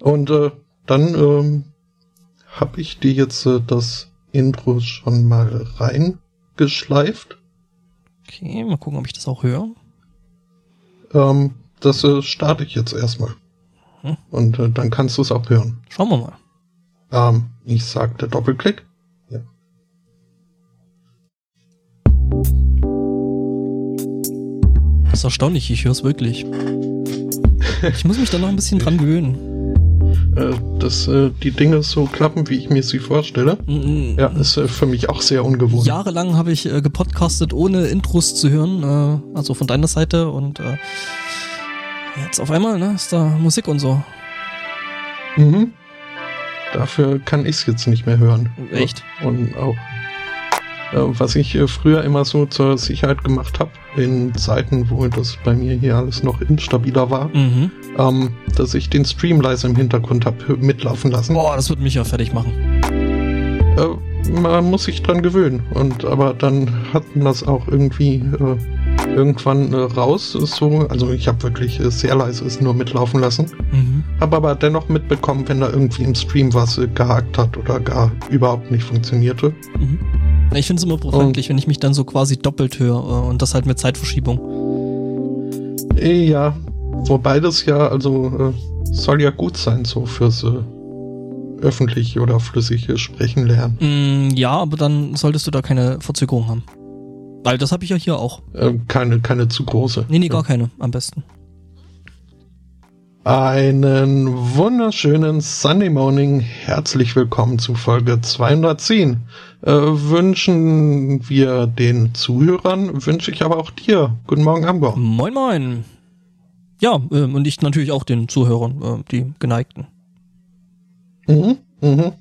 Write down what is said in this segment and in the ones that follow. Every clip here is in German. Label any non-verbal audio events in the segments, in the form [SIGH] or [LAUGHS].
Und äh, dann ähm, habe ich dir jetzt äh, das Intro schon mal reingeschleift. Okay, mal gucken, ob ich das auch höre. Ähm, das äh, starte ich jetzt erstmal. Hm. Und äh, dann kannst du es auch hören. Schauen wir mal. Ähm, ich sagte Doppelklick. Ja. Das ist erstaunlich, ich höre es wirklich. Ich muss mich da noch ein bisschen [LAUGHS] dran gewöhnen. Äh, dass äh, die Dinge so klappen, wie ich mir sie vorstelle. Mm, Ja, ist äh, für mich auch sehr ungewohnt. Jahrelang habe ich äh, gepodcastet, ohne Intros zu hören, äh, also von deiner Seite und äh, jetzt auf einmal, ne, ist da Musik und so. Mhm. Dafür kann ich es jetzt nicht mehr hören. Echt? Und auch, was ich äh, früher immer so zur Sicherheit gemacht habe, in Zeiten, wo das bei mir hier alles noch instabiler war, Mhm. ähm, dass ich den Stream leise im Hintergrund habe mitlaufen lassen. Boah, das wird mich ja fertig machen. Äh, man muss sich dran gewöhnen. Und aber dann hat man das auch irgendwie äh, irgendwann äh, raus. So, also ich habe wirklich äh, sehr leise es nur mitlaufen lassen. Mhm. Habe aber dennoch mitbekommen, wenn da irgendwie im Stream was äh, gehakt hat oder gar überhaupt nicht funktionierte. Mhm. Ich finde es immer befremdlich, wenn ich mich dann so quasi doppelt höre äh, und das halt mit Zeitverschiebung. Eh, ja, wobei das ja, also äh, soll ja gut sein, so fürs äh, öffentliche oder flüssige Sprechen lernen. Mm, ja, aber dann solltest du da keine Verzögerung haben. Weil das habe ich ja hier auch. Äh, keine, keine zu große. Nee, nee, gar keine, am besten. Einen wunderschönen Sunday Morning. Herzlich willkommen zu Folge 210. Äh, wünschen wir den Zuhörern, wünsche ich aber auch dir. Guten Morgen, Amber. Moin, moin. Ja, ähm, und ich natürlich auch den Zuhörern, äh, die Geneigten. Mhm, mhm.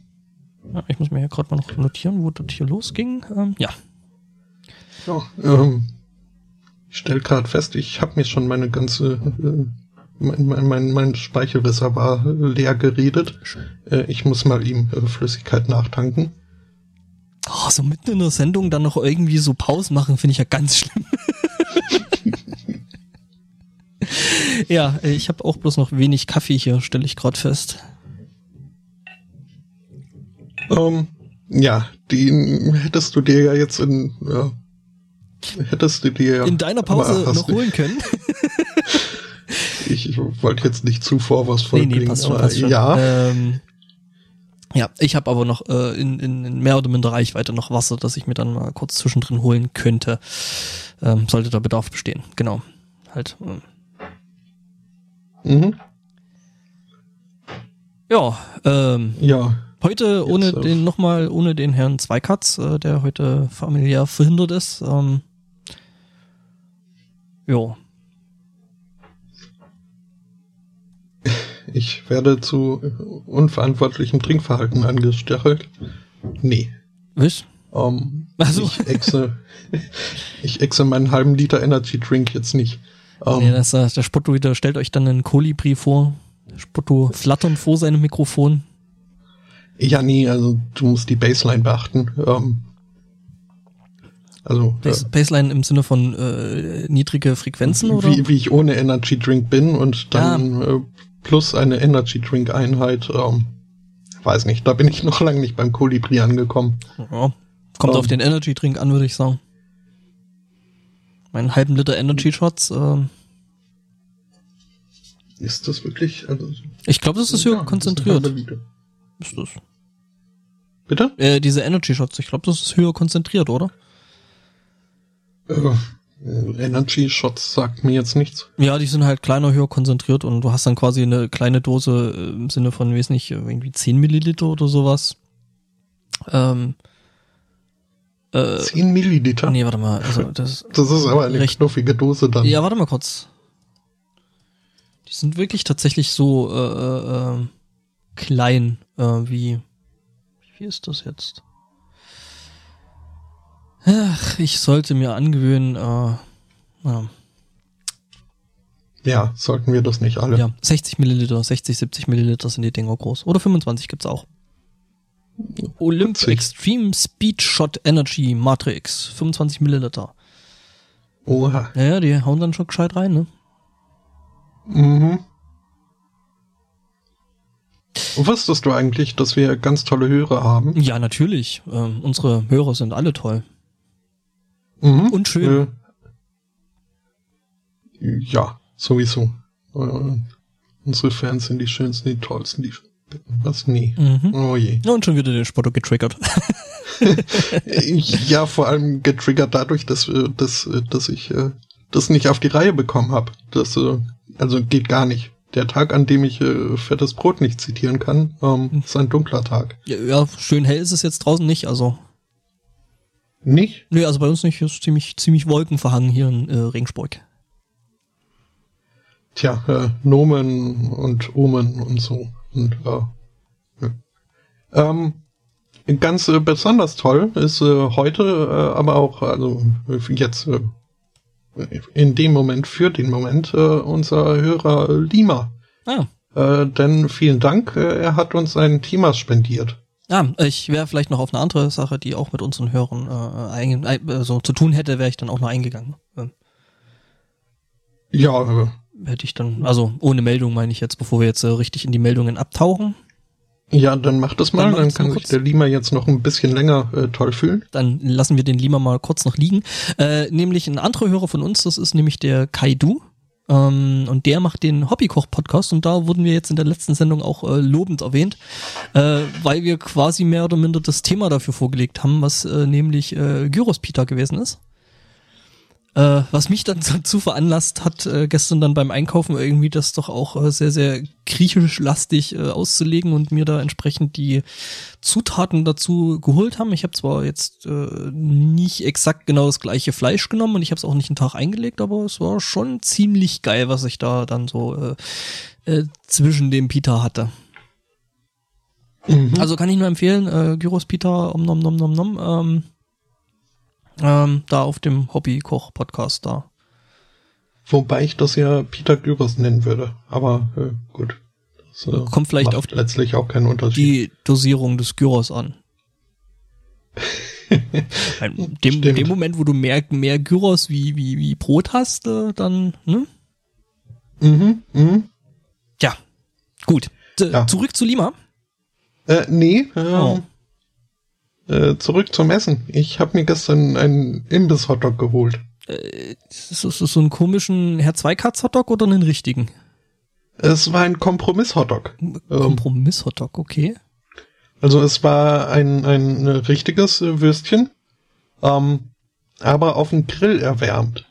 Ja, ich muss mir hier gerade mal noch notieren, wo das hier losging. Ähm, ja. Ja, ähm, ich stelle gerade fest, ich habe mir schon meine ganze, äh, mein, mein, mein, mein Speichelreservoir leer geredet. Äh, ich muss mal ihm äh, Flüssigkeit nachtanken. Oh, so mitten in der Sendung dann noch irgendwie so Pause machen, finde ich ja ganz schlimm. [LAUGHS] ja, ich habe auch bloß noch wenig Kaffee hier, stelle ich gerade fest. Ähm, ja, den hättest du dir ja jetzt in, ja, hättest du dir ja In deiner Pause noch holen können. [LAUGHS] Wollte jetzt nicht zuvor was nee, voll nee, klingen, passt schon, passt schon. ja, Ähm, ja, ich habe aber noch äh, in, in, mehr oder minder Reichweite noch Wasser, das ich mir dann mal kurz zwischendrin holen könnte. Ähm, sollte da Bedarf bestehen. Genau. Halt. Ähm. mhm, Ja, ähm, ja, Heute ohne äh, den nochmal ohne den Herrn Zweikatz, äh, der heute familiär verhindert ist. Ähm, jo. Ich werde zu äh, unverantwortlichem Trinkverhalten angestachelt. Nee. Was? Ähm, Ach so. Ich exe, ich exe meinen halben Liter Energy Drink jetzt nicht. Ähm, nee, das, äh, der Spotto wieder stellt euch dann einen Kolibri vor. Der Spotto flattern vor seinem Mikrofon. ja, nee, also du musst die Baseline beachten. Ähm, also äh, Bas Baseline im Sinne von äh, niedrige Frequenzen oder? wie, wie ich ohne Energy Drink bin und dann äh, plus eine Energy Drink Einheit. Ähm, weiß nicht, da bin ich [LAUGHS] noch lange nicht beim Kolibri angekommen. Ja, kommt Ähm. auf den Energy Drink an, würde ich sagen. Meinen halben Liter Energy Shots. ähm, Ist das wirklich? Also, ich glaube, das ist ja, das ist konzentriert. ist das. Bitte? Äh, diese Energy Shots, ich glaube, das ist höher konzentriert, oder? Äh, Energy Shots sagt mir jetzt nichts. Ja, die sind halt kleiner, höher konzentriert und du hast dann quasi eine kleine Dose äh, im Sinne von, weiß nicht, irgendwie 10 Milliliter oder sowas. Ähm, äh, 10 Milliliter? nee, warte mal, also das, [LAUGHS] Das ist aber eine Recht- knuffige Dose dann. ja, warte mal kurz. Die sind wirklich tatsächlich so, äh, äh, äh, klein, äh, wie, wie viel ist das jetzt? Ach, ich sollte mir angewöhnen, äh, ja, Ja, sollten wir das nicht alle. Ja, 60 Milliliter, 60, 70 Milliliter sind die Dinger groß. Oder 25 gibt's auch. Olymp 40. Extreme Speed Shot Energy Matrix, 25 Milliliter. Oha. Naja, die hauen dann schon gescheit rein, ne? Mhm. Wusstest du eigentlich, dass wir ganz tolle Hörer haben? Ja, natürlich. Ähm, unsere Hörer sind alle toll. Mhm. Und schön. Äh, ja, sowieso. Äh, unsere Fans sind die schönsten, die tollsten, die was? Nee. Mhm. Oh je. Und schon wieder den Spotto getriggert. [LAUGHS] ja, vor allem getriggert dadurch, dass, äh, dass, dass ich das nicht auf die Reihe bekommen habe. Das also geht gar nicht. Der Tag, an dem ich fettes Brot nicht zitieren kann, ähm, hm. ist ein dunkler Tag. Ja, ja, schön hell ist es jetzt draußen nicht, also. Nicht? Nee, also bei uns nicht. Ist ziemlich, ziemlich wolkenverhangen hier in äh, Regensburg. Tja, äh, Nomen und Omen und so. Und, äh, ja. ähm, ganz äh, besonders toll ist äh, heute, äh, aber auch, also jetzt äh, in dem Moment, für den Moment, äh, unser Hörer Lima. Ah. Äh, denn vielen Dank, er hat uns ein Thema spendiert. Ah, ich wäre vielleicht noch auf eine andere Sache, die auch mit unseren Hörern äh, ein, äh, so zu tun hätte, wäre ich dann auch noch eingegangen. Ähm, ja, hätte ich dann, also ohne Meldung meine ich jetzt, bevor wir jetzt äh, richtig in die Meldungen abtauchen. Ja, dann mach das mal, dann, dann kann sich der Lima jetzt noch ein bisschen länger äh, toll fühlen. Dann lassen wir den Lima mal kurz noch liegen. Äh, nämlich ein anderer Hörer von uns, das ist nämlich der Kaidu. Ähm, und der macht den Hobbykoch-Podcast und da wurden wir jetzt in der letzten Sendung auch äh, lobend erwähnt, äh, weil wir quasi mehr oder minder das Thema dafür vorgelegt haben, was äh, nämlich äh, Gyros Peter gewesen ist. Äh, was mich dann [LAUGHS] dazu veranlasst hat, äh, gestern dann beim Einkaufen irgendwie das doch auch äh, sehr, sehr griechisch-lastig äh, auszulegen und mir da entsprechend die Zutaten dazu geholt haben. Ich habe zwar jetzt äh, nicht exakt genau das gleiche Fleisch genommen und ich habe es auch nicht einen Tag eingelegt, aber es war schon ziemlich geil, was ich da dann so äh, zwischen dem Pita hatte. Mhm. Also kann ich nur empfehlen, äh, Gyros Pita, om nom nom nom nom. Ähm, ähm, da auf dem Hobby-Koch-Podcast da. Wobei ich das ja Peter Gyros nennen würde. Aber äh, gut. Das, äh, Kommt vielleicht auf letztlich auch keinen Unterschied. Die Dosierung des Gyros an. [LAUGHS] In dem, dem Moment, wo du mehr, mehr Gyros wie, wie, wie Brot hast, äh, dann, ne? Mhm, mhm. Ja, gut. Ja. Zurück zu Lima. Äh, nee, ähm, oh. Äh, zurück zum Essen. Ich habe mir gestern einen Imbiss-Hotdog geholt. Äh, ist das so einen komischen Herr Zweikatz-Hotdog oder einen richtigen? Es war ein Kompromiss-Hotdog. Ähm, Kompromiss-Hotdog, okay. Also es war ein, ein richtiges Würstchen, ähm, aber auf dem Grill erwärmt.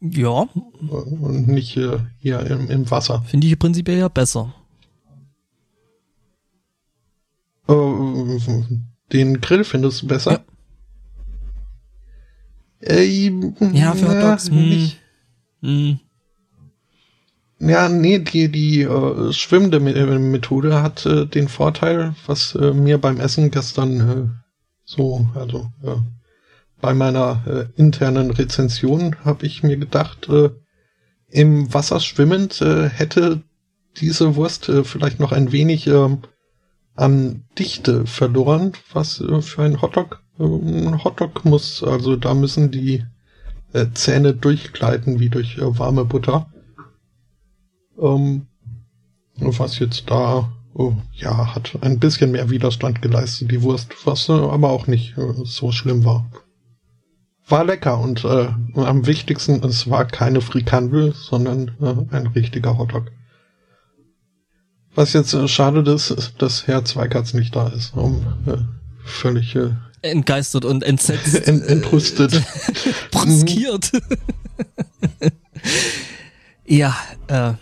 Ja. Und nicht äh, hier im, im Wasser. Finde ich prinzipiell ja besser. Äh, den Grill findest du besser? Ja, äh, ja für Hotdogs hm. nicht. Hm. Ja, nee, die, die äh, schwimmende Methode hat äh, den Vorteil, was äh, mir beim Essen gestern äh, so, also äh, bei meiner äh, internen Rezension habe ich mir gedacht, äh, im Wasser schwimmend äh, hätte diese Wurst äh, vielleicht noch ein wenig äh, an Dichte verloren, was für ein Hotdog ein Hotdog muss. Also da müssen die äh, Zähne durchgleiten wie durch äh, warme Butter. Ähm, was jetzt da, oh, ja, hat ein bisschen mehr Widerstand geleistet, die Wurst, was äh, aber auch nicht so schlimm war. War lecker und äh, am wichtigsten, es war keine Frikandel, sondern äh, ein richtiger Hotdog. Was jetzt äh, schade ist, ist, dass Herr Zweikatz nicht da ist, um äh, völlig äh, entgeistert und entsetzt, [LAUGHS] ent, entrüstet, [LAUGHS] bruskiert. [LAUGHS] ja, äh,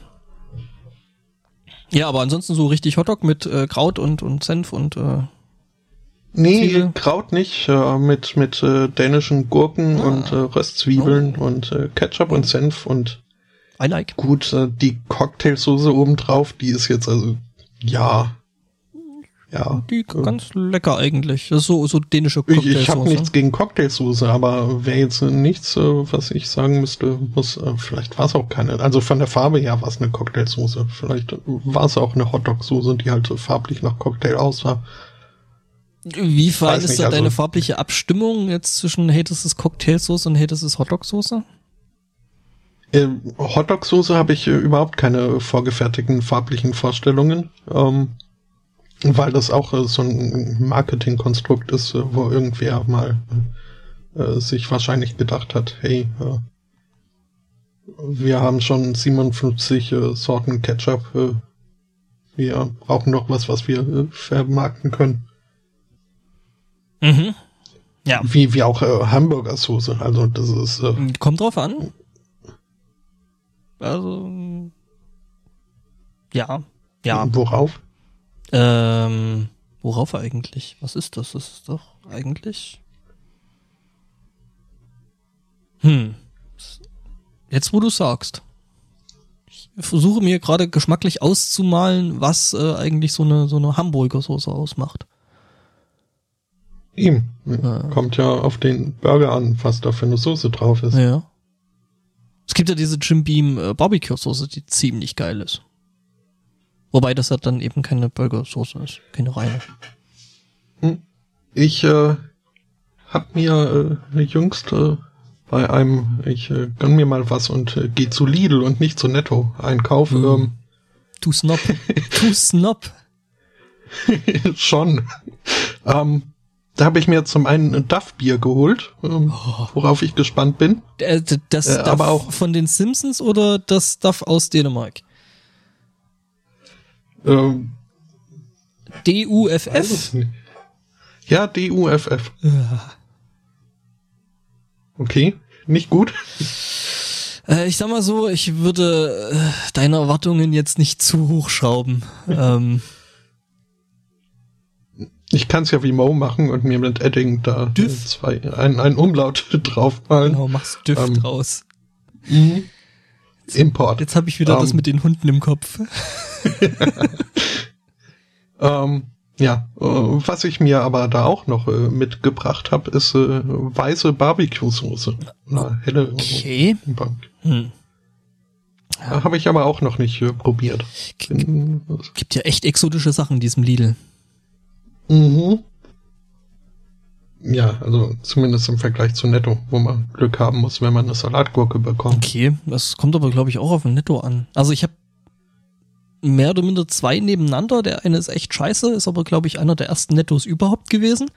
ja, aber ansonsten so richtig Hotdog mit äh, Kraut und und Senf und äh, Nee, Zwiebel. Kraut nicht, äh, mit mit äh, dänischen Gurken ah. und äh, Röstzwiebeln oh. und äh, Ketchup und Senf und I like. Gut, äh, die Cocktailsoße obendrauf, die ist jetzt also, ja. Ja. Die äh, ganz lecker eigentlich. Das ist so, so dänische Cocktailsoße. Ich, ich habe nichts gegen Cocktailsoße, aber wäre jetzt nichts, äh, was ich sagen müsste, muss, vielleicht war es auch keine. Also von der Farbe her war es eine Cocktailsoße. Vielleicht war es auch eine Hotdog-Soße, die halt farblich nach Cocktail aussah. Wie fein ist da also, deine farbliche Abstimmung jetzt zwischen hey, das ist Cocktailsoße und hey, das ist Hotdog-Soße? Äh, Hotdog-Soße habe ich äh, überhaupt keine vorgefertigten farblichen Vorstellungen. Ähm, Weil das auch äh, so ein Marketingkonstrukt ist, äh, wo irgendwer mal äh, sich wahrscheinlich gedacht hat, hey, äh, wir haben schon 57 äh, Sorten Ketchup, äh, wir brauchen noch was, was wir äh, vermarkten können. Mhm. Ja. Wie, wie auch äh, Hamburgersoße, also das ist... Äh, Kommt drauf an. Also, ja, ja. Worauf? Ähm, worauf eigentlich? Was ist das? Das ist doch eigentlich. Hm. Jetzt, wo du sagst. Ich versuche mir gerade geschmacklich auszumalen, was äh, eigentlich so eine, so eine Hamburger Soße ausmacht. Ihm. Ja. Kommt ja auf den Burger an, was da für eine Soße drauf ist. Ja. Es gibt ja diese Jim Beam äh, Barbecue Soße, die ziemlich geil ist. Wobei das ja dann eben keine Burgersoße ist, keine reine. Hm. Ich äh, hab mir äh, jüngst äh, bei einem, ich äh, gönn mir mal was und äh, geh zu Lidl und nicht zu Netto einkaufen. Mhm. Ähm, du Snob. du [LAUGHS] Snob. Schon. Ähm, da habe ich mir zum einen ein Duff-Bier geholt, ähm, oh. worauf ich gespannt bin. Äh, das äh, Duff aber auch von den Simpsons oder das Duff aus Dänemark? Ähm, D-U-F-F? Ja, D-U-F-F. Ja. Okay, nicht gut. Äh, ich sag mal so, ich würde äh, deine Erwartungen jetzt nicht zu hoch schrauben. [LAUGHS] ähm, ich kann es ja wie Mo machen und mir mit Edding da zwei, ein, ein Umlaut [LAUGHS] draufmalen. Genau, machst Düft ähm, raus. Mhm. Import. Jetzt habe ich wieder um, das ähm. mit den Hunden im Kopf. [LAUGHS] ähm, ja, äh, was ich mir aber da auch noch äh, mitgebracht habe, ist äh, weiße Barbecue-Soße. Na, helle okay. Hm. Ja. Habe ich aber auch noch nicht äh, probiert. Bin, Gibt ja echt exotische Sachen in diesem Lidl. Mhm. Ja, also zumindest im Vergleich zu Netto, wo man Glück haben muss, wenn man eine Salatgurke bekommt. Okay, das kommt aber glaube ich auch auf ein Netto an. Also ich habe mehr oder minder zwei nebeneinander. Der eine ist echt scheiße, ist aber glaube ich einer der ersten Nettos überhaupt gewesen.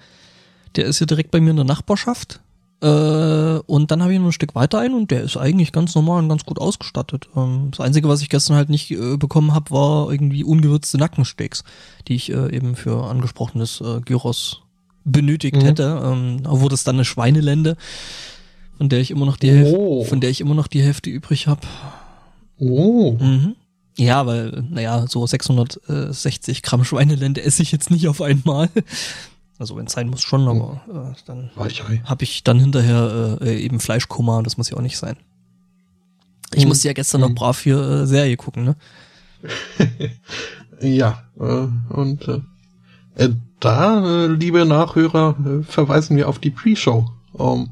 Der ist hier direkt bei mir in der Nachbarschaft. Äh, und dann habe ich noch ein Stück weiter ein und der ist eigentlich ganz normal und ganz gut ausgestattet. Ähm, das Einzige, was ich gestern halt nicht äh, bekommen habe, war irgendwie ungewürzte Nackensteaks, die ich äh, eben für angesprochenes Gyros benötigt mhm. hätte. Ähm, wurde es dann eine Schweinelende, von der ich immer noch die, oh. von der ich immer noch die Hälfte übrig habe. Oh. Mhm. Ja, weil, naja, so 660 Gramm Schweinelende esse ich jetzt nicht auf einmal. Also wenn es sein muss schon, aber äh, dann habe ich dann hinterher äh, eben Fleischkoma und das muss ja auch nicht sein. Ich hm. musste ja gestern hm. noch brav hier äh, Serie gucken, ne? [LAUGHS] ja, äh, und äh, äh, da, äh, liebe Nachhörer, äh, verweisen wir auf die Pre-Show. Um, ähm,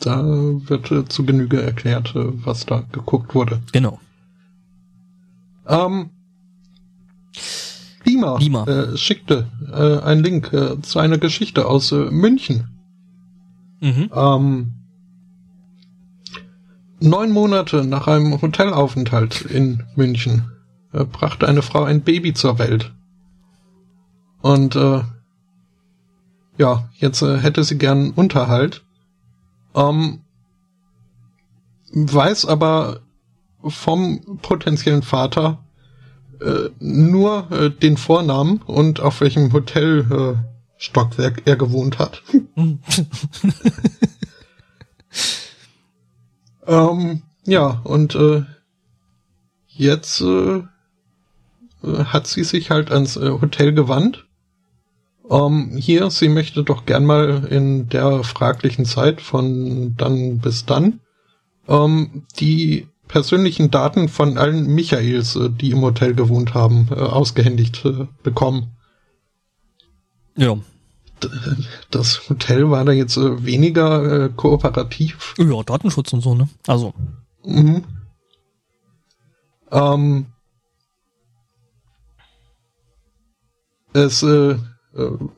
da wird äh, zu Genüge erklärt, äh, was da geguckt wurde. Genau. Ähm, Lima, Lima. Äh, schickte äh, einen Link äh, zu einer Geschichte aus äh, München. Mhm. Ähm, neun Monate nach einem Hotelaufenthalt in München äh, brachte eine Frau ein Baby zur Welt. Und äh, ja, jetzt hätte sie gern Unterhalt. Ähm, weiß aber vom potenziellen Vater, äh, nur äh, den Vornamen und auf welchem Hotelstockwerk äh, er gewohnt hat. [LAUGHS] ähm, ja, und äh, jetzt äh, hat sie sich halt ans äh, Hotel gewandt. Ähm, hier, sie möchte doch gern mal in der fraglichen Zeit von dann bis dann ähm, die persönlichen Daten von allen Michaels, äh, die im Hotel gewohnt haben, äh, ausgehändigt äh, bekommen. Ja. Das Hotel war da jetzt weniger kooperativ. Ja, Datenschutz und so, ne? Also. Mhm. Ähm, es äh,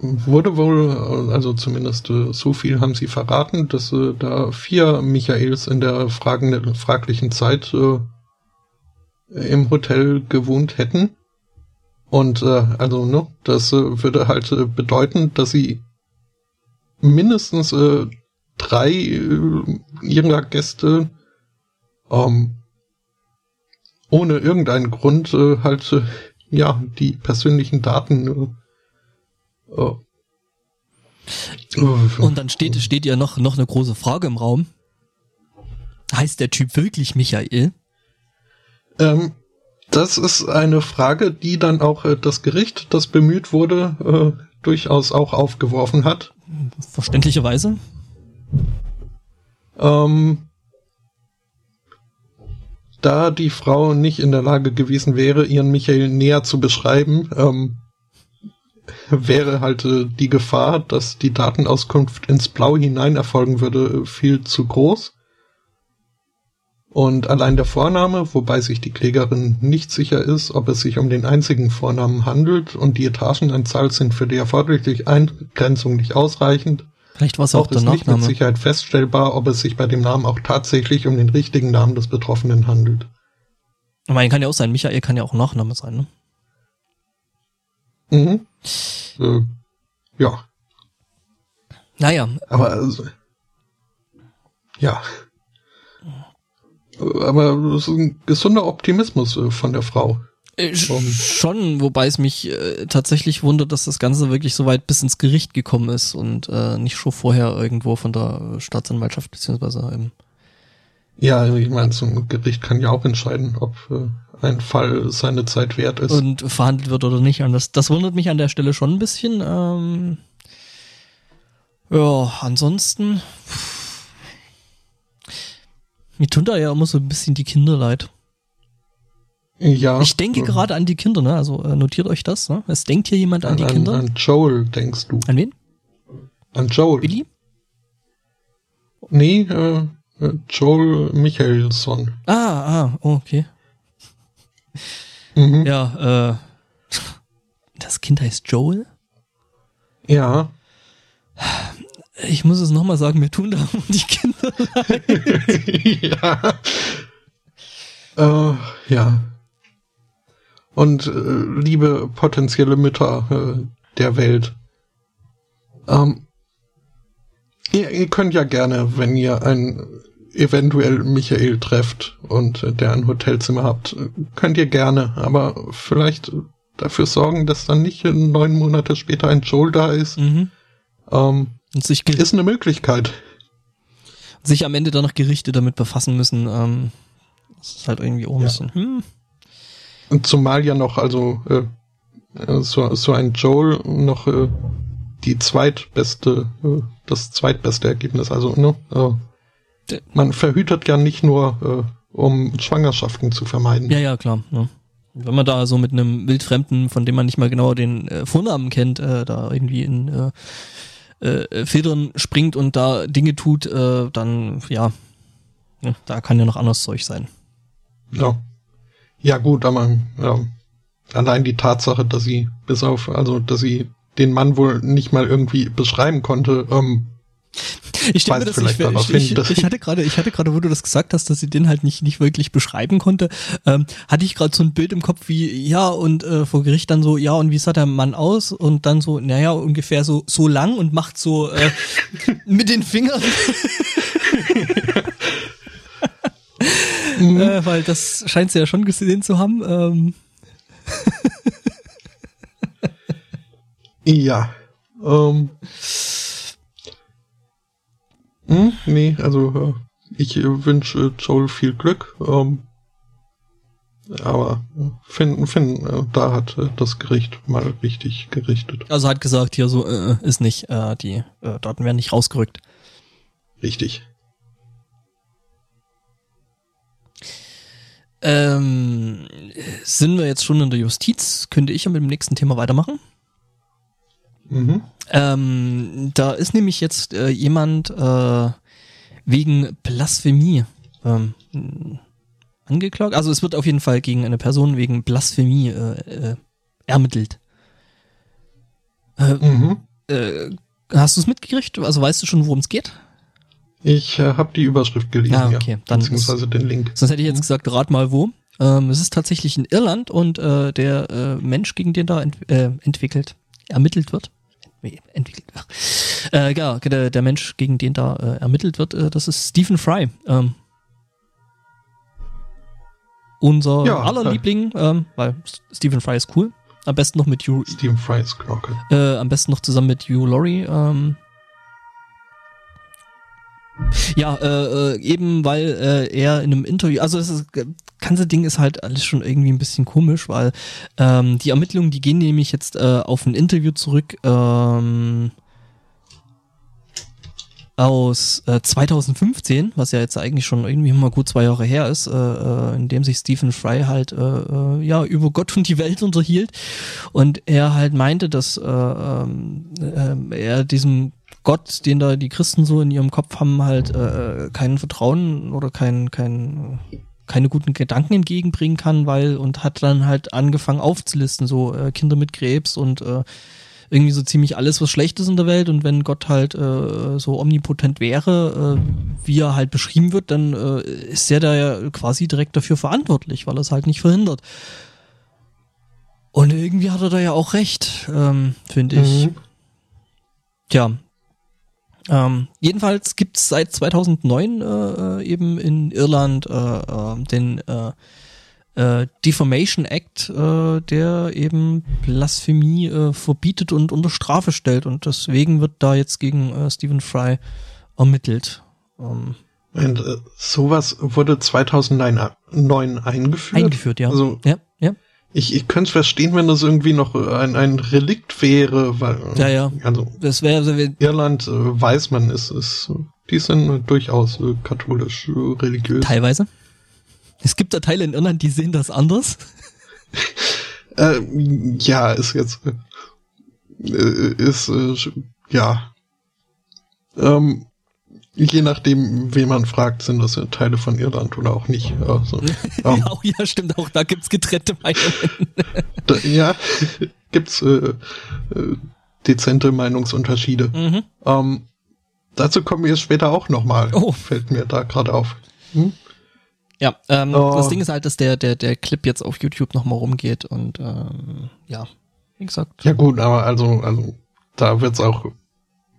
wurde wohl, also zumindest äh, so viel haben sie verraten, dass äh, da vier Michaels in der fragenden, fraglichen Zeit äh, im Hotel gewohnt hätten. Und äh, also, ne, das äh, würde halt äh, bedeuten, dass sie mindestens äh, drei äh, ihrer Gäste ähm, ohne irgendeinen Grund äh, halt äh, ja die persönlichen Daten äh, und dann steht, steht ja noch, noch eine große Frage im Raum. Heißt der Typ wirklich Michael? Ähm, das ist eine Frage, die dann auch äh, das Gericht, das bemüht wurde, äh, durchaus auch aufgeworfen hat. Verständlicherweise. Ähm, da die Frau nicht in der Lage gewesen wäre, ihren Michael näher zu beschreiben, ähm, [LAUGHS] wäre halt äh, die Gefahr, dass die Datenauskunft ins Blau hinein erfolgen würde, viel zu groß. Und allein der Vorname, wobei sich die Klägerin nicht sicher ist, ob es sich um den einzigen Vornamen handelt und die Etagenanzahl sind für die erforderliche Eingrenzung nicht ausreichend. Vielleicht war es auch, auch der ist Nachname. nicht mit Sicherheit feststellbar, ob es sich bei dem Namen auch tatsächlich um den richtigen Namen des Betroffenen handelt. Ich meine, kann ja auch sein, Michael kann ja auch Nachname sein, ne? Mhm. Äh, ja. Naja. Aber also, ja. Aber es ist ein gesunder Optimismus äh, von der Frau. Äh, schon, wobei es mich äh, tatsächlich wundert, dass das Ganze wirklich so weit bis ins Gericht gekommen ist und äh, nicht schon vorher irgendwo von der Staatsanwaltschaft beziehungsweise im ja, ich meine, zum Gericht kann ja auch entscheiden, ob äh, ein Fall seine Zeit wert ist. Und verhandelt wird oder nicht. Und das, das wundert mich an der Stelle schon ein bisschen. Ähm, ja, ansonsten. Mir tun da ja immer so ein bisschen die Kinder leid. Ja. Ich denke gerade an die Kinder, ne? Also äh, notiert euch das, ne? Es denkt hier jemand an, an die Kinder. An Joel denkst du. An wen? An Joel. Billy? Nee, äh, Joel Michaelson. Ah, ah, okay. Mhm. Ja, äh, das Kind heißt Joel? Ja. Ich muss es nochmal sagen, mir tun da um [LAUGHS] die Kinder leid. [LAUGHS] ja. Äh, ja. Und äh, liebe potenzielle Mütter äh, der Welt. Ähm, ihr, ihr könnt ja gerne, wenn ihr ein eventuell Michael trefft und der ein Hotelzimmer habt, könnt ihr gerne, aber vielleicht dafür sorgen, dass dann nicht neun Monate später ein Joel da ist. Mhm. Ähm, ist eine Möglichkeit. Sich am Ende dann noch Gerichte damit befassen müssen. Ähm, das ist halt irgendwie auch ein ja. bisschen. Hm. Und zumal ja noch, also äh, so, so ein Joel noch äh, die zweitbeste, äh, das zweitbeste Ergebnis, also ne, äh, man verhütet ja nicht nur, äh, um Schwangerschaften zu vermeiden. Ja, ja, klar. Ja. Wenn man da so mit einem Wildfremden, von dem man nicht mal genau den äh, Vornamen kennt, äh, da irgendwie in äh, äh, Federn springt und da Dinge tut, äh, dann ja, ja, da kann ja noch anderes Zeug sein. Ja. Ja, gut, aber ja, allein die Tatsache, dass sie bis auf, also dass sie den Mann wohl nicht mal irgendwie beschreiben konnte, ähm, ich stelle mir das ich, ich, ich, ich, hatte gerade, ich hatte gerade, wo du das gesagt hast, dass sie den halt nicht nicht wirklich beschreiben konnte, ähm, hatte ich gerade so ein Bild im Kopf wie ja und äh, vor Gericht dann so ja und wie sah der Mann aus und dann so naja ungefähr so so lang und macht so äh, [LAUGHS] mit den Fingern. mhm. äh, weil das scheint sie ja schon gesehen zu haben. Ähm. ja. Ähm. Hm, nee, also ich wünsche Joel viel Glück. Ähm, aber finden, finden, da hat das Gericht mal richtig gerichtet. Also hat gesagt, hier so äh, ist nicht, äh, die äh, Daten werden nicht rausgerückt. Richtig. Ähm, sind wir jetzt schon in der Justiz? Könnte ich ja mit dem nächsten Thema weitermachen? Mhm. Ähm, da ist nämlich jetzt äh, jemand äh, wegen Blasphemie ähm, angeklagt. Also es wird auf jeden Fall gegen eine Person wegen Blasphemie äh, äh, ermittelt. Äh, mhm. äh, hast du es mitgekriegt? Also weißt du schon, worum es geht? Ich äh, habe die Überschrift gelesen, ah, okay. ja. Dann beziehungsweise ist, den Link. Sonst hätte ich jetzt gesagt, rat mal wo. Ähm, es ist tatsächlich in Irland und äh, der äh, Mensch, gegen den da ent äh, entwickelt, ermittelt wird. Entwickelt. Äh, ja, der, der Mensch, gegen den da äh, ermittelt wird, äh, das ist Stephen Fry. Ähm, unser Ja, aller. Liebling, ähm, weil Stephen Fry ist cool. Am besten noch mit Hugh, Stephen Fry's Glocke. äh, am besten noch zusammen mit Hugh Laurie. Ähm, ja, äh, äh, eben weil äh, er in einem Interview, also das ist, ganze Ding ist halt alles schon irgendwie ein bisschen komisch, weil ähm, die Ermittlungen, die gehen nämlich jetzt äh, auf ein Interview zurück ähm, aus äh, 2015, was ja jetzt eigentlich schon irgendwie mal gut zwei Jahre her ist, äh, äh, in dem sich Stephen Fry halt äh, äh, ja über Gott und die Welt unterhielt. Und er halt meinte, dass äh, ähm, äh, er diesem Gott, den da die Christen so in ihrem Kopf haben, halt kein Vertrauen oder kein, kein, keine guten Gedanken entgegenbringen kann, weil und hat dann halt angefangen aufzulisten, so äh, Kinder mit Krebs und äh, irgendwie so ziemlich alles, was schlecht ist in der Welt und wenn Gott halt äh, so omnipotent wäre, äh, wie er halt beschrieben wird, dann äh, ist er da ja quasi direkt dafür verantwortlich, weil er es halt nicht verhindert. Und irgendwie hat er da ja auch recht, ähm, finde ich. Mhm. Tja. Ähm, jedenfalls gibt's seit 2009 äh, äh, eben in Irland äh, äh, den äh, Defamation Act, der eben Blasphemie verbietet und unter Strafe stellt. Und deswegen wird da jetzt gegen Stephen Fry ermittelt. Ähm, Und sowas wurde 2009 eingeführt. eingeführt, ja. Also ja. Ich, ich könnte es verstehen, wenn das irgendwie noch ein, ein Relikt wäre, weil Ja, ja. also Das wäre also, Irland äh, weiß man, ist, ist die sind äh, durchaus äh, katholisch äh, religiös. teilweise. Es gibt da Teile in Irland, die sehen das anders. [LAUGHS] Äh, ja, ist jetzt äh, ist äh, ja ähm, je nachdem, wen man fragt, sind das ja Teile von Irland oder auch nicht. Also, ähm, [LAUGHS] Auch ja, stimmt, auch da gibt's getrennte Meinungen. [LAUGHS] da, ja, [LAUGHS] gibt's äh, äh, dezente Meinungsunterschiede. Mhm. Ähm, dazu kommen wir später auch nochmal. Oh. Fällt mir da gerade auf. Hm? Ja, ähm, Oh. das Ding ist halt, dass der, der, der Clip jetzt auf YouTube nochmal rumgeht und ähm, ja, wie gesagt. Ja gut, aber also, also da wird's auch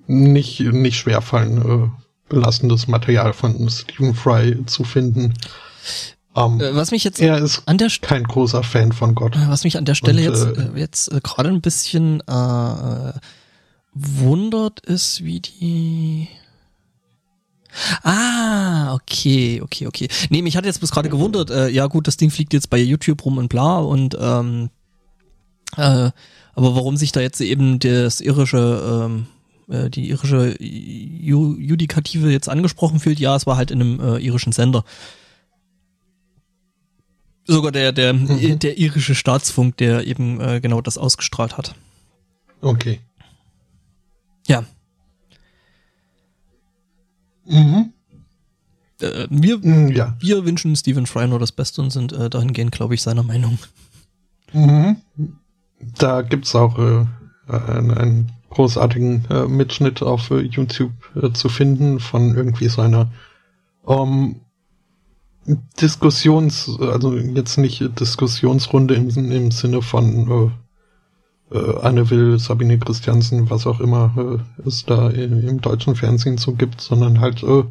nicht, nicht schwer fallen, äh, belastendes Material von Stephen Fry zu finden. Ähm, Äh, was mich jetzt er ist an der St- kein großer Fan von Gott. was mich an der Stelle Und, jetzt äh, äh, jetzt äh, gerade ein bisschen äh, wundert, ist, wie die Ah, okay, okay, okay. Nee, mich hat jetzt bis gerade gewundert, äh, ja gut, das Ding fliegt jetzt bei YouTube rum und bla und ähm, äh, aber warum sich da jetzt eben das irische, ähm, äh, die irische Ju Judikative jetzt angesprochen fühlt, ja, es war halt in einem äh, irischen Sender. Sogar der, der, Mhm. der irische Staatsfunk, der eben äh, genau das ausgestrahlt hat. Okay. Ja. Mhm. Äh, wir, Mm, Ja. wir wünschen Stephen Fry nur das Beste und sind äh, dahingehend, glaube ich, seiner Meinung. Mhm. Da gibt's auch äh, einen, einen großartigen äh, Mitschnitt auf äh, YouTube äh, zu finden von irgendwie so einer ähm, Diskussions, also jetzt nicht Diskussionsrunde im, im Sinne von äh, äh, Anne Will, Sabine Christiansen, was auch immer äh, es da im, im deutschen Fernsehen so gibt, sondern halt äh,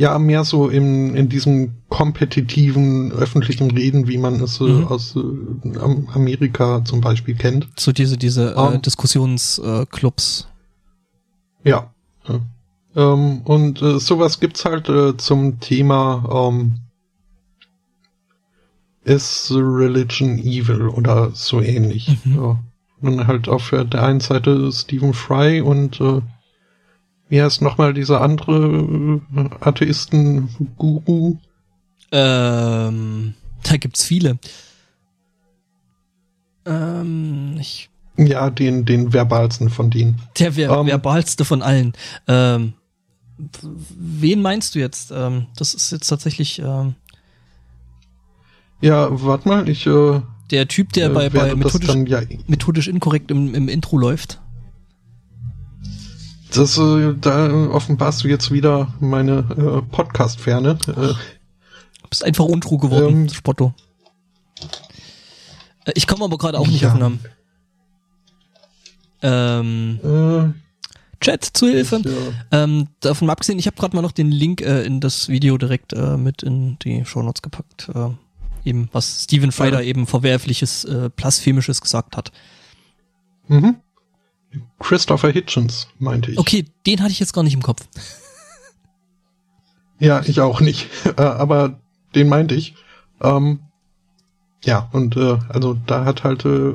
ja mehr so im, in diesem kompetitiven öffentlichen Reden, wie man es äh, Mhm. aus äh, Am- Amerika zum Beispiel kennt. So diese, diese äh, Ähm. Diskussionsclubs. Ja. ja. Ähm, und äh, sowas gibt's halt äh, zum Thema ähm, Is Religion Evil oder so ähnlich. Mhm. Ja. Und dann halt auf äh, der einen Seite Stephen Fry und äh, wie heißt nochmal dieser andere äh, Atheisten-Guru? Ähm, da gibt's viele. Ähm, ich, Ja, den, den verbalsten von denen. der ver Ähm. verbalste von allen. Ähm, wen meinst du jetzt? Ähm, das ist jetzt tatsächlich ähm, Ja, warte mal, ich äh, der Typ, der bei, äh, bei das methodisch, ja methodisch inkorrekt im, im Intro läuft. Das, äh, da offenbarst du jetzt wieder meine äh, Podcast-Ferne. Äh, du bist einfach untrue geworden, ähm, Spotto. Äh, ich komme aber gerade auch nicht ja. auf den Namen. Ähm, äh, Chat zu Hilfe. Ja. Ähm, davon mal abgesehen, ich habe gerade mal noch den Link äh, in das Video direkt äh, mit in die Shownotes gepackt. Äh, eben, was Stephen Fry ja. eben verwerfliches, äh, blasphemisches gesagt hat. Mhm. Christopher Hitchens, meinte ich. Okay, den hatte ich jetzt gar nicht im Kopf. ja, ich auch nicht. [LAUGHS] Äh, aber den meinte ich. Ähm, ja, und äh, also da hat halt äh,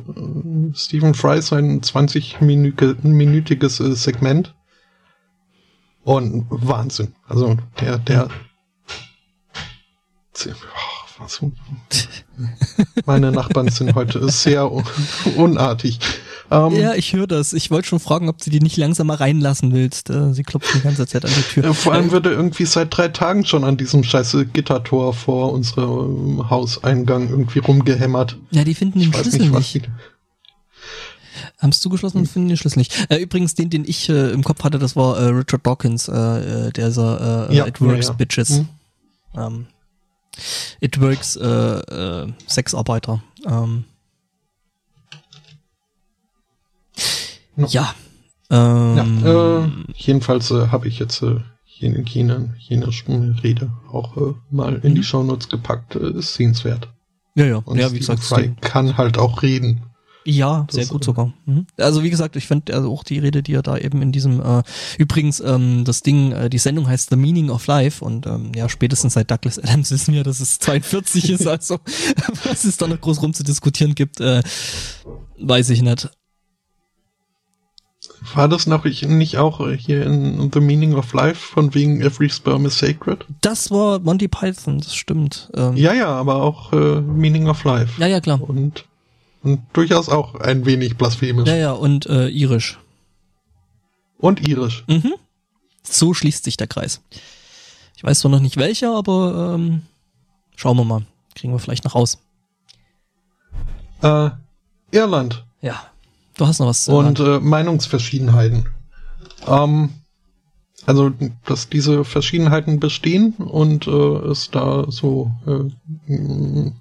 Stephen Fry sein 20-minütiges äh, Segment. Und Wahnsinn. Also der, der [LAUGHS] meine Nachbarn sind heute sehr unartig. Ähm, ja, ich höre das. Ich wollte schon fragen, ob du die nicht langsam mal reinlassen willst. Äh, sie klopft die ganze Zeit an die Tür. Vor allem wird er irgendwie seit drei Tagen schon an diesem scheiße Gittertor vor unserem Hauseingang irgendwie rumgehämmert. Ja, die finden den Schlüssel nicht. nicht. Haben es zugeschlossen und finden den Schlüssel nicht. Äh, übrigens, den, den ich äh, im Kopf hatte, das war äh, Richard Dawkins, äh, äh der so äh, ja, It Works ja, ja. Bitches. Hm. Ähm, It Works äh, äh, Sexarbeiter. Ähm, No. Ja. Ähm, ja äh, jedenfalls äh, habe ich jetzt äh, jene, jene, jene Rede auch äh, mal in mhm. die Shownotes gepackt. Äh, ist sehenswert. Ja, ja. Und ja, wie gesagt, Fry kann halt auch reden. Ja, sehr das, gut sogar. Mhm. Also wie gesagt, ich finde also auch die Rede, die er da eben in diesem äh, übrigens ähm, das Ding, äh, die Sendung heißt The Meaning of Life und ähm, ja spätestens seit Douglas Adams [LAUGHS] wissen wir, dass es 42 ist, [LAUGHS] also [LAUGHS] was es da noch groß rum zu diskutieren gibt, äh, weiß ich nicht. War das noch nicht auch hier in The Meaning of Life von wegen Every Sperm is Sacred? Das war Monty Python, das stimmt. Ähm ja, ja, aber auch äh, Meaning of Life. Ja, ja, klar. Und, und durchaus auch ein wenig blasphemisch. Ja, ja, und äh, irisch. Und irisch. Mhm. So schließt sich der Kreis. Ich weiß zwar noch nicht welcher, aber ähm, schauen wir mal. Kriegen wir vielleicht noch raus. Äh, Irland. Ja. Du hast noch was. Und äh, Meinungsverschiedenheiten. Ähm, also, dass diese Verschiedenheiten bestehen und äh, es da so äh,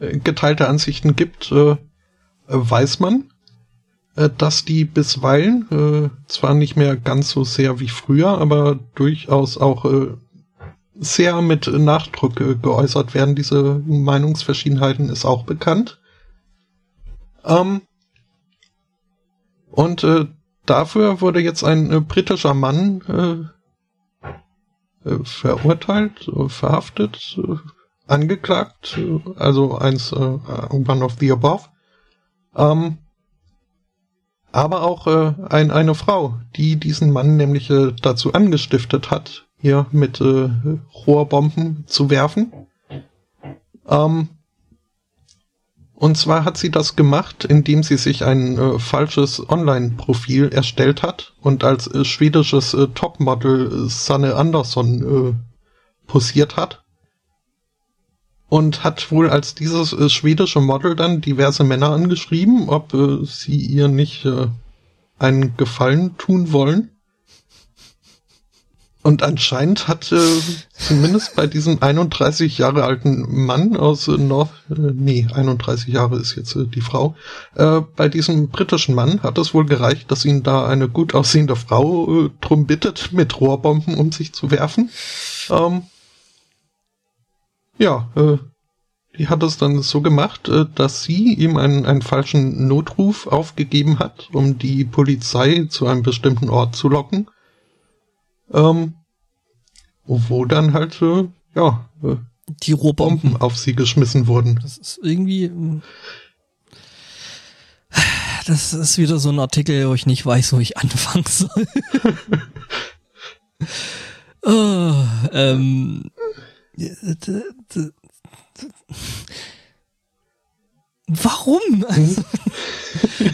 geteilte Ansichten gibt, äh, weiß man, äh, dass die bisweilen äh, zwar nicht mehr ganz so sehr wie früher, aber durchaus auch äh, sehr mit Nachdruck äh, geäußert werden. Diese Meinungsverschiedenheiten ist auch bekannt. Ähm, und äh, dafür wurde jetzt ein äh, britischer Mann äh, äh, verurteilt, äh, verhaftet, äh, angeklagt, also eins, äh, one of the above. Ähm, aber auch ein, eine Frau, die diesen Mann nämlich dazu angestiftet hat, hier mit äh, Rohrbomben zu werfen. Ähm, und zwar hat sie das gemacht, indem sie sich ein äh, falsches Online-Profil erstellt hat und als äh, schwedisches äh, Topmodel äh, Sanne Andersson äh, posiert hat. Und hat wohl als dieses äh, schwedische Model dann diverse Männer angeschrieben, ob sie ihr nicht einen Gefallen tun wollen. Und anscheinend hat äh, zumindest bei diesem 31 Jahre alten Mann aus äh, North, äh, nee, 31 Jahre ist jetzt äh, die Frau, äh, bei diesem britischen Mann hat es wohl gereicht, dass ihn da eine gut aussehende Frau äh, drum bittet, mit Rohrbomben um sich zu werfen. Ähm, ja, äh, die hat es dann so gemacht, äh, dass sie ihm einen, einen falschen Notruf aufgegeben hat, um die Polizei zu einem bestimmten Ort zu locken. Ähm, wo dann halt, äh, ja, äh, die Rohrbomben auf sie geschmissen wurden. Das ist irgendwie. Äh, das ist wieder so ein Artikel, wo ich nicht weiß, wo ich anfangen [LAUGHS] soll. oh, ähm, Warum? [LAUGHS] Also,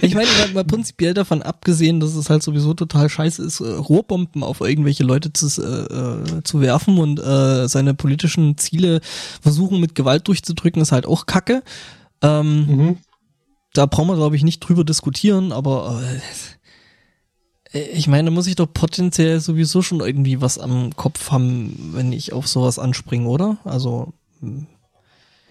ich meine, mal, mal prinzipiell davon abgesehen, dass es halt sowieso total scheiße ist, äh, Rohrbomben auf irgendwelche Leute zu, äh, zu werfen und äh, seine politischen Ziele versuchen mit Gewalt durchzudrücken, ist halt auch Kacke. Ähm, mhm. Da brauchen wir, glaube ich, nicht drüber diskutieren, aber ich meine, muss ich doch potenziell sowieso schon irgendwie was am Kopf haben, wenn ich auf sowas anspringe, oder? Also.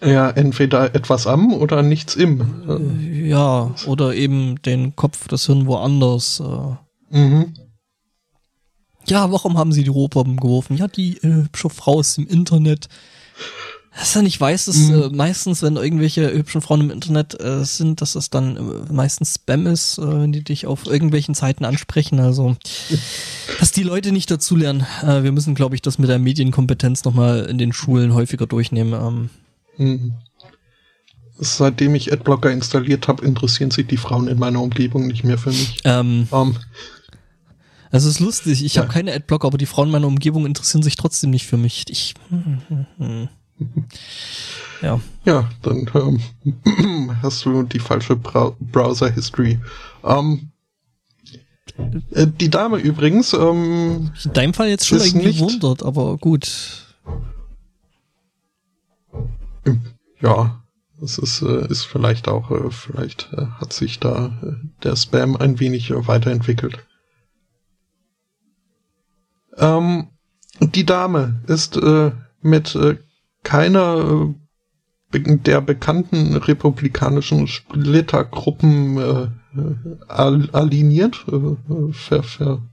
Ja, entweder etwas am oder nichts im. Ja, oder eben den Kopf, das Hirn woanders. Äh. Mhm. Ja, warum haben sie die Rohbomben geworfen? Ja, die äh, hübsche Frau ist im Internet. Was er nicht weiß, ist mhm. äh, meistens, wenn irgendwelche hübschen Frauen im Internet äh, sind, dass es dann äh, meistens Spam ist, äh, wenn die dich auf irgendwelchen Seiten ansprechen. Also, dass die Leute nicht dazulernen. Äh, wir müssen, glaube ich, das mit der Medienkompetenz nochmal in den Schulen häufiger durchnehmen. Ähm. Mhm. Seitdem ich Adblocker installiert habe, interessieren sich die Frauen in meiner Umgebung nicht mehr für mich. Ähm, um. Ähm. Es ist lustig, ich ja. habe keine Adblocker, aber die Frauen in meiner Umgebung interessieren sich trotzdem nicht für mich. Ich. Ja. Ja, dann ähm, [CLEARS THROAT] hast du die falsche Bra Browser History. Ähm, äh, die Dame übrigens. Ähm, In deinem Fall jetzt schon irgendwie nicht, wundert, aber gut. Ja, es ist, äh, ist vielleicht auch, äh, vielleicht äh, hat sich da der Spam ein wenig weiterentwickelt. Ähm, die Dame ist äh, mit äh, keiner der bekannten republikanischen Splittergruppen aligniert, ver, ver,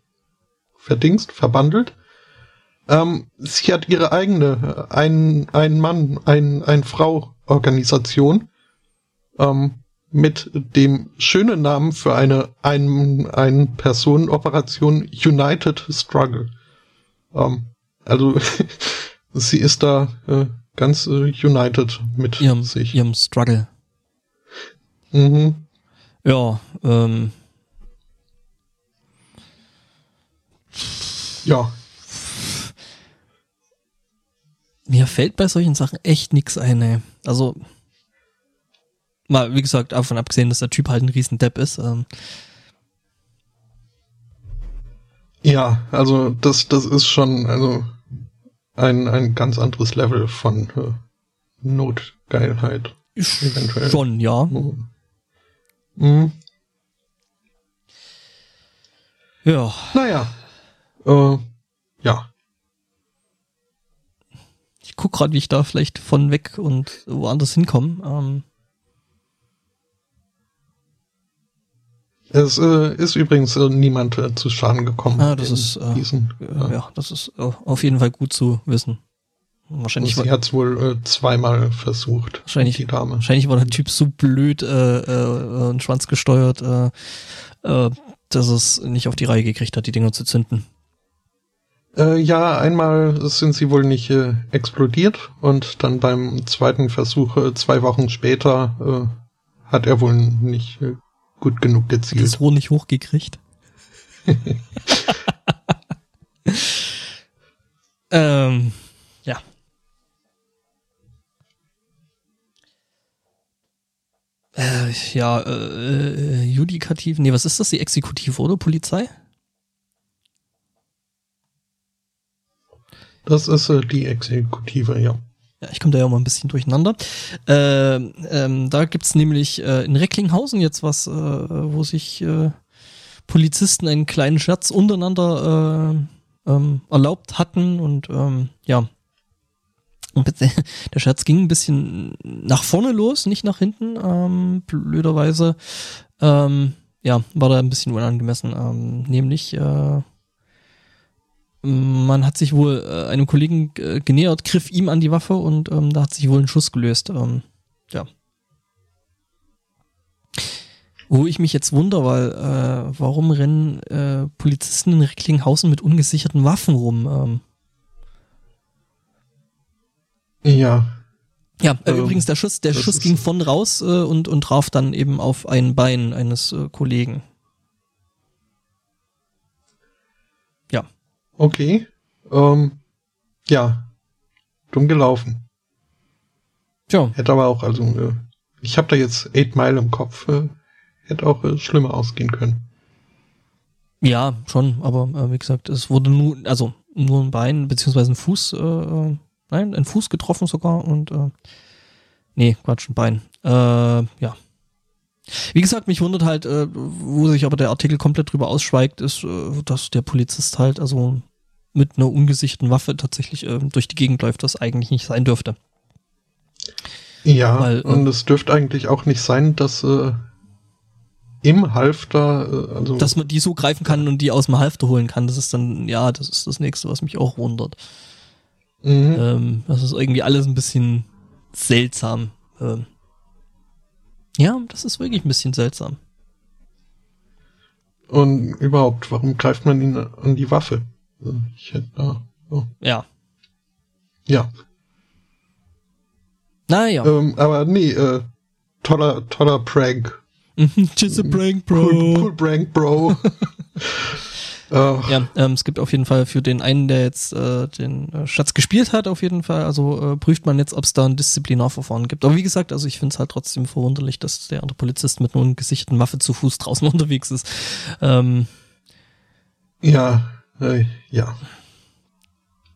verdingst, verbandelt. Ähm, sie hat ihre eigene, ein, ein Mann, ein, ein Frau Organisation ähm, mit dem schönen Namen für eine ein, ein Personenoperation United Struggle. Ähm, also [LAUGHS] sie ist da äh, ganz äh, united mit ihrem, sich. Ihrem Struggle. Mhm. Ja, ähm. Ja. Mir fällt bei solchen Sachen echt nix ein, ey. Also, mal, wie gesagt, davon abgesehen, dass der Typ halt ein Riesendepp ist. Ähm. Ja, also das, das ist schon, also ein, ein ganz anderes Level von äh, Notgeilheit. Eventuell. Schon, ja. Mhm. Mhm. Ja. Naja. Äh, Ich guck gerade, wie ich da vielleicht von weg und woanders hinkomme. Ähm, Es äh, ist übrigens äh, niemand äh, zu Schaden gekommen. Ah, das ist äh, diesen, äh, ja, das ist äh, auf jeden Fall gut zu wissen. Wahrscheinlich sie hat es wohl äh, zweimal versucht. Wahrscheinlich, die Dame. wahrscheinlich war der Typ so blöd äh, äh, und Schwanz gesteuert, äh, äh, dass es nicht auf die Reihe gekriegt hat, die Dinger zu zünden. Äh, ja, einmal sind sie wohl nicht äh, explodiert und dann beim zweiten Versuch äh, zwei Wochen später äh, hat er wohl nicht äh, gut genug gezielt. Das Rohr nicht hochgekriegt. [LAUGHS] ähm, ja. Äh, ja, äh, Judikativ, nee, was ist das? Die Exekutive oder Polizei? Das ist äh, die Exekutive, ja. Ja, ich komme da ja mal ein bisschen durcheinander. Äh, ähm, da gibt's nämlich äh, in Recklinghausen jetzt was, äh, wo sich äh, Polizisten einen kleinen Scherz untereinander äh, ähm, erlaubt hatten und ähm, ja. [LAUGHS] Der Scherz ging ein bisschen nach vorne los, nicht nach hinten. Ähm, blöderweise ähm, ja, war da ein bisschen unangemessen. Ähm, nämlich äh, man hat sich wohl äh, einem Kollegen äh, genähert, griff ihm an die Waffe und ähm, da hat sich wohl ein Schuss gelöst. Ähm, ja. Wo ich mich jetzt wundere, weil äh, warum rennen äh, Polizisten in Recklinghausen mit ungesicherten Waffen rum? Ähm. Ja. Ja, äh, ähm, übrigens der Schuss, der Schuss ging von raus äh, und und traf dann eben auf ein Bein eines äh, Kollegen. Okay. Ähm, ja. Dumm gelaufen. Tja. Hätte aber auch, also, äh, ich habe da jetzt Eight Mile im Kopf. Äh, hätte auch äh, schlimmer ausgehen können. Ja, schon, aber äh, wie gesagt, es wurde nur, also nur ein Bein beziehungsweise ein Fuß, äh, nein, ein Fuß getroffen sogar und äh, nee, Quatsch, ein Bein. Äh, ja. Wie gesagt, mich wundert halt, äh, wo sich aber der Artikel komplett drüber ausschweigt, ist, äh, dass der Polizist halt also mit einer ungesicherten Waffe tatsächlich äh, durch die Gegend läuft, was eigentlich nicht sein dürfte. Ja, Weil, und äh, es dürfte eigentlich auch nicht sein, dass äh, im Halfter, äh, also dass man die so greifen kann und die aus dem Halfter holen kann. Das ist dann, ja, das ist das nächste, was mich auch wundert. Mhm. Ähm, das ist irgendwie alles ein bisschen seltsam. Ähm, ja, das ist wirklich ein bisschen seltsam. Und überhaupt, warum greift man ihn an die Waffe? Ich hätte da. Oh. Ja. Ja. Naja. Ähm, aber nee, äh, toller, toller Prank. Just a prank, bro. Cool, cool prank, bro. [LAUGHS] Ja, ähm, es gibt auf jeden Fall für den einen, der jetzt äh, den äh, Schatz gespielt hat, auf jeden Fall, also äh, prüft man jetzt, ob es da ein Disziplinarverfahren gibt. Aber wie gesagt, also ich finde es halt trotzdem verwunderlich, dass der andere Polizist mit einer gesicherten Waffe zu Fuß draußen [LAUGHS] unterwegs ist. Ähm, ja, äh, ja.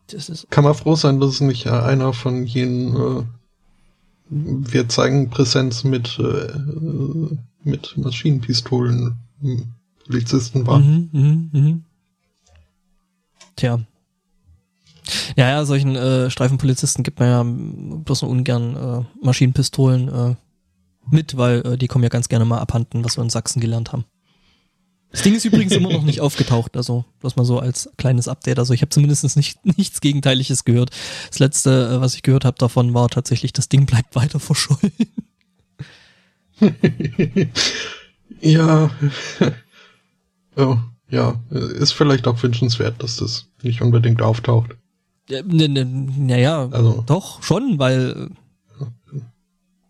Das ist Kann man froh sein, dass es nicht äh, einer von jenen äh, wir zeigen Präsenz mit, äh, mit Maschinenpistolen hm, Polizisten war. Mhm, mh, mh. Tja. Ja, ja, solchen äh, Streifenpolizisten gibt man ja bloß nur ungern äh, Maschinenpistolen äh, mit, weil äh, die kommen ja ganz gerne mal abhanden, was wir in Sachsen gelernt haben. Das Ding ist übrigens immer noch nicht [LAUGHS] aufgetaucht, also bloß mal so als kleines Update. Also ich habe zumindest nicht, [LAUGHS] nichts Gegenteiliges gehört. Das letzte, äh, was ich gehört habe davon, war tatsächlich, das Ding bleibt weiter verschollen. [LAUGHS] ja. oh, ja, ist vielleicht auch wünschenswert, dass das nicht unbedingt auftaucht. Naja, ne, ja, also. doch, schon, weil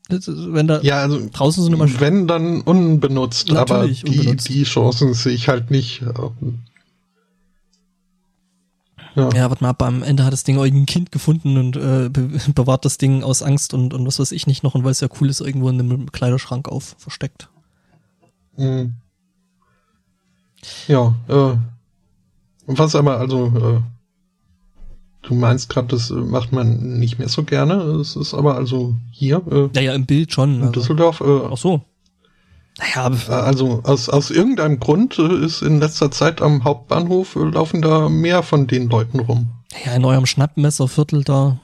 wenn da ja, also draußen so eine Maschine. Wenn dann unbenutzt, aber die, unbenutzt. die Chancen sehe ich halt nicht. Ja. ja, warte mal ab, am Ende hat das Ding irgendein Kind gefunden und äh, be [LAUGHS] bewahrt das Ding aus Angst und, und was weiß ich nicht noch und weil es ja cool ist, irgendwo in einem Kleiderschrank auf versteckt. Mhm. Ja, äh, was aber also äh, Du meinst gerade, das äh, macht man nicht mehr so gerne. Es ist aber also hier. Äh, ja, ja, im Bild schon. In also. Düsseldorf. Äh, Ach so. Naja, äh, also aus, aus irgendeinem Grund äh, ist in letzter Zeit am Hauptbahnhof äh, laufen da mehr von den Leuten rum. Ja, in eurem Schnappmesserviertel da.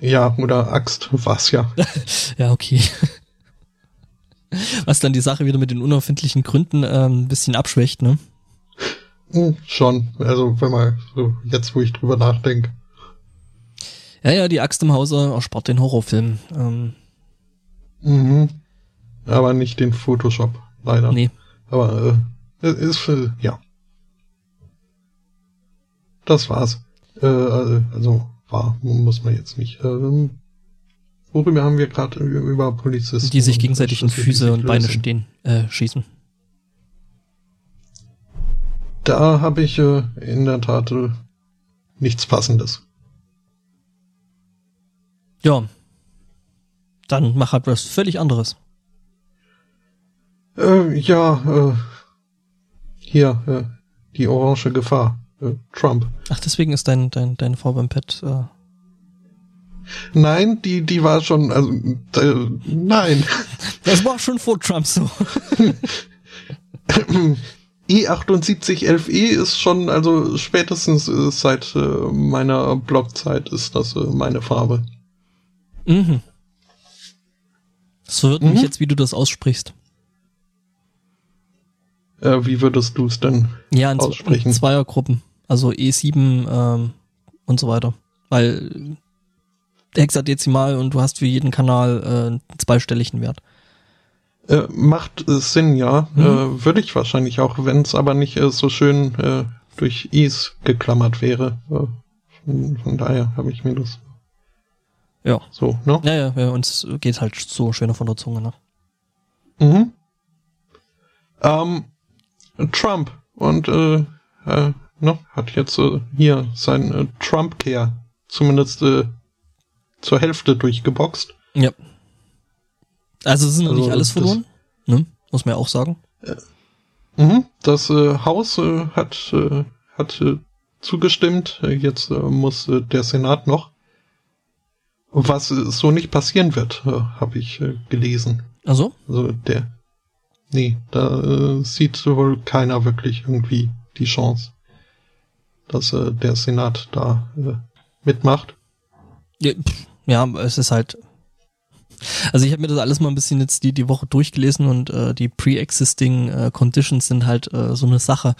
Ja, oder Axt war's ja. [LAUGHS] ja, okay. [LAUGHS] Was dann die Sache wieder mit den unerfindlichen Gründen ähm, ein bisschen abschwächt, ne? Hm, schon. Also, wenn man so jetzt, wo ich drüber nachdenke. Ja, ja, die Axt im Hause erspart den Horrorfilm. Ähm. Mhm. Aber nicht den Photoshop, leider. Nee. Aber äh, ist, äh, ja. Das war's. Äh, also, war, muss man jetzt nicht. Äh, worüber haben wir gerade über Polizisten? Die sich gegenseitig in Füße und Beine stehen, äh, schießen. Da habe ich äh, in der Tat äh, nichts Passendes. Ja. Dann mach halt was völlig anderes. Äh, ja, äh, hier, äh, die orange Gefahr. Äh, Trump. Ach, deswegen ist dein, dein, deine Frau beim Pet. Äh Nein, die, die war schon, also, nein. [LAUGHS] Das war schon vor Trump so. [LAUGHS] [LAUGHS] E7811E e ist schon, also spätestens äh, seit äh, meiner Blogzeit ist das äh, meine Farbe. Mhm. Das verwirrt mhm. mich jetzt, wie du das aussprichst. Äh, wie würdest du es denn ja, in aussprechen? In Zweiergruppen. Also E7 ähm, und so weiter. Weil hexadezimal und du hast für jeden Kanal äh, einen zweistelligen Wert. Äh, macht äh, Sinn, ja. Mhm. Äh, Würde ich wahrscheinlich auch, wenn es aber nicht äh, so schön äh, durch Is geklammert wäre. Äh, von, von, daher habe ich mir das. Ja. So, ne? Ja, ja, ja, uns geht halt so schöner von der Zunge, ne? Mhm. Ähm, Trump und äh, äh, ne, hat jetzt äh, hier sein äh, Trump-Care zumindest äh, zur Hälfte durchgeboxt. Ja. Also sind noch also, nicht alles verloren, ne? muss man ja auch sagen. Äh, mh, das äh, Haus äh, hat, äh, hat äh, zugestimmt, jetzt äh, muss äh, der Senat noch. Was äh, so nicht passieren wird, äh, habe ich äh, gelesen. Also? Also der. Nee, da äh, sieht wohl keiner wirklich irgendwie die Chance, dass äh, der Senat da äh, mitmacht. Ja, ja, es ist halt. Also ich habe mir das alles mal ein bisschen jetzt die, die Woche durchgelesen und äh, die pre-existing äh, Conditions sind halt äh, so eine Sache,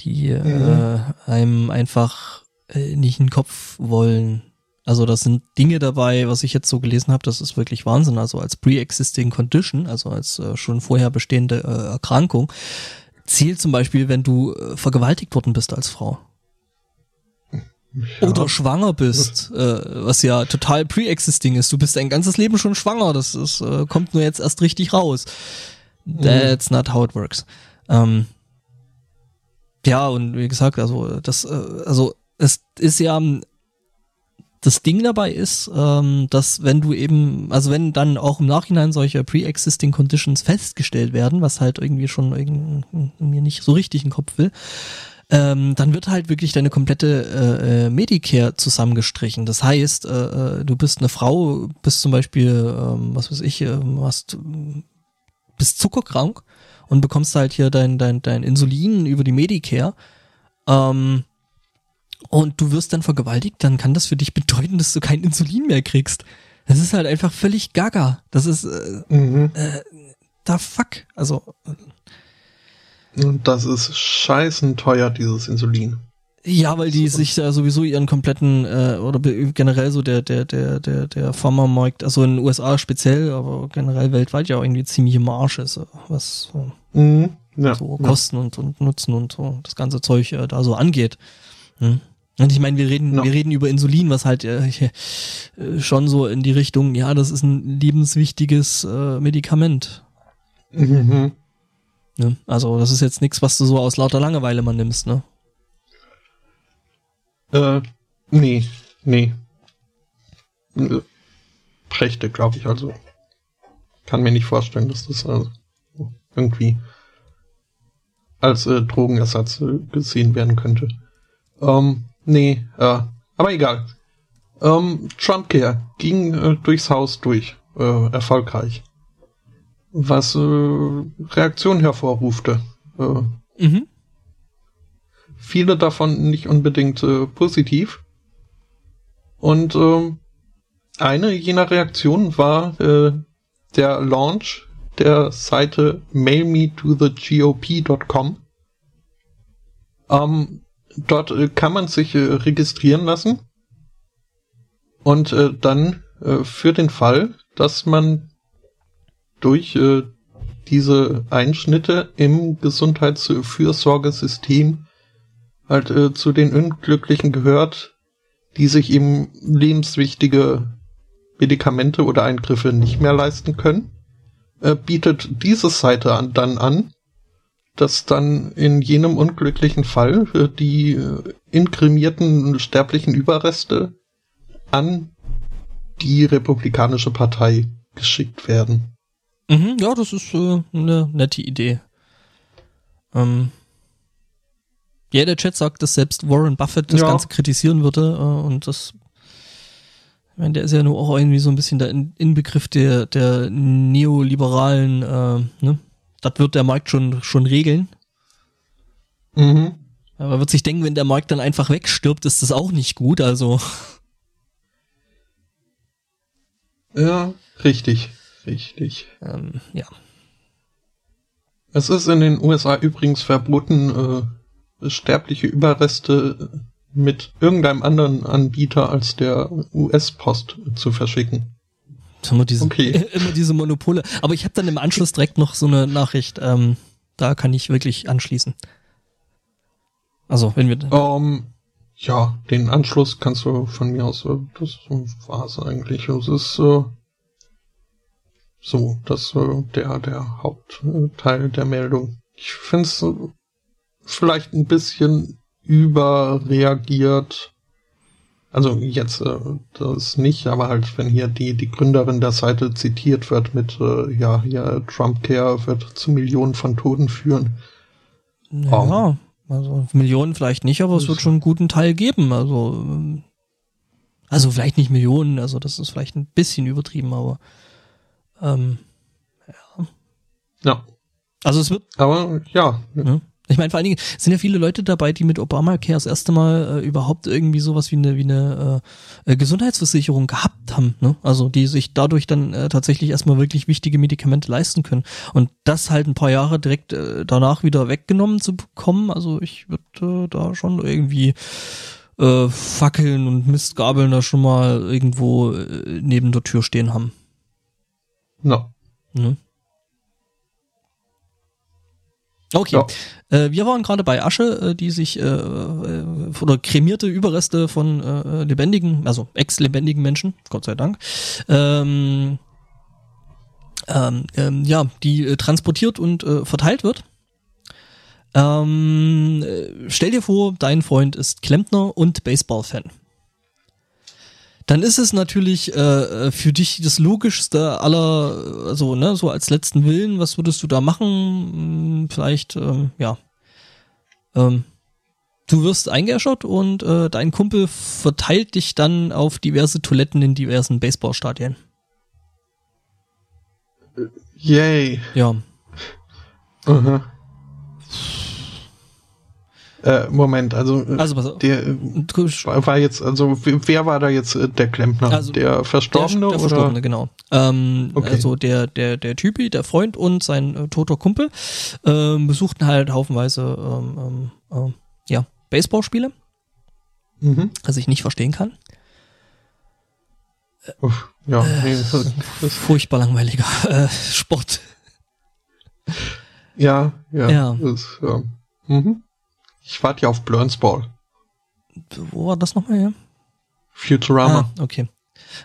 die äh, mhm. einem einfach äh, nicht in den Kopf wollen. Also das sind Dinge dabei, was ich jetzt so gelesen habe, das ist wirklich Wahnsinn. Also als pre-existing Condition, also als äh, schon vorher bestehende äh, Erkrankung, zählt zum Beispiel, wenn du äh, vergewaltigt worden bist als Frau. Ja. Oder schwanger bist, [LAUGHS] äh, was ja total pre-existing ist. Du bist dein ganzes Leben schon schwanger, das ist, äh, kommt nur jetzt erst richtig raus. That's mhm. not how it works. Ähm, ja, und wie gesagt, also das, äh, also es ist ja das Ding dabei ist, ähm, dass wenn du eben, also wenn dann auch im Nachhinein solche pre-existing Conditions festgestellt werden, was halt irgendwie schon irgendwie mir nicht so richtig in den Kopf will, ähm, dann wird halt wirklich deine komplette äh, äh, Medicare zusammengestrichen. Das heißt, äh, äh, du bist eine Frau, bist zum Beispiel, äh, was weiß ich, äh, hast, bist zuckerkrank und bekommst halt hier dein, dein, dein Insulin über die Medicare. Ähm, und du wirst dann vergewaltigt, dann kann das für dich bedeuten, dass du kein Insulin mehr kriegst. Das ist halt einfach völlig gaga. Das ist äh, mhm. äh, da fuck. Also das ist scheißen teuer, dieses Insulin. Ja, weil die so. sich da sowieso ihren kompletten äh, oder generell so der der der der der Pharmamarkt, also in den USA speziell, aber generell weltweit ja auch irgendwie ziemlich im Arsch ist, was mhm. ja, so Kosten ja. und, und Nutzen und so das ganze Zeug äh, da so angeht. Hm? Und ich meine, wir reden, no. wir reden über Insulin, was halt äh, äh, schon so in die Richtung, ja, das ist ein lebenswichtiges äh, Medikament. Mhm. Ne? Also das ist jetzt nichts, was du so aus lauter Langeweile mal nimmst, ne? Äh, nee, nee. Prächte, glaube ich, also. Kann mir nicht vorstellen, dass das also irgendwie als äh, Drogenersatz äh, gesehen werden könnte. Ähm, Nee, ja. Aber egal. Ähm, Trumpcare ging äh, durchs Haus durch. Äh, erfolgreich. Was äh, Reaktionen hervorrufte. Äh, mhm. Viele davon nicht unbedingt äh, positiv. Und äh, eine jener Reaktionen war äh, der Launch der Seite mailmetothegop.com. Ähm, dort äh, kann man sich äh, registrieren lassen und äh, dann äh, für den Fall, dass man durch äh, diese Einschnitte im Gesundheitsfürsorgesystem halt äh, zu den Unglücklichen gehört, die sich eben lebenswichtige Medikamente oder Eingriffe nicht mehr leisten können, äh, bietet diese Seite an, dann an, dass dann in jenem unglücklichen Fall äh, die äh, inkrimierten sterblichen Überreste an die Republikanische Partei geschickt werden. Mhm, ja, das ist äh, eine nette Idee. Ähm, ja, der Chat sagt, dass selbst Warren Buffett das ja. Ganze kritisieren würde äh, und das ich meine, der ist ja nur auch irgendwie so ein bisschen der Inbegriff der, der neoliberalen äh, ne, das wird der Markt schon, schon regeln. Mhm. Aber wird sich denken, wenn der Markt dann einfach wegstirbt, ist das auch nicht gut, also. Ja, richtig, richtig. Ähm, ja. Es ist in den USA übrigens verboten, äh, sterbliche Überreste mit irgendeinem anderen Anbieter als der US-Post zu verschicken. Immer diese, okay. [LAUGHS] immer diese Monopole. Aber ich habe dann im Anschluss direkt noch so eine Nachricht. Ähm, da kann ich wirklich anschließen. Also, wenn wir. Um, ähm, ja, den Anschluss kannst du von mir aus, äh, das war's eigentlich. Es ist äh, so, das äh, der, der Hauptteil der Meldung. Ich finde es vielleicht ein bisschen überreagiert also jetzt äh, das nicht, aber halt, wenn hier die, die Gründerin der Seite zitiert wird mit, äh, ja, ja, Trump Care wird zu Millionen von Toten führen. Ja, um, also Millionen vielleicht nicht, aber es wird schon einen guten Teil geben. Also, ähm, also vielleicht nicht Millionen, also das ist vielleicht ein bisschen übertrieben, aber ähm, Ja. Also es wird. Aber ja. ja. Ich meine, vor allen Dingen sind ja viele Leute dabei, die mit Obamacare das erste Mal äh, überhaupt irgendwie sowas wie eine, wie eine äh, äh, Gesundheitsversicherung gehabt haben. Ne? Also die sich dadurch dann äh, tatsächlich erstmal wirklich wichtige Medikamente leisten können. Und das halt ein paar Jahre direkt äh, danach wieder weggenommen zu bekommen, also ich würde äh, da schon irgendwie äh, Fackeln und Mistgabeln da schon mal irgendwo äh, neben der Tür stehen haben. No. Ne? Okay. Ja. Äh, wir waren gerade bei Asche, äh, die sich äh, äh, oder kremierte Überreste von äh, lebendigen, also ex-lebendigen Menschen, Gott sei Dank. Ähm, ähm, ähm, ja, die äh, transportiert und äh, verteilt wird. Ähm, äh, stell dir vor, dein Freund ist Klempner und Baseball-Fan dann ist es natürlich äh, für dich das Logischste aller, also ne, so als letzten Willen, was würdest du da machen? Hm, vielleicht, ähm, ja. Ähm, du wirst eingeäschert und äh, dein Kumpel verteilt dich dann auf diverse Toiletten in diversen Baseballstadien. Yay. Ja. Uh -huh. Äh, Moment, also, äh, also der äh, war jetzt, also wer war da jetzt äh, der Klempner? Also, der Verstorbene? Der, der Verstorbene, genau. Ähm, okay. Also der, der, der Typi, der Freund und sein äh, toter Kumpel ähm, besuchten halt haufenweise ähm, ähm, äh, ja, Baseballspiele, mhm. was ich nicht verstehen kann. Uff, ja, nee, das, das furchtbar langweiliger äh, Sport. Ja, ja. ja. Das, ja. Mhm. Ich warte ja auf Blurns Ball. Wo war das nochmal her? Futurama. Ah, okay.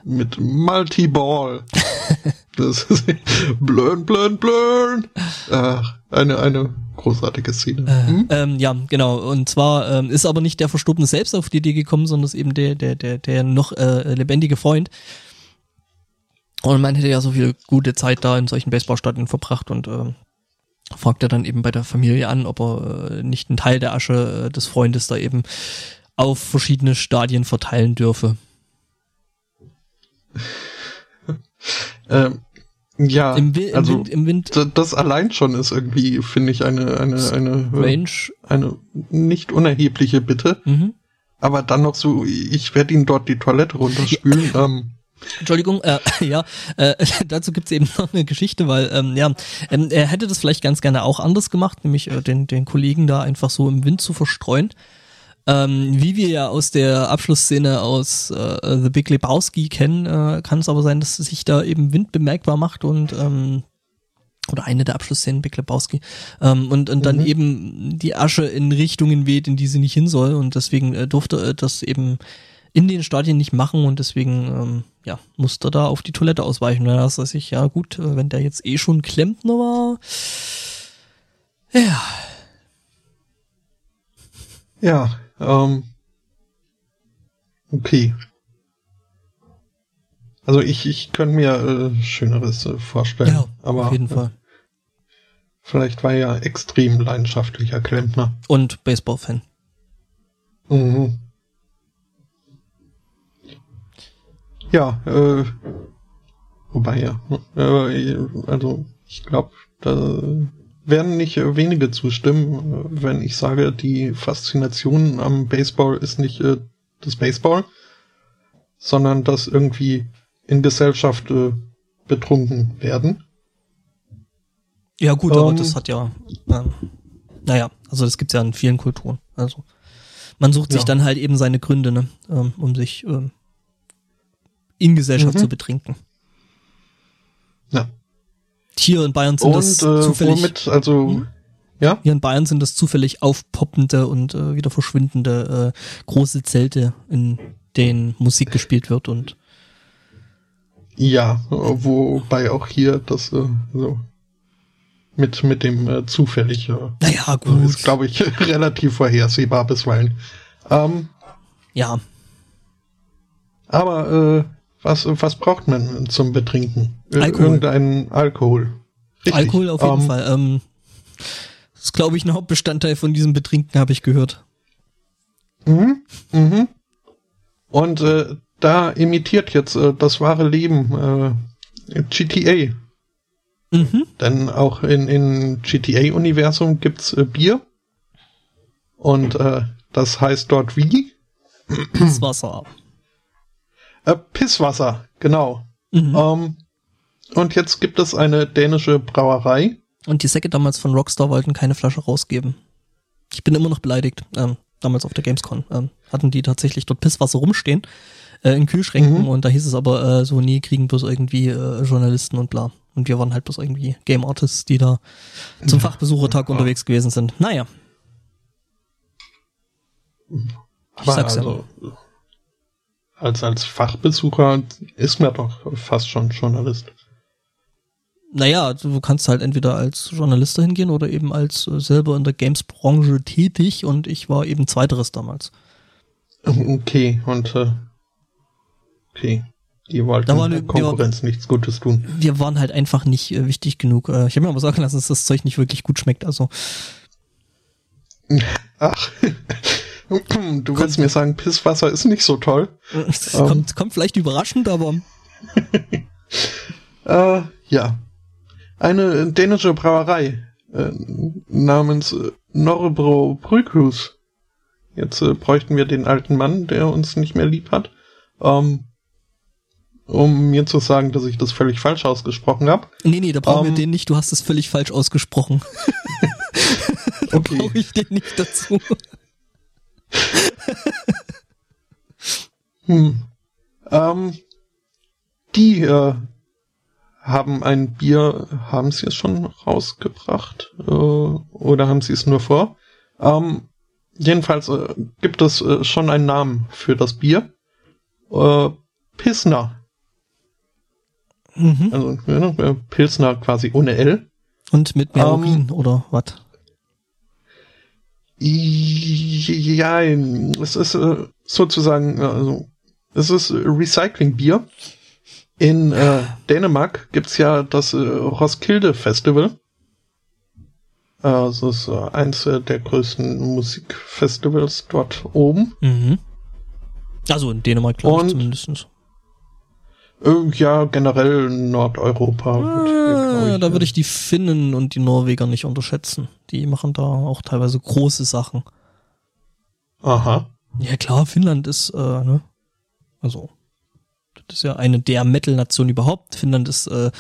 Mit Multi-Ball. [LAUGHS] das ist Blurn, Blurn, Blurn. Ach, eine, eine großartige Szene. Äh, hm? ähm, ja, genau. Und zwar ähm, ist aber nicht der Verstorbene selbst auf die Idee gekommen, sondern ist eben der, der, der, der noch äh, lebendige Freund. Und man hätte ja so viel gute Zeit da in solchen Baseballstadien verbracht und äh, fragt er dann eben bei der Familie an, ob er äh, nicht einen Teil der Asche äh, des Freundes da eben auf verschiedene Stadien verteilen dürfe. [LAUGHS] ähm, ja, Im, Wi also im Wind, im Wind. Das allein schon ist irgendwie, finde ich, eine eine eine Range, eine nicht unerhebliche Bitte. Mhm. Aber dann noch so, ich werde ihn dort die Toilette runterspülen. Ja. Ähm, Entschuldigung, äh, [LAUGHS] ja, äh, [LAUGHS] dazu gibt's eben noch eine Geschichte, weil ähm, ja, ähm, er hätte das vielleicht ganz gerne auch anders gemacht, nämlich äh, den, den Kollegen da einfach so im Wind zu verstreuen. Ähm, wie wir ja aus der Abschlussszene aus äh, The Big Lebowski kennen, äh, kann es aber sein, dass sich da eben Wind bemerkbar macht und ähm, oder eine der Abschlussszenen Big Lebowski ähm, und und dann mhm. eben die Asche in Richtungen weht, in die sie nicht hin soll und deswegen äh, durfte äh, das eben in den Stadien nicht machen und deswegen ähm, ja, musste da auf die Toilette ausweichen. Da weiß ich, ja gut, äh, wenn der jetzt eh schon Klempner war. Ja. Ja, ähm. Okay. Also ich, ich könnte mir äh, Schöneres äh, vorstellen. Ja, aber, auf jeden äh, Fall. Vielleicht war er ja extrem leidenschaftlicher Klempner. Und Baseball-Fan. Mhm. Ja, äh, wobei ja, äh, also ich glaube, da werden nicht wenige zustimmen, wenn ich sage, die Faszination am Baseball ist nicht äh, das Baseball, sondern das irgendwie in Gesellschaft äh, betrunken werden. Ja gut, ähm, aber das hat ja, äh, naja, also das gibt's ja in vielen Kulturen. Also man sucht sich ja. dann halt eben seine Gründe, ne, ähm, um sich ähm, in Gesellschaft mhm. zu betrinken. Ja. Hier in Bayern sind und, das äh, zufällig. Womit, also, hm? ja? Hier in Bayern sind das zufällig aufpoppende und äh, wieder verschwindende äh, große Zelte, in denen Musik gespielt wird und. Ja, wobei auch hier das äh, so mit mit dem äh, zufällig äh, naja, gut. ist, glaube ich, [LAUGHS] relativ vorhersehbar bisweilen. Ähm, ja. Aber äh, was, was braucht man zum Betrinken? Alkohol. Irgendeinen Alkohol. Richtig. Alkohol auf jeden um, ähm, Fall. Ähm, das ist, glaube ich, ein Hauptbestandteil von diesem Betrinken, habe ich gehört. Mhm, mhm. Und äh, da imitiert jetzt äh, das wahre Leben äh, GTA. Mhm. Denn auch in, in GTA-Universum gibt's äh, Bier. Und äh, das heißt dort wie? Pisswasser. Äh, Pisswasser, genau. Mhm. Ähm, und jetzt gibt es eine dänische Brauerei. Und die Säcke damals von Rockstar wollten keine Flasche rausgeben. Ich bin immer noch beleidigt. Ähm, damals auf der Gamescon ähm, hatten die tatsächlich dort Pisswasser rumstehen äh, in Kühlschränken mhm. und da hieß es aber äh, so, nie kriegen bloß irgendwie äh, Journalisten und bla. Und wir waren halt bloß irgendwie Game Artists, die da zum Fachbesuchertag ja. unterwegs gewesen sind. Naja. Ich sag's also, ja. Als, als Fachbesucher ist man doch fast schon Journalist. Naja, du kannst halt entweder als Journalist hingehen oder eben als äh, selber in der Games-Branche tätig und ich war eben zweiteres damals. Okay, und äh, okay. Die wollten da war eine, Konkurrenz wir, nichts Gutes tun. Wir waren halt einfach nicht äh, wichtig genug. Äh, ich habe mir aber sagen lassen, dass das Zeug nicht wirklich gut schmeckt. Also. [LAUGHS] Ach. [CLEARS THROAT] du kommt, willst mir sagen, Pisswasser ist nicht so toll. Es ähm. kommt, kommt vielleicht überraschend, aber. [LAUGHS] äh, ja. Eine dänische Brauerei äh, namens äh, Norbro Bryghus. Jetzt äh, bräuchten wir den alten Mann, der uns nicht mehr lieb hat. Ähm, um mir zu sagen, dass ich das völlig falsch ausgesprochen habe. Nee, nee, da brauchen um, wir ähm, den nicht. Du hast es völlig falsch ausgesprochen. [LAUGHS] [LAUGHS] da okay. brauche ich den nicht dazu. Hm. Ähm, die äh, haben ein Bier, haben sie es schon rausgebracht äh, oder haben sie es nur vor? Ähm, jedenfalls äh, gibt es äh, schon einen Namen für das Bier. Äh, Pissner. Mhm. Also ja, Pilsner quasi ohne L. Und mit mehr Urin oder was? Ja, es ist äh, sozusagen, also es ist Recyclingbier. In äh, Dänemark gibt's ja das äh, Roskilde Festival. Also es ist äh, eins der größten Musikfestivals dort oben. Mhm. Also in Dänemark, glaube ich zumindest. Äh, ja, generell Nordeuropa. Ah, ich, da würde ich die Finnen und die Norweger nicht unterschätzen. Die machen da auch teilweise große Sachen. Aha. Ja klar, Finnland ist, äh, ne? Also, das ist ja eine der Metal-Nationen überhaupt. Finnland ist äh,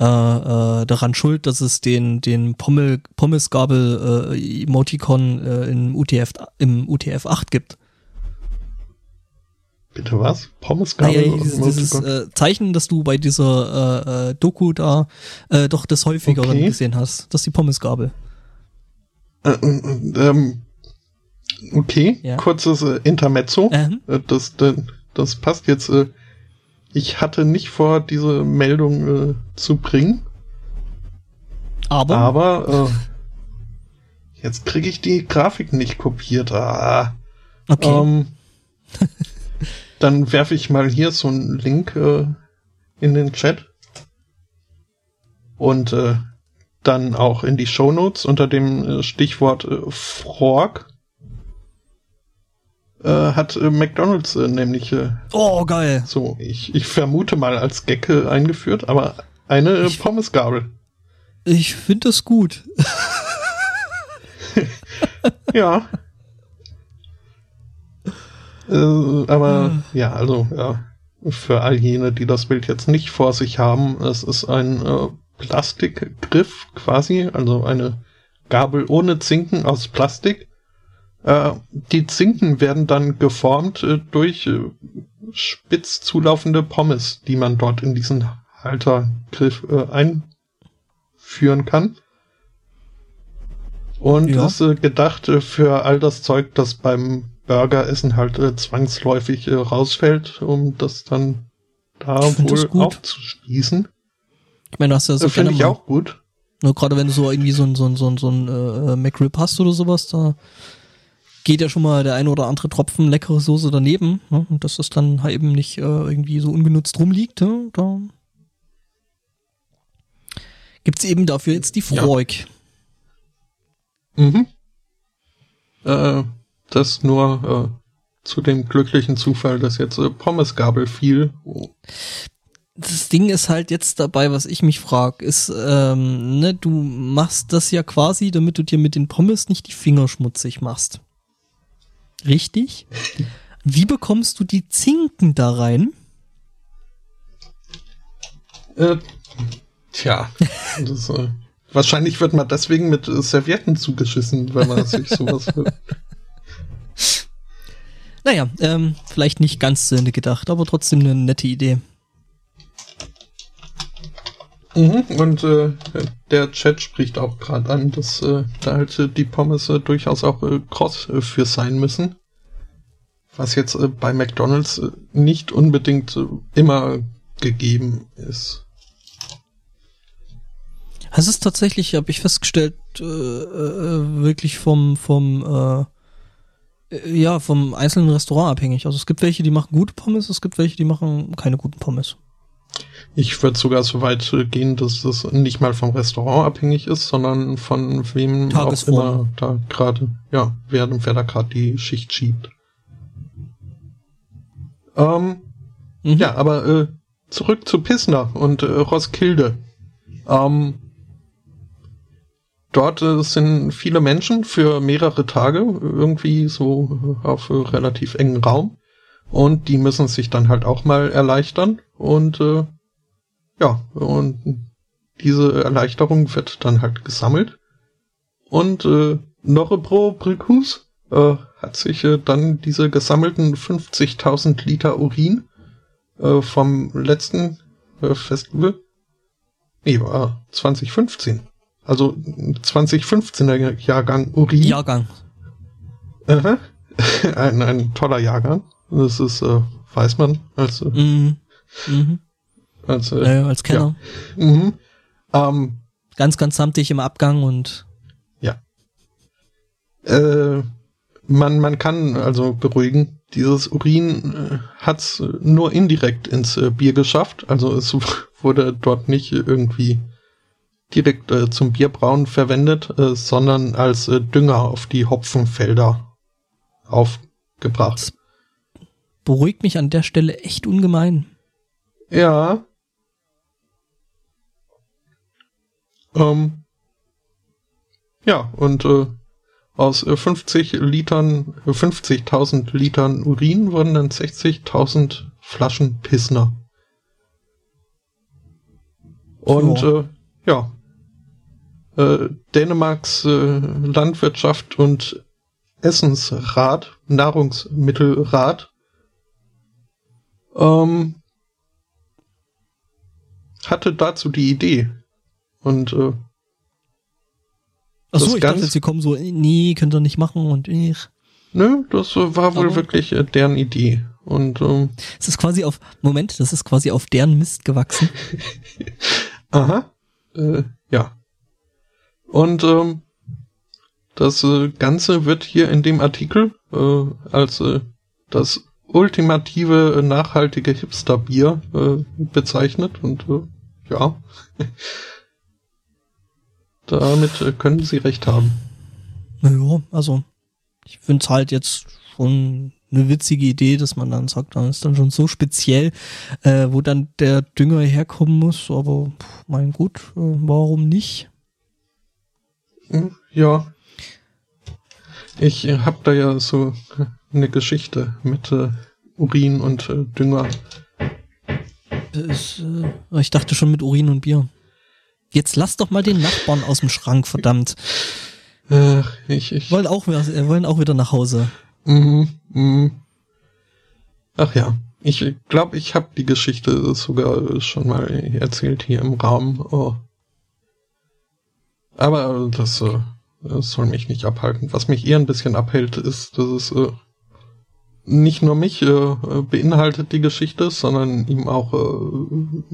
äh, äh, daran schuld, dass es den, den Pommel, Pommesgabel äh, Emoticon äh, im UTF, im UTF 8 gibt. Bitte was? Pommesgabel? Naja, dieses, dieses äh, Zeichen, das du bei dieser äh, äh, Doku da äh, doch des häufigeren okay. gesehen hast. Das ist die Pommesgabel. Äh, äh, ähm, okay, ja. kurzes äh, Intermezzo. Ähm. Das, das, das passt jetzt. Äh, ich hatte nicht vor, diese Meldung äh, zu bringen. Aber? Aber äh, jetzt kriege ich die Grafik nicht kopiert. Ah. Okay. Ähm, [LAUGHS] Dann werfe ich mal hier so einen Link äh, in den Chat. Und äh, dann auch in die Show Notes unter dem äh, Stichwort äh, Frog. Äh, hat äh, McDonalds äh, nämlich äh, Oh, geil. So, ich, ich vermute mal als Gecke eingeführt, aber eine äh, Pommesgabel. Ich finde das gut. [LAUGHS] ja. Äh, aber hm. ja, also ja, für all jene, die das Bild jetzt nicht vor sich haben, es ist ein äh, Plastikgriff quasi, also eine Gabel ohne Zinken aus Plastik. Äh, die Zinken werden dann geformt äh, durch äh, spitz zulaufende Pommes, die man dort in diesen Haltergriff äh, einführen kann. Und ja. ist äh, gedacht äh, für all das Zeug, das beim Burgeressen halt äh, zwangsläufig äh, rausfällt, um das dann da wohl aufzuspießen. Ich meine, du hast ja so Finde ich auch gut. Nur gerade wenn du so irgendwie so ein, so ein, so ein, so ein äh, McRib hast oder sowas, da geht ja schon mal der ein oder andere Tropfen leckere Soße daneben. Ne? Und dass das dann halt eben nicht äh, irgendwie so ungenutzt rumliegt, ne? da gibt's eben dafür jetzt die Freuk. Ja. Mhm. Äh, das nur äh, zu dem glücklichen Zufall, dass jetzt äh, Pommesgabel fiel. das Ding ist halt jetzt dabei, was ich mich frage, ist, ähm, ne, du machst das ja quasi, damit du dir mit den Pommes nicht die Finger schmutzig machst. Richtig? Wie bekommst du die Zinken da rein? Äh, tja, das, äh, wahrscheinlich wird man deswegen mit äh, Servietten zugeschissen, wenn man sich sowas. [LAUGHS] naja, ähm, vielleicht nicht ganz zu Ende gedacht, aber trotzdem eine nette Idee. Mhm, und äh, der Chat spricht auch gerade an, dass äh, da halt äh, die Pommes äh, durchaus auch äh, cross äh, für sein müssen. Was jetzt äh, bei McDonalds äh, nicht unbedingt äh, immer gegeben ist. Es ist tatsächlich, habe ich festgestellt, äh, äh, wirklich vom vom äh, äh, ja vom einzelnen Restaurant abhängig. Also es gibt welche, die machen gute Pommes, es gibt welche, die machen keine guten Pommes. Ich würde sogar so weit gehen, dass das nicht mal vom Restaurant abhängig ist, sondern von wem Tagesform. auch immer da gerade, ja, wer, wer da gerade die Schicht schiebt. Ähm, Mhm. Ja, aber äh, zurück zu Pissner und äh, Roskilde. Ähm, dort äh, sind viele Menschen für mehrere Tage irgendwie so auf relativ engen Raum. Und die müssen sich dann halt auch mal erleichtern. Und äh, ja, und diese Erleichterung wird dann halt gesammelt. Und äh, Norebro Bricus äh, hat sich äh, dann diese gesammelten 50.000 Liter Urin äh, vom letzten äh, Festival, nee, war 2015, also 2015er Jahrgang Urin. Jahrgang. Aha. [LAUGHS] ein, ein toller Jahrgang. Das ist, äh, weiß man, als, äh, Mhm. Mhm. als, äh, Äh, als Kenner. mhm. ähm, Ganz, ganz samtig im Abgang und Äh, man, man kann also beruhigen, dieses Urin äh, hat's äh, nur indirekt ins äh, Bier geschafft. Also es [LAUGHS] wurde dort nicht irgendwie direkt äh, zum Bierbrauen verwendet, äh, sondern als äh, Dünger auf die Hopfenfelder aufgebracht. beruhigt mich an der Stelle echt ungemein. Ja. Ähm, ja, und äh, aus äh, 50 Litern, äh, 50.000 Litern Urin wurden dann 60.000 Flaschen Pissner. Und Ja. äh, ja, äh, Dänemarks äh, Landwirtschaft und Essensrat, Nahrungsmittelrat, ähm, hatte dazu die Idee. Und äh, Achso, Das ich dachte, sie kommen so, äh, nee, könnt ihr nicht machen und ich. ne, das äh, war wohl Aber- wirklich äh, deren Idee. Und ähm, Es ist quasi auf, Moment, das ist quasi auf deren Mist gewachsen. [LAUGHS] aha, äh, ja. Und ähm, das äh, Ganze wird hier in dem Artikel äh, als äh, das ultimative äh, nachhaltige Hipsterbier äh, bezeichnet und äh, ja. [LAUGHS] Damit äh, können Sie recht haben. Naja, also, ich finde es halt jetzt schon eine witzige Idee, dass man dann sagt, dann ist dann schon so speziell, äh, wo dann der Dünger herkommen muss, aber pff, mein gut, äh, warum nicht? Hm, Ja. Ich äh, hab da ja so äh, eine Geschichte mit äh, Urin und äh, Dünger. Das, äh, ich dachte schon mit Urin und Bier. Jetzt lass doch mal den Nachbarn aus dem Schrank, verdammt. Ach, ich, ich. Wollen auch, wieder- äh, wollen auch wieder nach Hause. Mhm, mhm. Ach ja. Ich glaube, ich habe die Geschichte sogar schon mal erzählt hier im Raum. Oh. Aber das, äh, das soll mich nicht abhalten. Was mich eher ein bisschen abhält, ist, dass es äh, nicht nur mich äh, beinhaltet, die Geschichte, sondern ihm auch äh,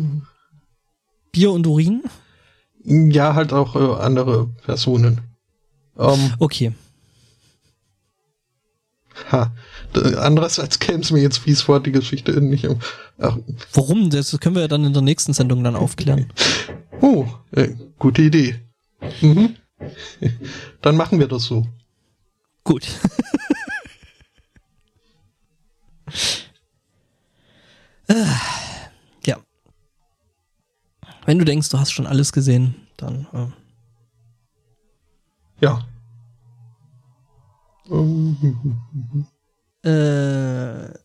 Bier und Urin? Ja, halt auch äh, andere Personen. Ähm, Okay. ha. Andererseits käme es mir jetzt fies vor, die Geschichte nicht um. Ach, Warum? Das können wir ja dann in der nächsten Sendung dann aufklären. oh, äh, gute Idee. Mhm. [LAUGHS] Dann machen wir das so. Gut. [LAUGHS] Ja. Wenn du denkst, du hast schon alles gesehen, dann. Äh, ja. Äh,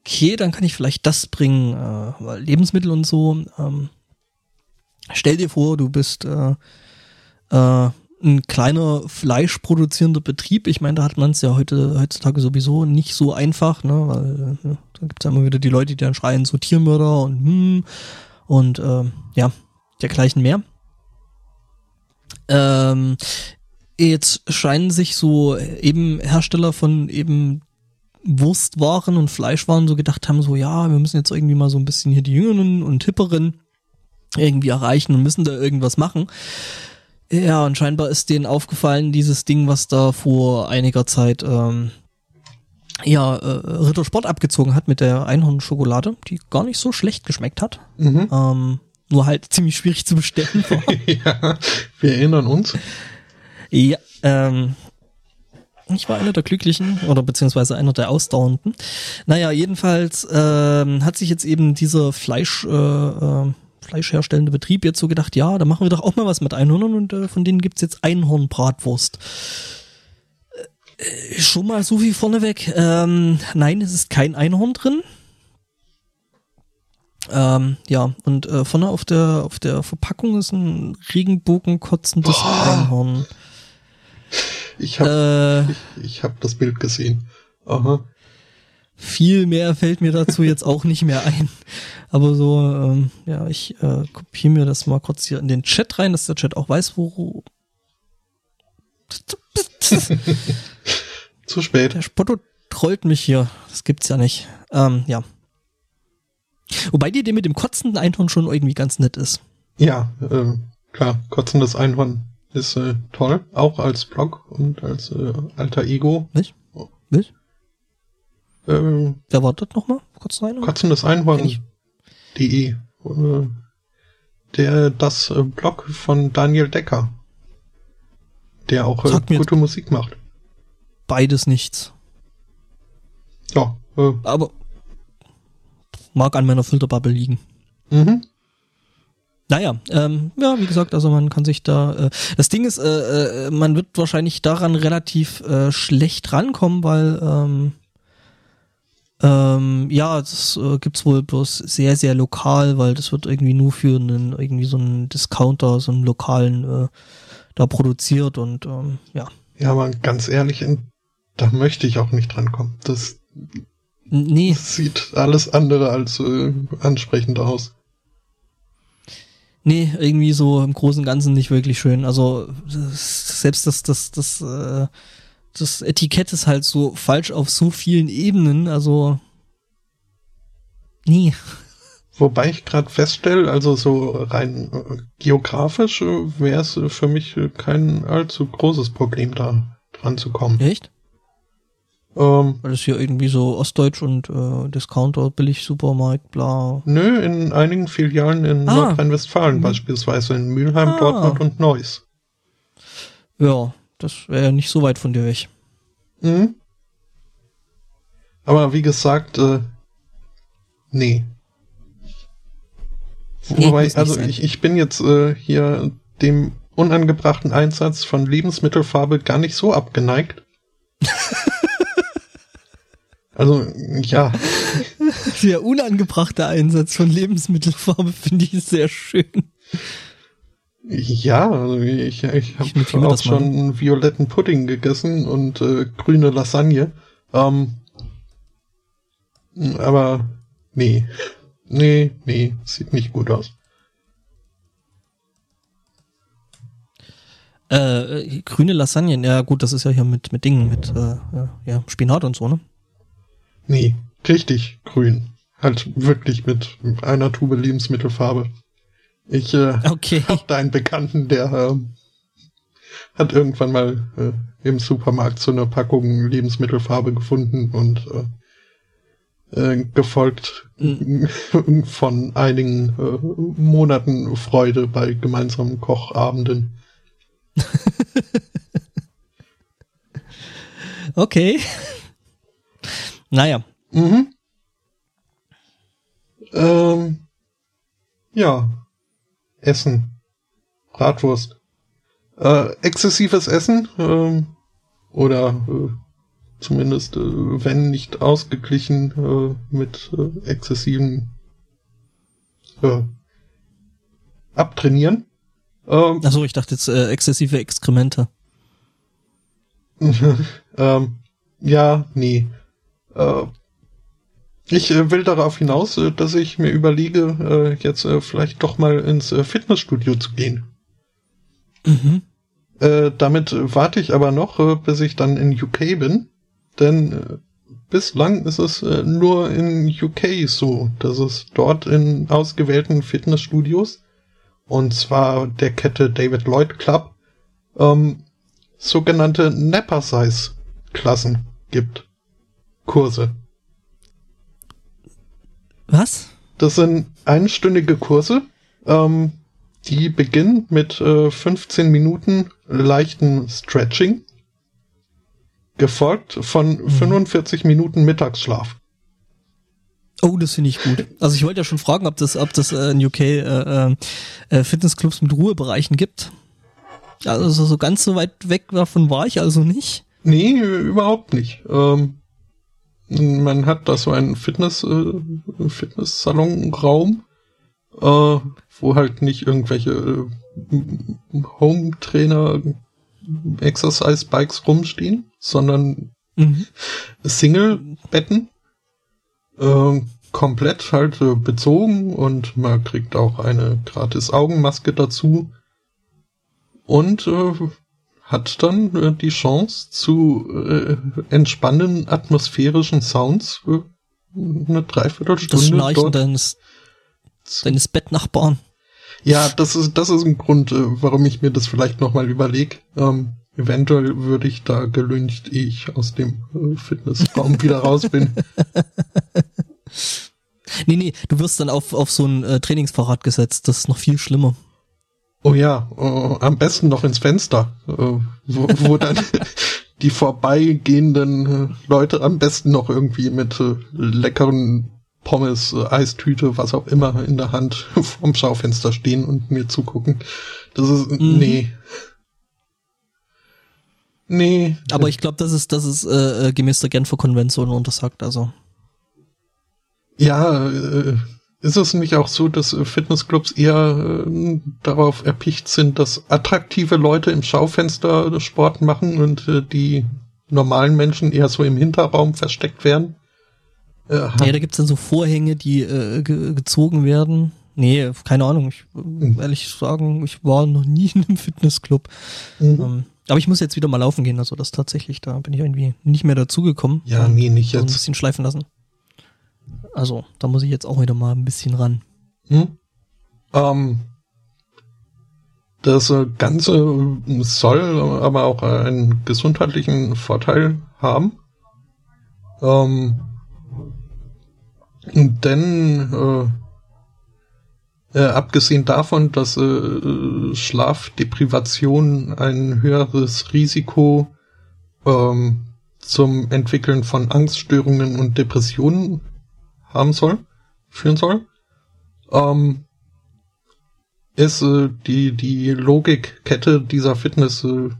okay, dann kann ich vielleicht das bringen, äh, weil Lebensmittel und so. Ähm, stell dir vor, du bist äh, äh, ein kleiner fleischproduzierender Betrieb. Ich meine, da hat man es ja heute heutzutage sowieso nicht so einfach, ne? Weil äh, da gibt es ja immer wieder die Leute, die dann schreien, so Tiermörder und hm, und äh, ja, dergleichen mehr. Ähm, jetzt scheinen sich so eben Hersteller von eben Wurstwaren und Fleischwaren so gedacht haben, so ja, wir müssen jetzt irgendwie mal so ein bisschen hier die Jüngeren und Hipperen irgendwie erreichen und müssen da irgendwas machen. Ja, und scheinbar ist denen aufgefallen, dieses Ding, was da vor einiger Zeit ähm, ja, äh, Rittersport abgezogen hat mit der Einhornschokolade, die gar nicht so schlecht geschmeckt hat. Mhm. Ähm, nur halt [LAUGHS] ziemlich schwierig zu bestellen war. [LAUGHS] ja, wir erinnern uns. Ja, ähm, ich war einer der Glücklichen oder beziehungsweise einer der Ausdauernden. Naja, jedenfalls ähm, hat sich jetzt eben dieser Fleisch, äh, äh, fleischherstellende Betrieb jetzt so gedacht, ja, da machen wir doch auch mal was mit Einhörnern und äh, von denen gibt's jetzt Einhornbratwurst. Äh, schon mal so viel vorneweg. Ähm, nein, es ist kein Einhorn drin. Ähm, ja, und äh, vorne auf der auf der Verpackung ist ein Regenbogenkotzendes Einhorn. Ich habe äh, ich, ich hab das Bild gesehen. Aha. Viel mehr fällt mir dazu jetzt auch nicht mehr ein. Aber so, ähm, ja, ich äh, kopiere mir das mal kurz hier in den Chat rein, dass der Chat auch weiß, wo. Zu spät. Der Spotto trollt mich hier. Das gibt's ja nicht. Ähm, ja. Wobei die Idee mit dem kotzenden Einhorn schon irgendwie ganz nett ist. Ja, äh, klar, kotzendes Einhorn ist äh, toll, auch als Blog und als äh, alter Ego. Nicht? Nicht? Ähm, Wer war das nochmal? Kotzendes Einhorn? Kotzendes Einhorn.de. Äh, der, das äh, Blog von Daniel Decker. Der auch äh, gute Musik macht. Beides nichts. Ja. Äh, Aber mag an meiner Filterbubble liegen. Mhm. Naja, ähm, ja, wie gesagt, also man kann sich da. Äh, das Ding ist, äh, äh, man wird wahrscheinlich daran relativ äh, schlecht rankommen, weil ähm, ähm, ja, das äh, gibt's wohl bloß sehr, sehr lokal, weil das wird irgendwie nur für einen irgendwie so einen Discounter, so einen lokalen äh, da produziert und ähm, ja. Ja, aber ganz ehrlich, da möchte ich auch nicht drankommen. Das Nee. Sieht alles andere als äh, ansprechend aus. Nee, irgendwie so im Großen und Ganzen nicht wirklich schön. Also selbst das, das, das, äh, das Etikett ist halt so falsch auf so vielen Ebenen. Also nee. Wobei ich gerade feststelle, also so rein äh, geografisch äh, wäre es für mich kein allzu großes Problem da dran zu kommen. Echt? Ähm, Weil es hier irgendwie so Ostdeutsch und äh, Discounter, Billig-Supermarkt, bla. Nö, in einigen Filialen in ah. Nordrhein-Westfalen, mhm. beispielsweise in Mülheim, ah. Dortmund und Neuss. Ja, das wäre ja nicht so weit von dir weg. Mhm. Aber wie gesagt, äh, nee. nee Wobei, also ich, ich bin jetzt äh, hier dem unangebrachten Einsatz von Lebensmittelfarbe gar nicht so abgeneigt. [LAUGHS] Also, ja. Der unangebrachte Einsatz von Lebensmittelfarbe finde ich sehr schön. Ja, also ich, ich habe auch schon einen violetten Pudding gegessen und äh, grüne Lasagne. Ähm, aber nee. Nee, nee, sieht nicht gut aus. Äh, grüne Lasagne, ja gut, das ist ja hier mit, mit Dingen, mit äh, ja, Spinat und so, ne? Nee, richtig grün. Halt wirklich mit einer Tube Lebensmittelfarbe. Ich äh, okay. [LAUGHS] hab da einen Bekannten, der äh, hat irgendwann mal äh, im Supermarkt so eine Packung Lebensmittelfarbe gefunden und äh, äh, gefolgt mhm. [LAUGHS] von einigen äh, Monaten Freude bei gemeinsamen Kochabenden. [LAUGHS] okay. Naja. Mhm. Ähm, Ja. Essen. Bratwurst. Äh, exzessives Essen äh, oder äh, zumindest, äh, wenn nicht ausgeglichen, äh, mit äh, exzessiven äh, Abtrainieren. Ähm, Achso, ich dachte jetzt äh, exzessive Exkremente. [LAUGHS] ähm, ja, nee. Ich äh, will darauf hinaus, äh, dass ich mir überlege, äh, jetzt vielleicht doch mal ins Fitnessstudio zu gehen. Mhm. Damit warte ich aber noch, bis ich dann in UK bin. Denn bislang ist es nur in UK so, dass es dort in ausgewählten Fitnessstudios, und zwar der Kette David Lloyd Club, ähm, sogenannte Napper-Size-Klassen gibt. Kurse. Was? Das sind einstündige Kurse, ähm, die beginnen mit äh, 15 Minuten leichten Stretching, gefolgt von mhm. 45 Minuten Mittagsschlaf. Oh, das finde ich gut. Also ich wollte ja schon fragen, ob das, ob das äh, in UK äh, äh, äh, Fitnessclubs mit Ruhebereichen gibt. Also so ganz so weit weg davon war ich also nicht. Nee, überhaupt nicht. Ähm, man hat da so einen Fitness, äh, Fitnesssalon-Raum, äh, wo halt nicht irgendwelche äh, Home-Trainer Exercise-Bikes rumstehen, sondern mhm. Single-Betten. Äh, komplett halt äh, bezogen und man kriegt auch eine gratis Augenmaske dazu und äh, hat dann äh, die Chance zu äh, entspannenden atmosphärischen Sounds äh, eine Dreiviertelstunde. Das Schnarchen deines, deines Bettnachbarn. Ja, das ist, das ist ein Grund, äh, warum ich mir das vielleicht nochmal überlege. Ähm, eventuell würde ich da gelüncht, ehe ich aus dem äh, Fitnessraum wieder raus bin. [LAUGHS] Nee, nee, du wirst dann auf, auf so ein Trainingsfahrrad gesetzt. Das ist noch viel schlimmer. Oh ja, uh, am besten noch ins Fenster, uh, wo, wo dann [LAUGHS] die vorbeigehenden uh, Leute am besten noch irgendwie mit leckeren Pommes, Eistüte, was auch immer in der Hand [LAUGHS] vorm Schaufenster stehen und mir zugucken. Das ist, mhm. nee. Nee. Aber ich glaube, das ist, das ist äh, gemäß der Genfer Konvention untersagt, also. Ja, äh, ist es nicht auch so, dass äh, Fitnessclubs eher äh, darauf erpicht sind, dass attraktive Leute im Schaufenster Sport machen und äh, die normalen Menschen eher so im Hinterraum versteckt werden? Äh, ja, da gibt's dann so Vorhänge, die äh, ge gezogen werden. Nee, keine Ahnung. Ich mhm. ehrlich sagen, ich war noch nie [LAUGHS] in einem Fitnessclub. Mhm. Ähm, aber ich muss jetzt wieder mal laufen gehen, also das tatsächlich, da bin ich irgendwie nicht mehr dazugekommen. Ja, nee, nicht jetzt. Ein bisschen schleifen lassen. Also, da muss ich jetzt auch wieder mal ein bisschen ran. Hm? Ähm, das Ganze soll aber auch einen gesundheitlichen Vorteil haben. Ähm, denn äh, äh, abgesehen davon, dass äh, Schlafdeprivation ein höheres Risiko ähm, zum Entwickeln von Angststörungen und Depressionen haben soll, führen soll, ähm, ist äh, die, die Logikkette dieser Fitness äh,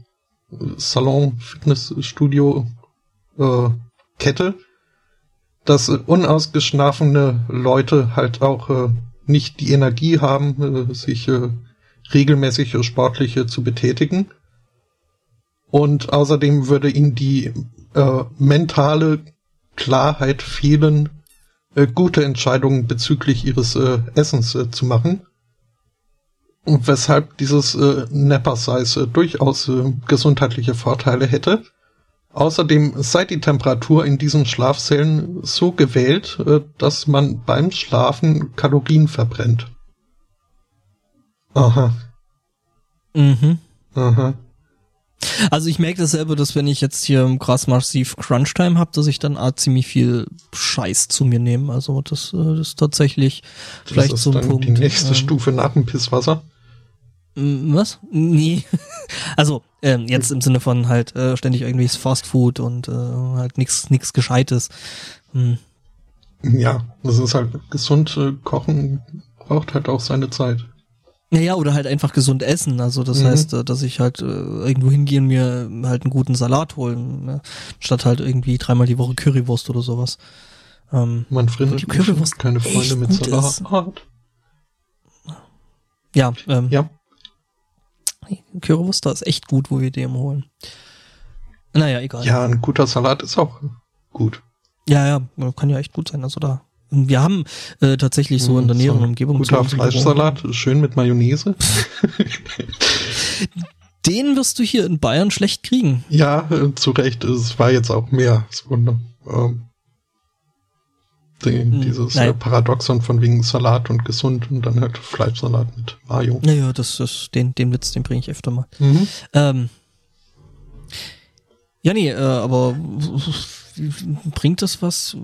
Salon, Fitnessstudio äh, Kette, dass äh, unausgeschlafene Leute halt auch äh, nicht die Energie haben, äh, sich äh, regelmäßig äh, sportliche zu betätigen. Und außerdem würde ihnen die äh, mentale Klarheit fehlen, äh, gute Entscheidungen bezüglich ihres äh, Essens äh, zu machen. Und weshalb dieses äh, Napper-Size äh, durchaus äh, gesundheitliche Vorteile hätte. Außerdem sei die Temperatur in diesen Schlafzellen so gewählt, äh, dass man beim Schlafen Kalorien verbrennt. Aha. Mhm. Aha. Also ich merke das selber, dass wenn ich jetzt hier krass massiv Crunch-Time habe, dass ich dann auch ziemlich viel Scheiß zu mir nehme. Also das, äh, das ist tatsächlich das vielleicht ist so ein Punkt. Die nächste ähm, Stufe nach dem Pisswasser. Was? Nee. [LAUGHS] Also ähm, jetzt im Sinne von halt äh, ständig irgendwie Fast Food und äh, halt nichts nix Gescheites. Hm. Ja, das ist halt gesund äh, kochen braucht halt auch seine Zeit. Naja, oder halt einfach gesund essen. Also das mhm. heißt, äh, dass ich halt äh, irgendwo hingehen mir halt einen guten Salat holen, ne? statt halt irgendwie dreimal die Woche Currywurst oder sowas. Ähm, Man findet Currywurst keine Freunde mit Salat. Ist. Ja, ähm, ja. Currywurst da ist echt gut, wo wir den holen. Naja, egal. Ja, ein guter Salat ist auch gut. Ja, ja, kann ja echt gut sein. Also da wir haben äh, tatsächlich so in der näheren so Umgebung. Guter Fleischsalat, schön mit Mayonnaise. [LAUGHS] Den wirst du hier in Bayern schlecht kriegen. Ja, äh, zu Recht. Es war jetzt auch mehr. So, ähm, die, hm, dieses äh, Paradoxon von wegen Salat und gesund und dann halt Fleischsalat mit Mayo. Naja, das ist den, den Witz, den bringe ich öfter mal. Mhm. Ähm, ja, nee, äh, aber bringt das was?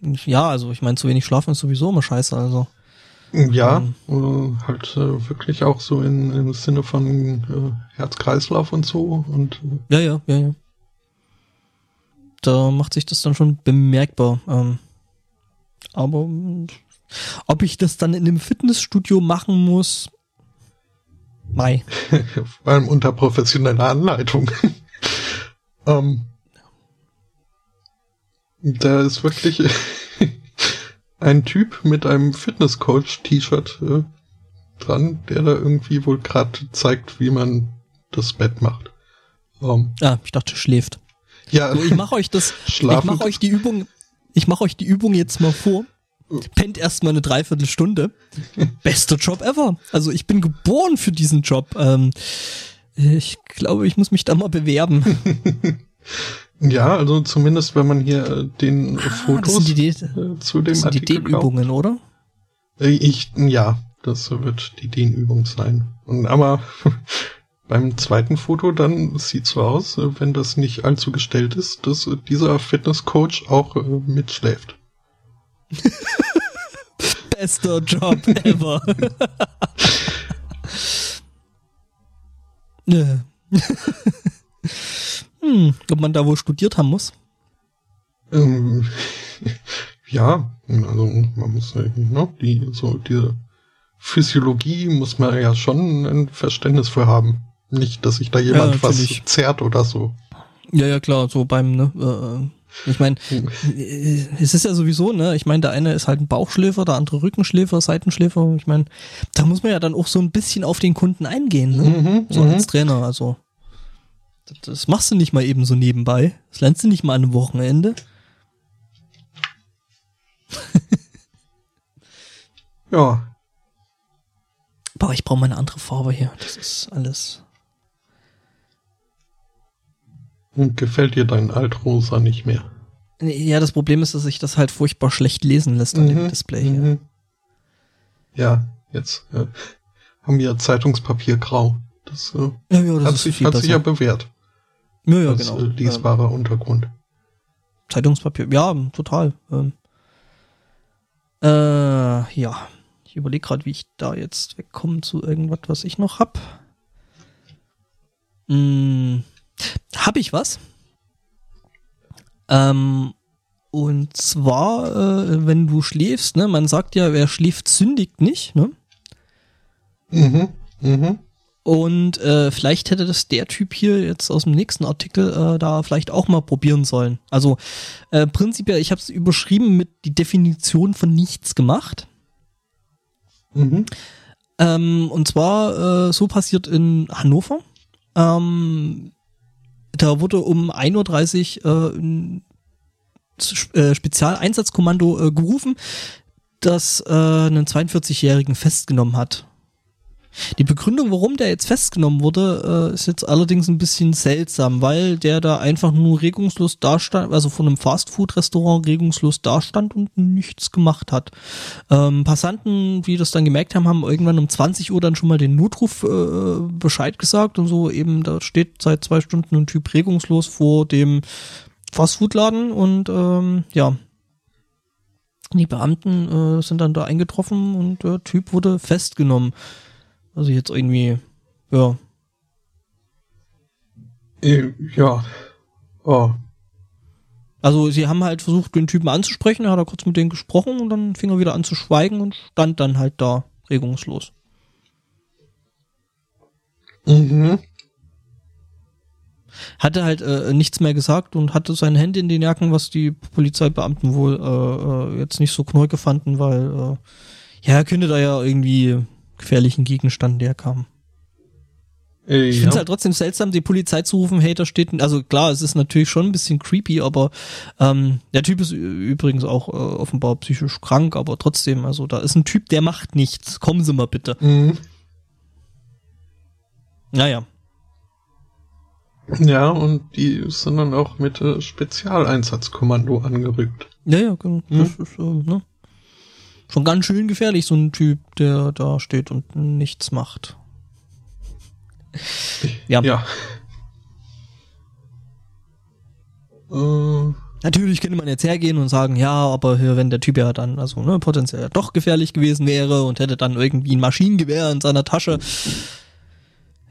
Ja, also ich meine, zu wenig schlafen ist sowieso immer scheiße, also. Ja, ähm, äh, halt äh, wirklich auch so in, im Sinne von äh, Herz-Kreislauf und so und. Äh, ja, ja, ja, ja. Da macht sich das dann schon bemerkbar. Ähm, aber ob ich das dann in einem Fitnessstudio machen muss, Mai. [LAUGHS] Vor allem unter professioneller Anleitung. [LAUGHS] ähm, da ist wirklich [LAUGHS] ein Typ mit einem Fitnesscoach-T-Shirt äh, dran, der da irgendwie wohl gerade zeigt, wie man das Bett macht. Um, ähm, ah, ich dachte, schläft. Ja. So, ich mache euch das. Schlafend. Ich mache euch die Übung. Ich mache euch die Übung jetzt mal vor. Pennt erstmal eine Dreiviertelstunde. Bester Job ever. Also ich bin geboren für diesen Job. Ähm, ich glaube, ich muss mich da mal bewerben. [LAUGHS] Ja, also zumindest wenn man hier äh, den ah, Fotos die, äh, zu dem das sind Artikel die Dehnübungen, oder? Äh, ich, ja, das wird die Dehnübung sein. Und aber [LAUGHS] beim zweiten Foto dann sieht so aus, wenn das nicht allzu gestellt ist, dass dieser Fitnesscoach auch mitschläft. [LAUGHS] Bester Job ever. [LAUGHS] Hm, ob man da wohl studiert haben muss? Ähm, [LAUGHS] ja, also man muss ne, die so diese Physiologie muss man ja schon ein Verständnis für haben. Nicht, dass sich da jemand ja, was zerrt oder so. Ja, ja, klar, so beim, ne, äh, ich meine, hm. äh, es ist ja sowieso, ne, ich meine, der eine ist halt ein Bauchschläfer, der andere Rückenschläfer, Seitenschläfer. Ich meine, da muss man ja dann auch so ein bisschen auf den Kunden eingehen, ne? Mhm, so als mhm. Trainer, also. Das machst du nicht mal eben so nebenbei. Das lernst du nicht mal an einem Wochenende. [LAUGHS] ja. Boah, ich brauche mal eine andere Farbe hier. Das ist alles. Und gefällt dir dein Altrosa nicht mehr? Ja, das Problem ist, dass sich das halt furchtbar schlecht lesen lässt an mhm, dem Display hier. Mhm. Ja, jetzt äh, haben wir Zeitungspapier grau. Das, äh, ja, ja, das hat, sich, hat sich ja bewährt. Ja, ja, genau. Äh, lesbarer Untergrund. Zeitungspapier, ja, total. Ähm, äh, ja, ich überlege gerade, wie ich da jetzt wegkomme zu irgendwas, was ich noch hab. Hm, hab ich was? Ähm, und zwar, äh, wenn du schläfst, ne, man sagt ja, wer schläft, sündigt nicht, ne? Mhm, mhm. Und äh, vielleicht hätte das der Typ hier jetzt aus dem nächsten Artikel äh, da vielleicht auch mal probieren sollen. Also äh, prinzipiell, ich habe es überschrieben mit die Definition von nichts gemacht. Mhm. Ähm, und zwar äh, so passiert in Hannover. Ähm, da wurde um 1.30 Uhr äh, ein äh, Spezialeinsatzkommando äh, gerufen, das äh, einen 42-Jährigen festgenommen hat. Die Begründung, warum der jetzt festgenommen wurde, äh, ist jetzt allerdings ein bisschen seltsam, weil der da einfach nur regungslos dastand, also von einem Fastfood-Restaurant regungslos dastand und nichts gemacht hat. Ähm, Passanten, die das dann gemerkt haben, haben irgendwann um 20 Uhr dann schon mal den Notruf äh, Bescheid gesagt und so eben, da steht seit zwei Stunden ein Typ regungslos vor dem Fastfood-Laden und ähm, ja, die Beamten äh, sind dann da eingetroffen und der Typ wurde festgenommen. Also jetzt irgendwie, ja. Äh, ja. Oh. Also sie haben halt versucht, den Typen anzusprechen, er hat er kurz mit denen gesprochen und dann fing er wieder an zu schweigen und stand dann halt da. regungslos. Mhm. Hatte halt äh, nichts mehr gesagt und hatte seine Hände in den Jacken, was die Polizeibeamten wohl äh, äh, jetzt nicht so knorke fanden, weil äh, ja, er könnte da ja irgendwie gefährlichen Gegenstand der kam. Äh, Ich finde es halt trotzdem seltsam, die Polizei zu rufen, hey, da steht, also klar, es ist natürlich schon ein bisschen creepy, aber ähm, der Typ ist übrigens auch äh, offenbar psychisch krank, aber trotzdem, also da ist ein Typ, der macht nichts. Kommen Sie mal bitte. Mhm. Naja. Ja, und die sind dann auch mit äh, Spezialeinsatzkommando angerückt. Ja, ja, genau. Das ist, äh, ne? Schon ganz schön gefährlich, so ein Typ, der da steht und nichts macht. Ja. Ja. Äh, Natürlich könnte man jetzt hergehen und sagen, ja, aber wenn der Typ ja dann, also ne, potenziell ja doch gefährlich gewesen wäre und hätte dann irgendwie ein Maschinengewehr in seiner Tasche.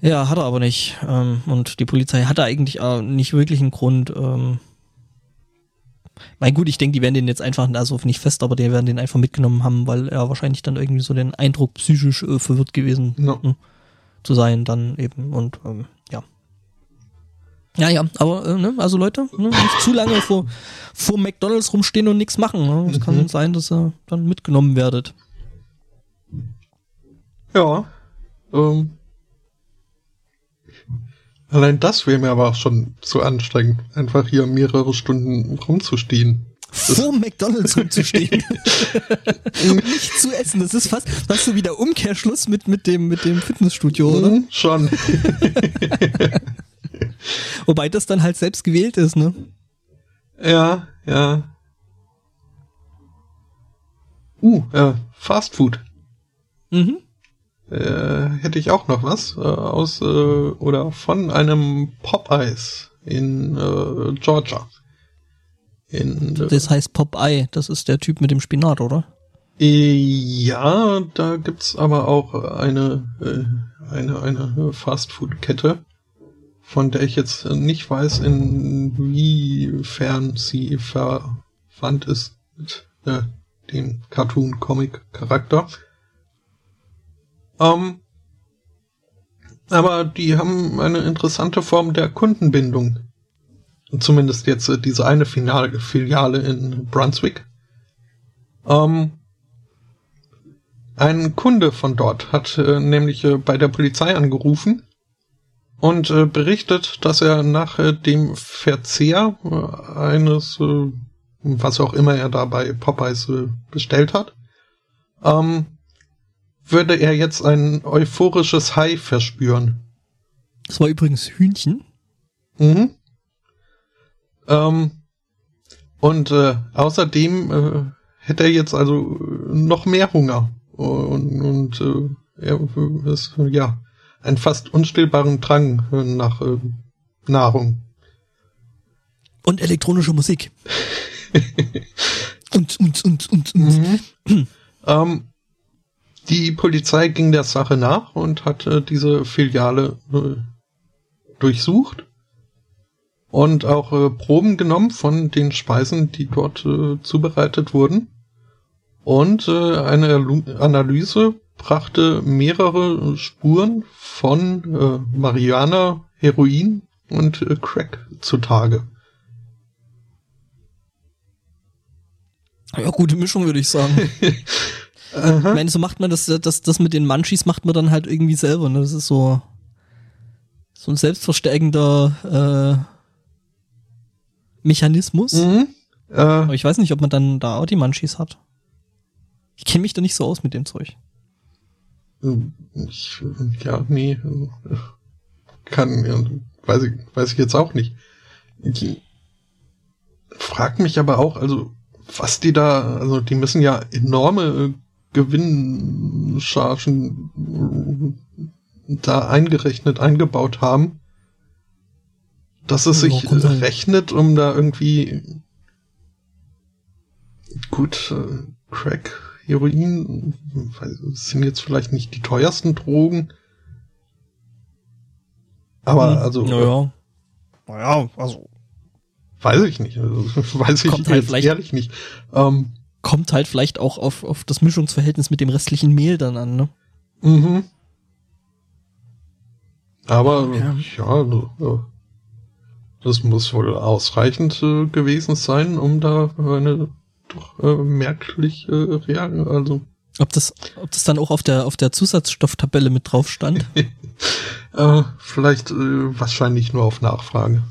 Ja, hat er aber nicht. Ähm, und die Polizei hatte eigentlich äh, nicht wirklich einen Grund. Mein gut, ich denke, die werden den jetzt einfach, also nicht fest, aber die werden den einfach mitgenommen haben, weil er wahrscheinlich dann irgendwie so den Eindruck psychisch äh, verwirrt gewesen no. hm, zu sein dann eben und ähm, ja. Ja, ja, aber äh, ne, also Leute, ne, nicht zu lange vor, vor McDonalds rumstehen und nichts machen. Ne? Es kann Mhm. sein, dass ihr dann mitgenommen werdet. Ja. Ähm, allein das wäre mir aber auch schon zu anstrengend, einfach hier mehrere Stunden rumzustehen. Vor McDonalds rumzustehen [LAUGHS] und nicht zu essen. Das ist fast, fast so wie der Umkehrschluss mit, mit dem, mit dem Fitnessstudio, oder? Mhm, schon. [LAUGHS] Wobei das dann halt selbst gewählt ist, ne? ja, ja. Uh, äh, Fast Food. Mhm. Äh, hätte ich auch noch was äh, aus äh, oder von einem Popeyes in äh, Georgia. In, äh, Das heißt Popeye, das ist der Typ mit dem Spinat, oder? Äh, Ja, da gibt's aber auch eine, äh, eine, eine Fastfood-Kette, von der ich jetzt nicht weiß, inwiefern sie verwandt ist mit äh, dem Cartoon-Comic-Charakter. Ähm, aber die haben eine interessante Form der Kundenbindung. Zumindest jetzt äh, diese eine Final Filiale in Brunswick. Ähm, ein Kunde von dort hat äh, nämlich äh, bei der Polizei angerufen und äh, berichtet, dass er nach äh, dem Verzehr äh, eines, äh, was auch immer er da bei Popeyes bestellt hat, ähm, würde er jetzt ein euphorisches High verspüren. Das war übrigens Hühnchen. Mhm. Ähm, und äh, außerdem äh, hätte er jetzt also noch mehr Hunger und, und äh, er ist ja einen fast unstillbaren Drang nach äh, Nahrung. Und elektronische Musik. [LAUGHS] und, und, und, und, und. Ähm, die Polizei ging der Sache nach und hat äh, diese Filiale äh, durchsucht und auch äh, Proben genommen von den Speisen, die dort äh, zubereitet wurden. Und äh, eine Erlu- Analyse brachte mehrere Spuren von äh, Marihuana, Heroin und Crack zutage. Ja, gute Mischung, würde ich sagen. [LAUGHS] Ich meine, so macht man das, das, das mit den Munchies macht man dann halt irgendwie selber, ne? Das ist so, so ein selbstverstärkender äh, Mechanismus. Mhm. Äh, Aber ich weiß nicht, ob man dann da auch die Munchies hat. Ich kenne mich da nicht so aus mit dem Zeug. Ich, ja, nee, kann, ja, weiß ich, weiß ich jetzt auch nicht. Ich frag mich aber auch, also, was die da, also, die müssen ja enorme Gewinnchargen da eingerechnet, eingebaut haben, dass es sich rechnet, um da irgendwie gut, äh, Crack, Heroin, sind jetzt vielleicht nicht die teuersten Drogen. Aber Hm, also Naja. Naja, also. weiß ich nicht. Also, [LAUGHS] weiß ich Kommt halt vielleicht- ehrlich nicht. Ähm, kommt halt vielleicht auch auf, auf das Mischungsverhältnis mit dem restlichen Mehl dann an, ne? Mhm. Aber ja, ja das muss wohl ausreichend äh, gewesen sein, um da eine doch äh, merklich äh, real, also ob das, ob das dann auch auf der auf der Zusatzstofftabelle mit drauf stand? [LAUGHS] äh, vielleicht äh, wahrscheinlich nur auf Nachfrage.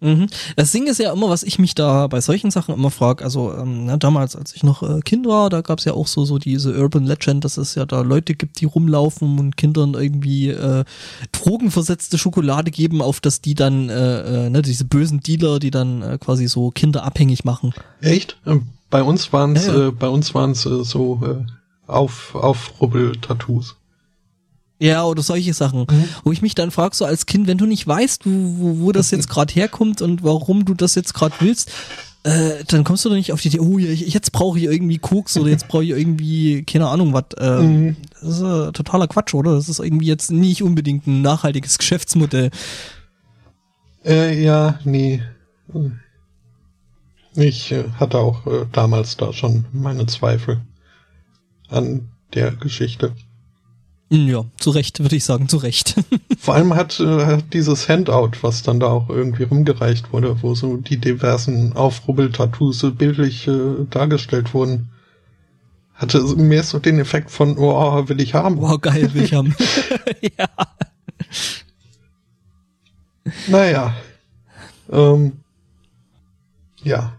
Mhm. Das Ding ist ja immer, was ich mich da bei solchen Sachen immer frage. Also ähm, na, damals, als ich noch äh, Kind war, da gab es ja auch so so diese Urban Legend, dass es ja da Leute gibt, die rumlaufen und Kindern irgendwie äh, drogenversetzte Schokolade geben, auf dass die dann äh, äh, ne, diese bösen Dealer, die dann äh, quasi so Kinder abhängig machen. Echt? Ähm, bei uns waren es ja, ja. äh, bei uns waren es äh, so äh, auf Aufrubbel-Tattoos. Ja, oder solche Sachen. Mhm. Wo ich mich dann frage, so als Kind, wenn du nicht weißt, wo, wo, das jetzt gerade herkommt und warum du das jetzt gerade willst, äh, dann kommst du doch nicht auf die Idee, oh, jetzt brauche ich irgendwie Koks oder jetzt brauche ich irgendwie, keine Ahnung was. Äh, mhm. Das ist äh, totaler Quatsch, oder? Das ist irgendwie jetzt nicht unbedingt ein nachhaltiges Geschäftsmodell. Äh, ja, nee. Ich äh, hatte auch äh, damals da schon meine Zweifel an der Geschichte. Ja, zu Recht, würde ich sagen, zu Recht. [LAUGHS] Vor allem hat, äh, dieses Handout, was dann da auch irgendwie rumgereicht wurde, wo so die diversen Aufrubbel-Tattoos so bildlich äh, dargestellt wurden, hatte mehr so den Effekt von, oh, will ich haben. Wow, geil, will ich haben. [LAUGHS] [LAUGHS] ja. Naja. Ähm, ja.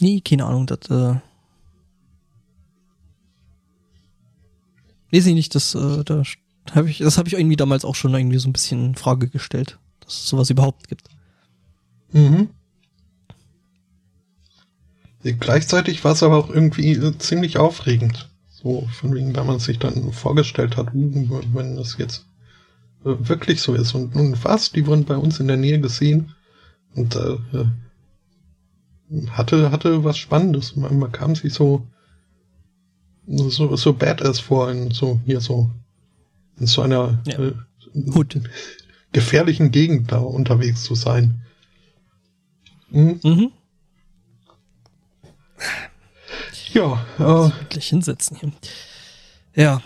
Nee, keine Ahnung, das, äh, Weiß ich nicht, das, äh, da hab ich, das habe ich irgendwie damals auch schon irgendwie so ein bisschen in Frage gestellt, dass es sowas überhaupt gibt. Mhm. Gleichzeitig war es aber auch irgendwie äh, ziemlich aufregend. So, von wegen, weil man sich dann vorgestellt hat, uh, wenn das jetzt äh, wirklich so ist. Und nun was, die wurden bei uns in der Nähe gesehen und äh, hatte, hatte was Spannendes. Man, man kam sich so so, so badass vor, in so, hier so, in so einer ja. äh, gefährlichen Gegend da unterwegs zu sein. Hm? Mhm. Ja, äh, hinsetzen hier. Ja.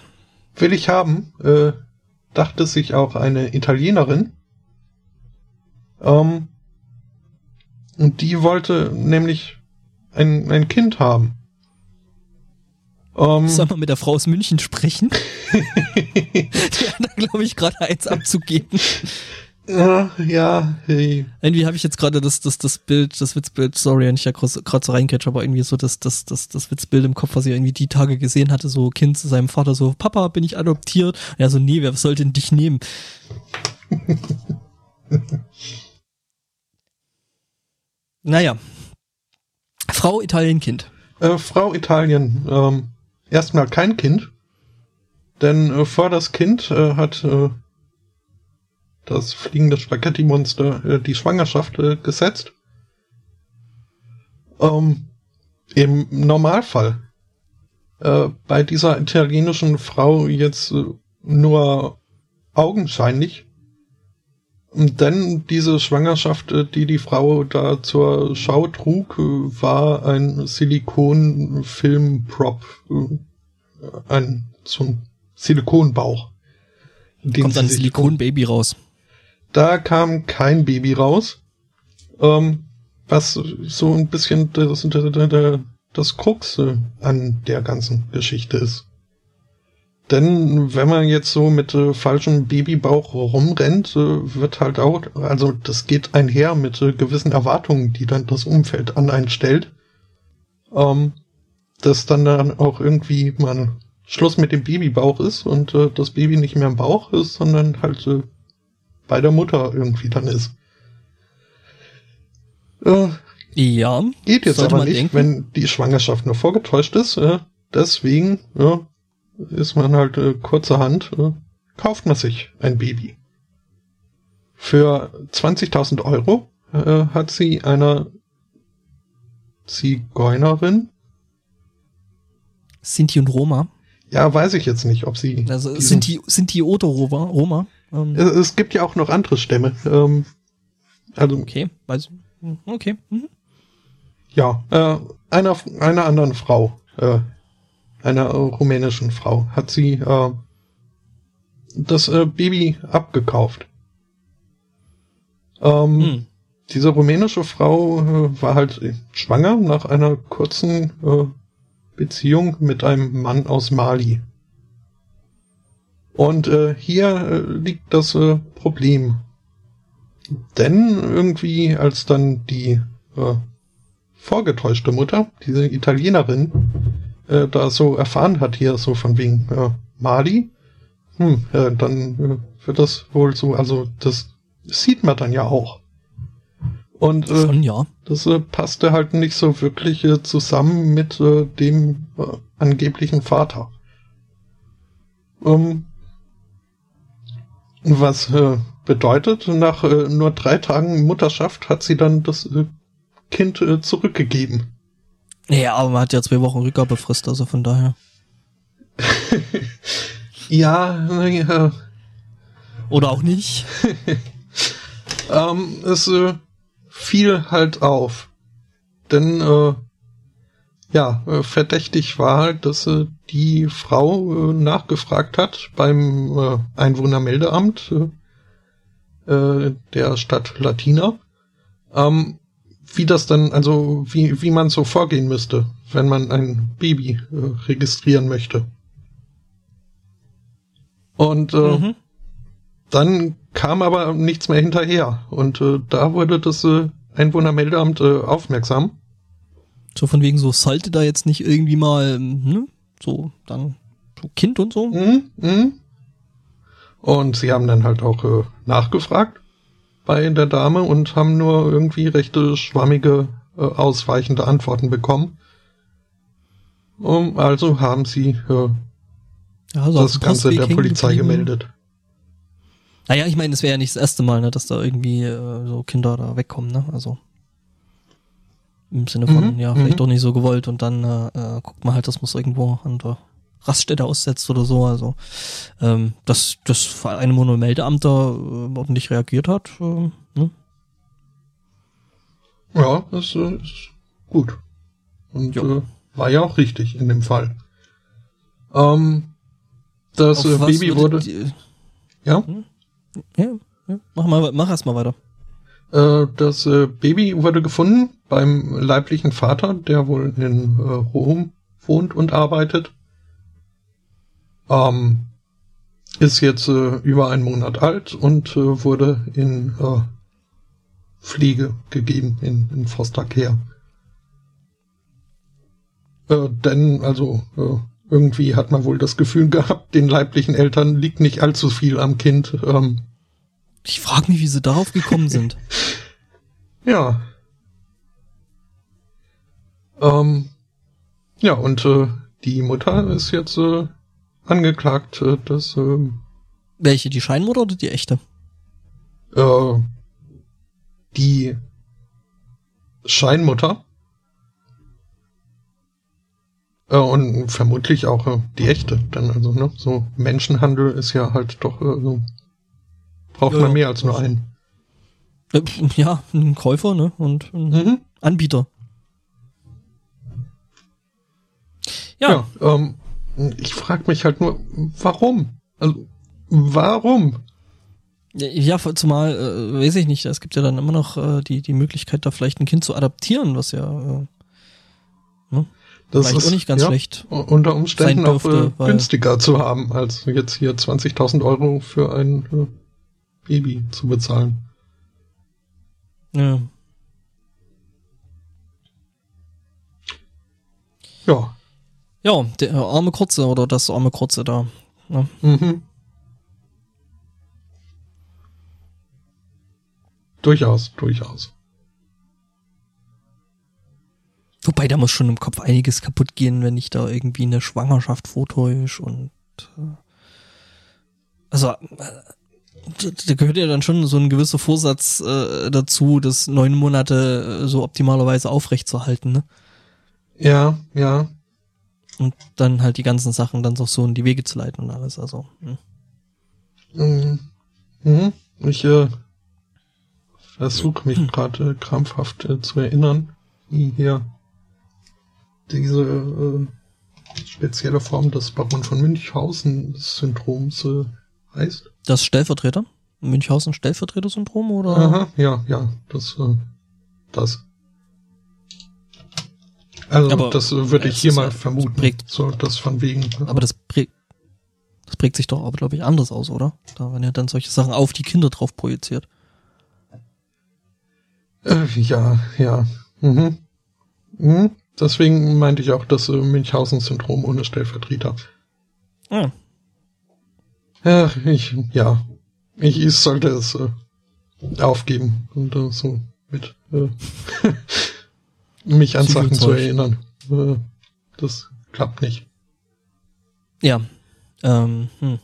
Will ich haben, äh, dachte sich auch eine Italienerin. Ähm, und die wollte nämlich ein, ein Kind haben. Um, Soll man mit der Frau aus München sprechen? [LAUGHS] Die hat da, glaube ich, gerade eins abzugeben. Ja, ja, hey. Irgendwie habe ich jetzt gerade das, das, das Bild, das Witzbild, sorry, wenn ich ja gerade so reinkatsch, aber irgendwie so das, das, das, das Witzbild im Kopf, was ich irgendwie die Tage gesehen hatte, so Kind zu seinem Vater, so, Papa, bin ich adoptiert? Ja, so, nee, wer sollte denn dich nehmen? [LAUGHS] naja. Frau Italien Kind. Äh, Frau Italien, ähm, erstmal kein Kind, denn äh, vor das Kind äh, hat äh, das fliegende Spaghetti-Monster äh, die Schwangerschaft äh, gesetzt. Ähm, Im Normalfall äh, bei dieser italienischen Frau jetzt nur augenscheinlich. Denn diese Schwangerschaft, äh, die die Frau da zur Schau trug, äh, war ein Silikonfilmprop, äh, ein so ein Silikonbauch. Kommt dann Silikonbaby raus? Da kam kein Baby raus, ähm, was so ein bisschen das, das, das Krux an der ganzen Geschichte ist. Denn wenn man jetzt so mit äh, falschem Babybauch rumrennt, äh, wird halt auch, also das geht einher mit äh, gewissen Erwartungen, die dann das Umfeld an einen stellt. Ähm, dass dann dann auch irgendwie man Schluss mit dem Babybauch ist und äh, das Baby nicht mehr im Bauch ist, sondern halt äh, bei der Mutter irgendwie dann ist. Äh, ja. Geht jetzt aber nicht, denken. wenn die Schwangerschaft nur vorgetäuscht ist. Äh, deswegen, ja, ist man halt äh, kurzerhand, äh, kauft man sich ein Baby. Für 20.000 Euro äh, hat sie einer Zigeunerin. Sinti und Roma. Ja, weiß ich jetzt nicht, ob sie. Also sind die, sind die oder Roma? Roma? Ähm. Es, es, gibt ja auch noch andere Stämme. Ähm, also. Okay, weiß, okay. Mhm. ja, äh, einer, einer anderen Frau, äh, einer äh, rumänischen Frau, hat sie äh, das äh, Baby abgekauft. Ähm, hm. Diese rumänische Frau äh, war halt schwanger nach einer kurzen äh, Beziehung mit einem Mann aus Mali. Und äh, hier äh, liegt das äh, Problem. Denn irgendwie, als dann die äh, vorgetäuschte Mutter, diese Italienerin, äh, da so erfahren hat, hier so von wegen äh, Mali, hm, äh, dann äh, wird das wohl so, also das sieht man dann ja auch. Und äh, Schon, ja. das äh, passte halt nicht so wirklich äh, zusammen mit äh, dem äh, angeblichen Vater. Ähm, was äh, bedeutet, nach äh, nur drei Tagen Mutterschaft hat sie dann das äh, Kind äh, zurückgegeben. Ja, aber man hat ja zwei Wochen Rückgabefrist, also von daher. [LAUGHS] ja, naja. Oder auch nicht. [LAUGHS] ähm, es äh, fiel halt auf. Denn, äh, ja, äh, verdächtig war halt, dass äh, die Frau äh, nachgefragt hat beim äh, Einwohnermeldeamt äh, äh, der Stadt Latina, ähm, wie das dann, also wie, wie man so vorgehen müsste, wenn man ein Baby äh, registrieren möchte. Und äh, mhm. dann kam aber nichts mehr hinterher. Und äh, da wurde das äh, Einwohnermeldeamt äh, aufmerksam. So von wegen so, sollte da jetzt nicht irgendwie mal, ne, so dann so Kind und so. Mhm, mh. Und sie haben dann halt auch äh, nachgefragt bei der Dame und haben nur irgendwie rechte schwammige, äh, ausweichende Antworten bekommen. Um, also haben sie äh, also das Ganze der Polizei gemeldet. Naja, ich meine, es wäre ja nicht das erste Mal, ne, dass da irgendwie äh, so Kinder da wegkommen, ne? Also im Sinne von, mhm, ja, vielleicht mhm. doch nicht so gewollt und dann äh, äh, guckt man halt, dass man es irgendwo an der Raststätte aussetzt oder so. Also ähm, dass das eine Monomeldeamt da äh, ordentlich reagiert hat. Äh, ne? Ja, das äh, ist gut. Und äh, war ja auch richtig in dem Fall. Ähm, das äh, Baby wurde. Die, ja? Hm? Ja, ja, mach mal, mach erst mal weiter. Äh, das äh, Baby wurde gefunden beim leiblichen Vater, der wohl in äh, Rom wohnt und arbeitet. Ähm, ist jetzt äh, über einen Monat alt und äh, wurde in äh, Pflege gegeben, in, in Foster Care. Äh, denn, also, äh, irgendwie hat man wohl das Gefühl [LAUGHS] gehabt, den leiblichen Eltern liegt nicht allzu viel am Kind. Ähm, ich frage mich, wie sie darauf gekommen sind. [LAUGHS] ja. Ähm, ja, und äh, die Mutter ist jetzt äh, angeklagt, äh, dass... Äh, Welche, die Scheinmutter oder die echte? Äh, die Scheinmutter äh, und vermutlich auch äh, die echte. Dann also, ne, so Menschenhandel ist ja halt doch äh, so. Braucht ja, man mehr als nur einen. Äh, ja, ein Käufer, ne? Und ein mhm. Anbieter. Ja. ja ähm, ich frage mich halt nur, warum? Also, warum? Ja, zumal, äh, weiß ich nicht, es gibt ja dann immer noch äh, die, die Möglichkeit, da vielleicht ein Kind zu adaptieren, was ja äh, ne? Das Vielleicht ist auch nicht ganz ja, schlecht. Unter Umständen dürfte, auch äh, günstiger zu haben, als jetzt hier 20.000 Euro für ein äh, Baby zu bezahlen. Ja. Ja. Ja, der äh, arme Kurze oder das arme Kurze da. Ne? Mhm. Durchaus, durchaus. Wobei, da muss schon im Kopf einiges kaputt gehen, wenn ich da irgendwie eine Schwangerschaft vortäusche und äh, also äh, da gehört ja dann schon so ein gewisser Vorsatz äh, dazu, das neun Monate so optimalerweise aufrechtzuerhalten, ne? Ja, ja. Und dann halt die ganzen Sachen dann doch so in die Wege zu leiten und alles, also. Hm. Mhm. Mhm. Ich äh, versuche mich hm. gerade krampfhaft äh, zu erinnern wie hier diese äh, spezielle Form des Baron von Münchhausen-Syndroms äh, heißt. Das Stellvertreter? Münchhausen-Stellvertreter-Syndrom oder? Aha, ja, ja, das, äh, das. Also Aber das würde ich hier mal vermuten. prägt- So, das von wegen. äh, Aber das prägt, das prägt sich doch aber, glaube ich, anders aus, oder? Da werden ja dann solche Sachen auf die Kinder drauf projiziert. Äh, ja, ja. Mhm. Mhm. Deswegen meinte ich auch das äh, Münchhausen-Syndrom ohne Stellvertreter. Ja. Ja, ich, ja. Ich, ich sollte es äh, aufgeben und äh, so mit äh, [LAUGHS] mich an Sachen zu erinnern. Äh, das klappt nicht. Ja. Ähm, hm.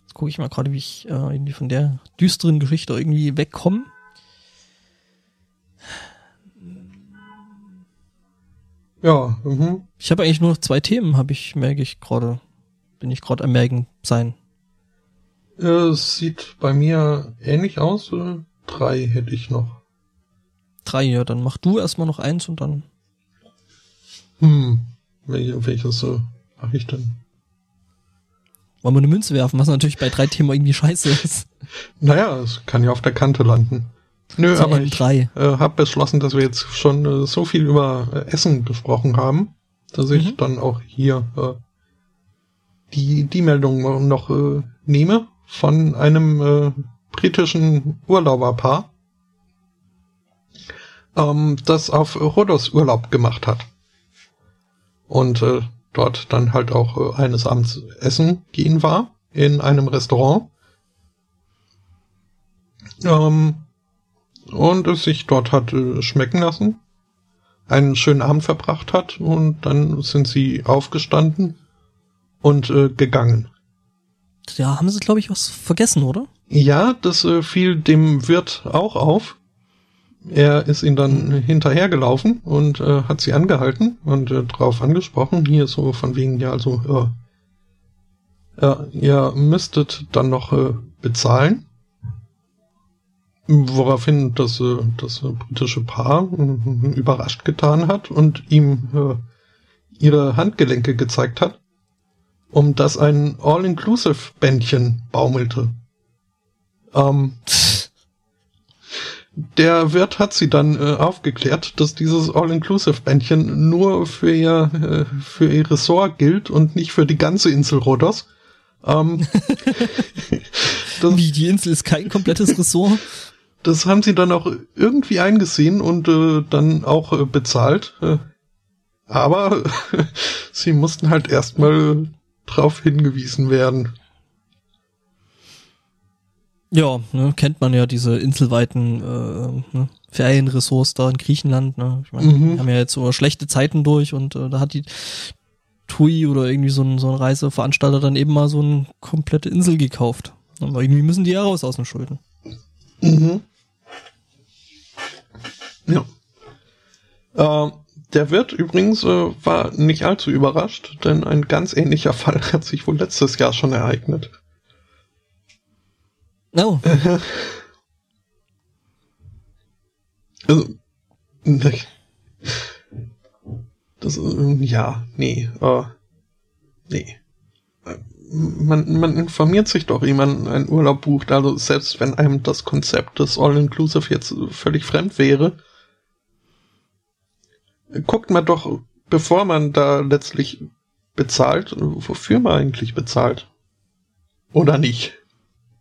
Jetzt gucke ich mal gerade, wie ich äh, irgendwie von der düsteren Geschichte irgendwie wegkomme. Ja, mhm. Ich habe eigentlich nur noch zwei Themen, habe ich, merke ich gerade. Bin ich gerade am Merken sein. Äh, Es sieht bei mir ähnlich aus. Äh, drei hätte ich noch. Drei, ja, dann mach du erstmal noch eins und dann. Hm. Wel welches äh, mache ich denn? Wollen wir eine Münze werfen, was natürlich bei drei Themen irgendwie scheiße ist. Naja, es kann ja auf der Kante landen. Nö, Zu aber ich M3. äh, habe beschlossen, dass wir jetzt schon äh, so viel über äh, Essen gesprochen haben, dass ich Mhm. dann auch hier äh, die, die Meldung noch äh, nehme von einem äh, britischen Urlauberpaar, ähm, das auf Rhodos Urlaub gemacht hat. Und äh, dort dann halt auch äh, eines Abends essen gehen war in einem Restaurant. Ähm, und es sich dort hat äh, schmecken lassen, einen schönen Abend verbracht hat und dann sind sie aufgestanden und äh, gegangen. Da haben sie, glaube ich, was vergessen, oder? Ja, das äh, fiel dem Wirt auch auf. Er ist ihn dann hinterhergelaufen und äh, hat sie angehalten und äh, drauf angesprochen, hier so von wegen, ja, also, äh, ja, ihr müsstet dann noch äh, bezahlen. Woraufhin das, äh, das britische Paar äh, überrascht getan hat und ihm äh, ihre Handgelenke gezeigt hat, um das ein All-Inclusive-Bändchen baumelte. Ähm, der Wirt hat sie dann äh, aufgeklärt, dass dieses All-Inclusive-Bändchen nur für ihr, äh, für ihr Ressort gilt und nicht für die ganze Insel Rhodos. Ähm, [LAUGHS] Wie, die Insel ist kein komplettes Ressort. das haben sie dann auch irgendwie eingesehen und äh, dann auch äh, bezahlt. Äh, aber [LAUGHS] sie mussten halt erstmal drauf hingewiesen werden. Ja, ne, kennt man ja diese inselweiten äh, ne, Ferienressorts da in Griechenland. Ne? Ich meine, Mhm. wir haben ja jetzt so schlechte Zeiten durch und äh, da hat die TUI oder irgendwie so ein, so ein Reiseveranstalter dann eben mal so eine komplette Insel gekauft. Aber irgendwie müssen die ja raus aus den Schulden. Mhm. Ja. Ähm, der Wirt übrigens äh, war nicht allzu überrascht, denn ein ganz ähnlicher Fall [LAUGHS] hat sich wohl letztes Jahr schon ereignet. Oh, [LAUGHS] Also, das, ja, nee, äh, nee. Man, man informiert sich doch, wie man einen Urlaub bucht, also selbst wenn einem das Konzept des All-Inclusive jetzt völlig fremd wäre, guckt man doch, bevor man da letztlich bezahlt, wofür man eigentlich bezahlt. Oder nicht?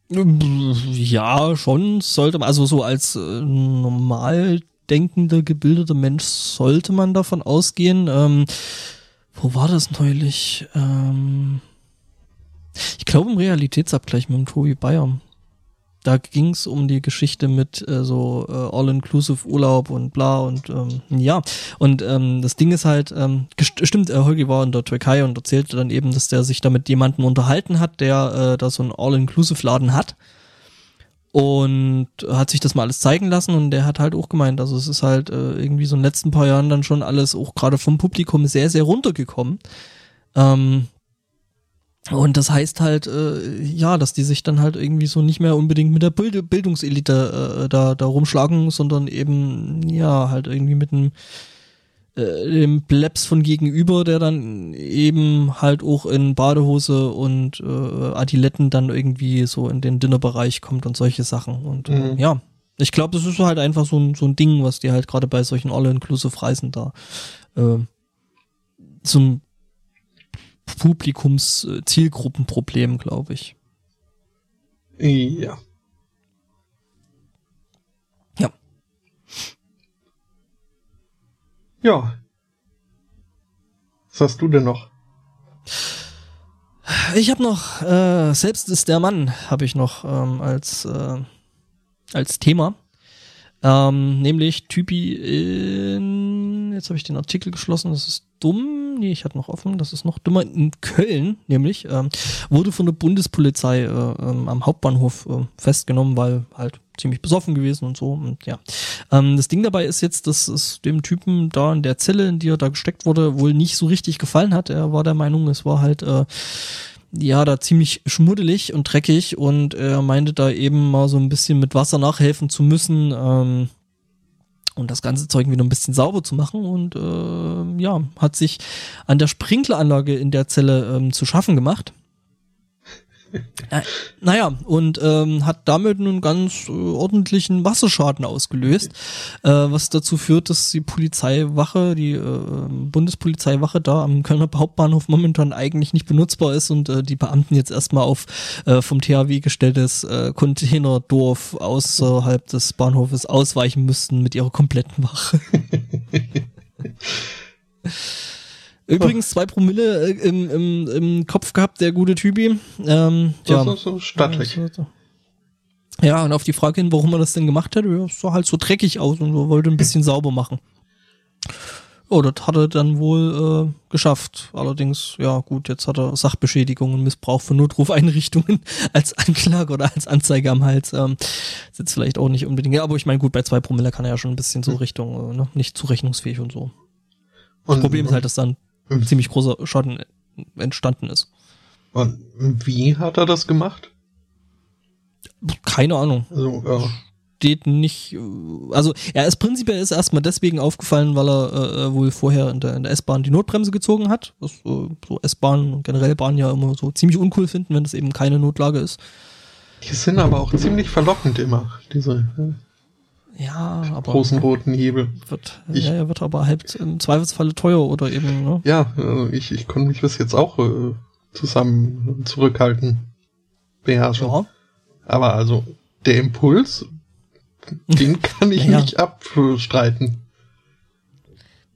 Ja, schon sollte man, also so als äh, normal denkender, gebildeter Mensch sollte man davon ausgehen. Ähm, wo war das neulich? Ähm, ich glaube im Realitätsabgleich mit dem Tobi Bayer. Da ging es um die Geschichte mit äh, so äh, All-Inclusive Urlaub und bla und ähm, ja. Und ähm, das Ding ist halt, ähm, stimmt, äh, Holgi war in der Türkei und erzählte dann eben, dass der sich da mit jemandem unterhalten hat, der äh, da so einen All-Inclusive-Laden hat und hat sich das mal alles zeigen lassen und der hat halt auch gemeint, also es ist halt äh, irgendwie so in den letzten paar Jahren dann schon alles auch gerade vom Publikum sehr, sehr runtergekommen. Ähm, Und das heißt halt, äh, ja, dass die sich dann halt irgendwie so nicht mehr unbedingt mit der Bild Bildungselite äh, da, da rumschlagen, sondern eben, ja, halt irgendwie mit einem äh, dem Plebs von gegenüber, der dann eben halt auch in Badehose und äh, Adiletten dann irgendwie so in den Dinnerbereich kommt und solche Sachen. Und äh, mhm. ja, ich glaube, das ist halt einfach so ein, so ein Ding, was die halt gerade bei solchen All-Inclusive-Reisen da äh, zum Publikums-Zielgruppenproblem, glaube ich. Ja. Ja. Ja. Was hast du denn noch? Ich habe noch, äh, selbst ist der Mann, habe ich noch ähm, als, äh, als Thema. Ähm, nämlich Typi in, jetzt habe ich den Artikel geschlossen, das ist dumm, nee, ich hatte noch offen, das ist noch dummer, in Köln nämlich, ähm, wurde von der Bundespolizei äh, ähm, am Hauptbahnhof äh, festgenommen, weil halt ziemlich besoffen gewesen und so und ja. Ähm, das Ding dabei ist jetzt, dass es dem Typen da in der Zelle, in die er da gesteckt wurde, wohl nicht so richtig gefallen hat. Er war der Meinung, es war halt äh, ja, da ziemlich schmuddelig und dreckig und er meinte da eben mal so ein bisschen mit Wasser nachhelfen zu müssen ähm, und das ganze Zeug wieder ein bisschen sauber zu machen und äh, ja, hat sich an der Sprinkleranlage in der Zelle ähm, zu schaffen gemacht. Naja, und ähm, hat damit einen ganz äh, ordentlichen Wasserschaden ausgelöst, äh, was dazu führt, dass die Polizeiwache, die äh, Bundespolizeiwache da am Kölner Hauptbahnhof momentan eigentlich nicht benutzbar ist und äh, die Beamten jetzt erstmal auf äh, vom THW gestelltes äh, Containerdorf außerhalb des Bahnhofes ausweichen müssten mit ihrer kompletten Wache. [LAUGHS] Übrigens zwei Promille äh, im, im, im Kopf gehabt, der gute Typi. Ähm, ja, so, so stattlich. Ja, und auf die Frage hin, warum er das denn gemacht hat, ja, sah halt so dreckig aus und wollte ein bisschen sauber machen. Oh, das hat er dann wohl äh, geschafft. Allerdings, ja gut, jetzt hat er Sachbeschädigung und Missbrauch von Notrufeinrichtungen [LAUGHS] als Anklage oder als Anzeige am Hals. Ähm, ist jetzt vielleicht auch nicht unbedingt. Ja, aber ich meine, gut, bei zwei Promille kann er ja schon ein bisschen so hm. Richtung, äh, ne, nicht zurechnungsfähig und so. Das und, Problem ist halt, dass dann ein ziemlich großer Schaden entstanden ist. Und wie hat er das gemacht? Keine Ahnung. Also, ja. Steht nicht, also er ist prinzipiell ist erstmal deswegen aufgefallen, weil er äh, wohl vorher in der, in der S-Bahn die Notbremse gezogen hat. Was äh, so S-Bahnen und generell Bahnen ja immer so ziemlich uncool finden, wenn das eben keine Notlage ist. Die sind aber auch ziemlich verlockend immer, diese. Ja, aber. Großen roten Hebel. Wird, ich, ja, wird aber halt im Zweifelsfalle teuer oder eben, ne? Ja, also ich, ich konnte mich bis jetzt auch äh, zusammen zurückhalten. Beherrschen. Ja. Aber also, der Impuls, den [LAUGHS] kann ich ja. nicht abstreiten.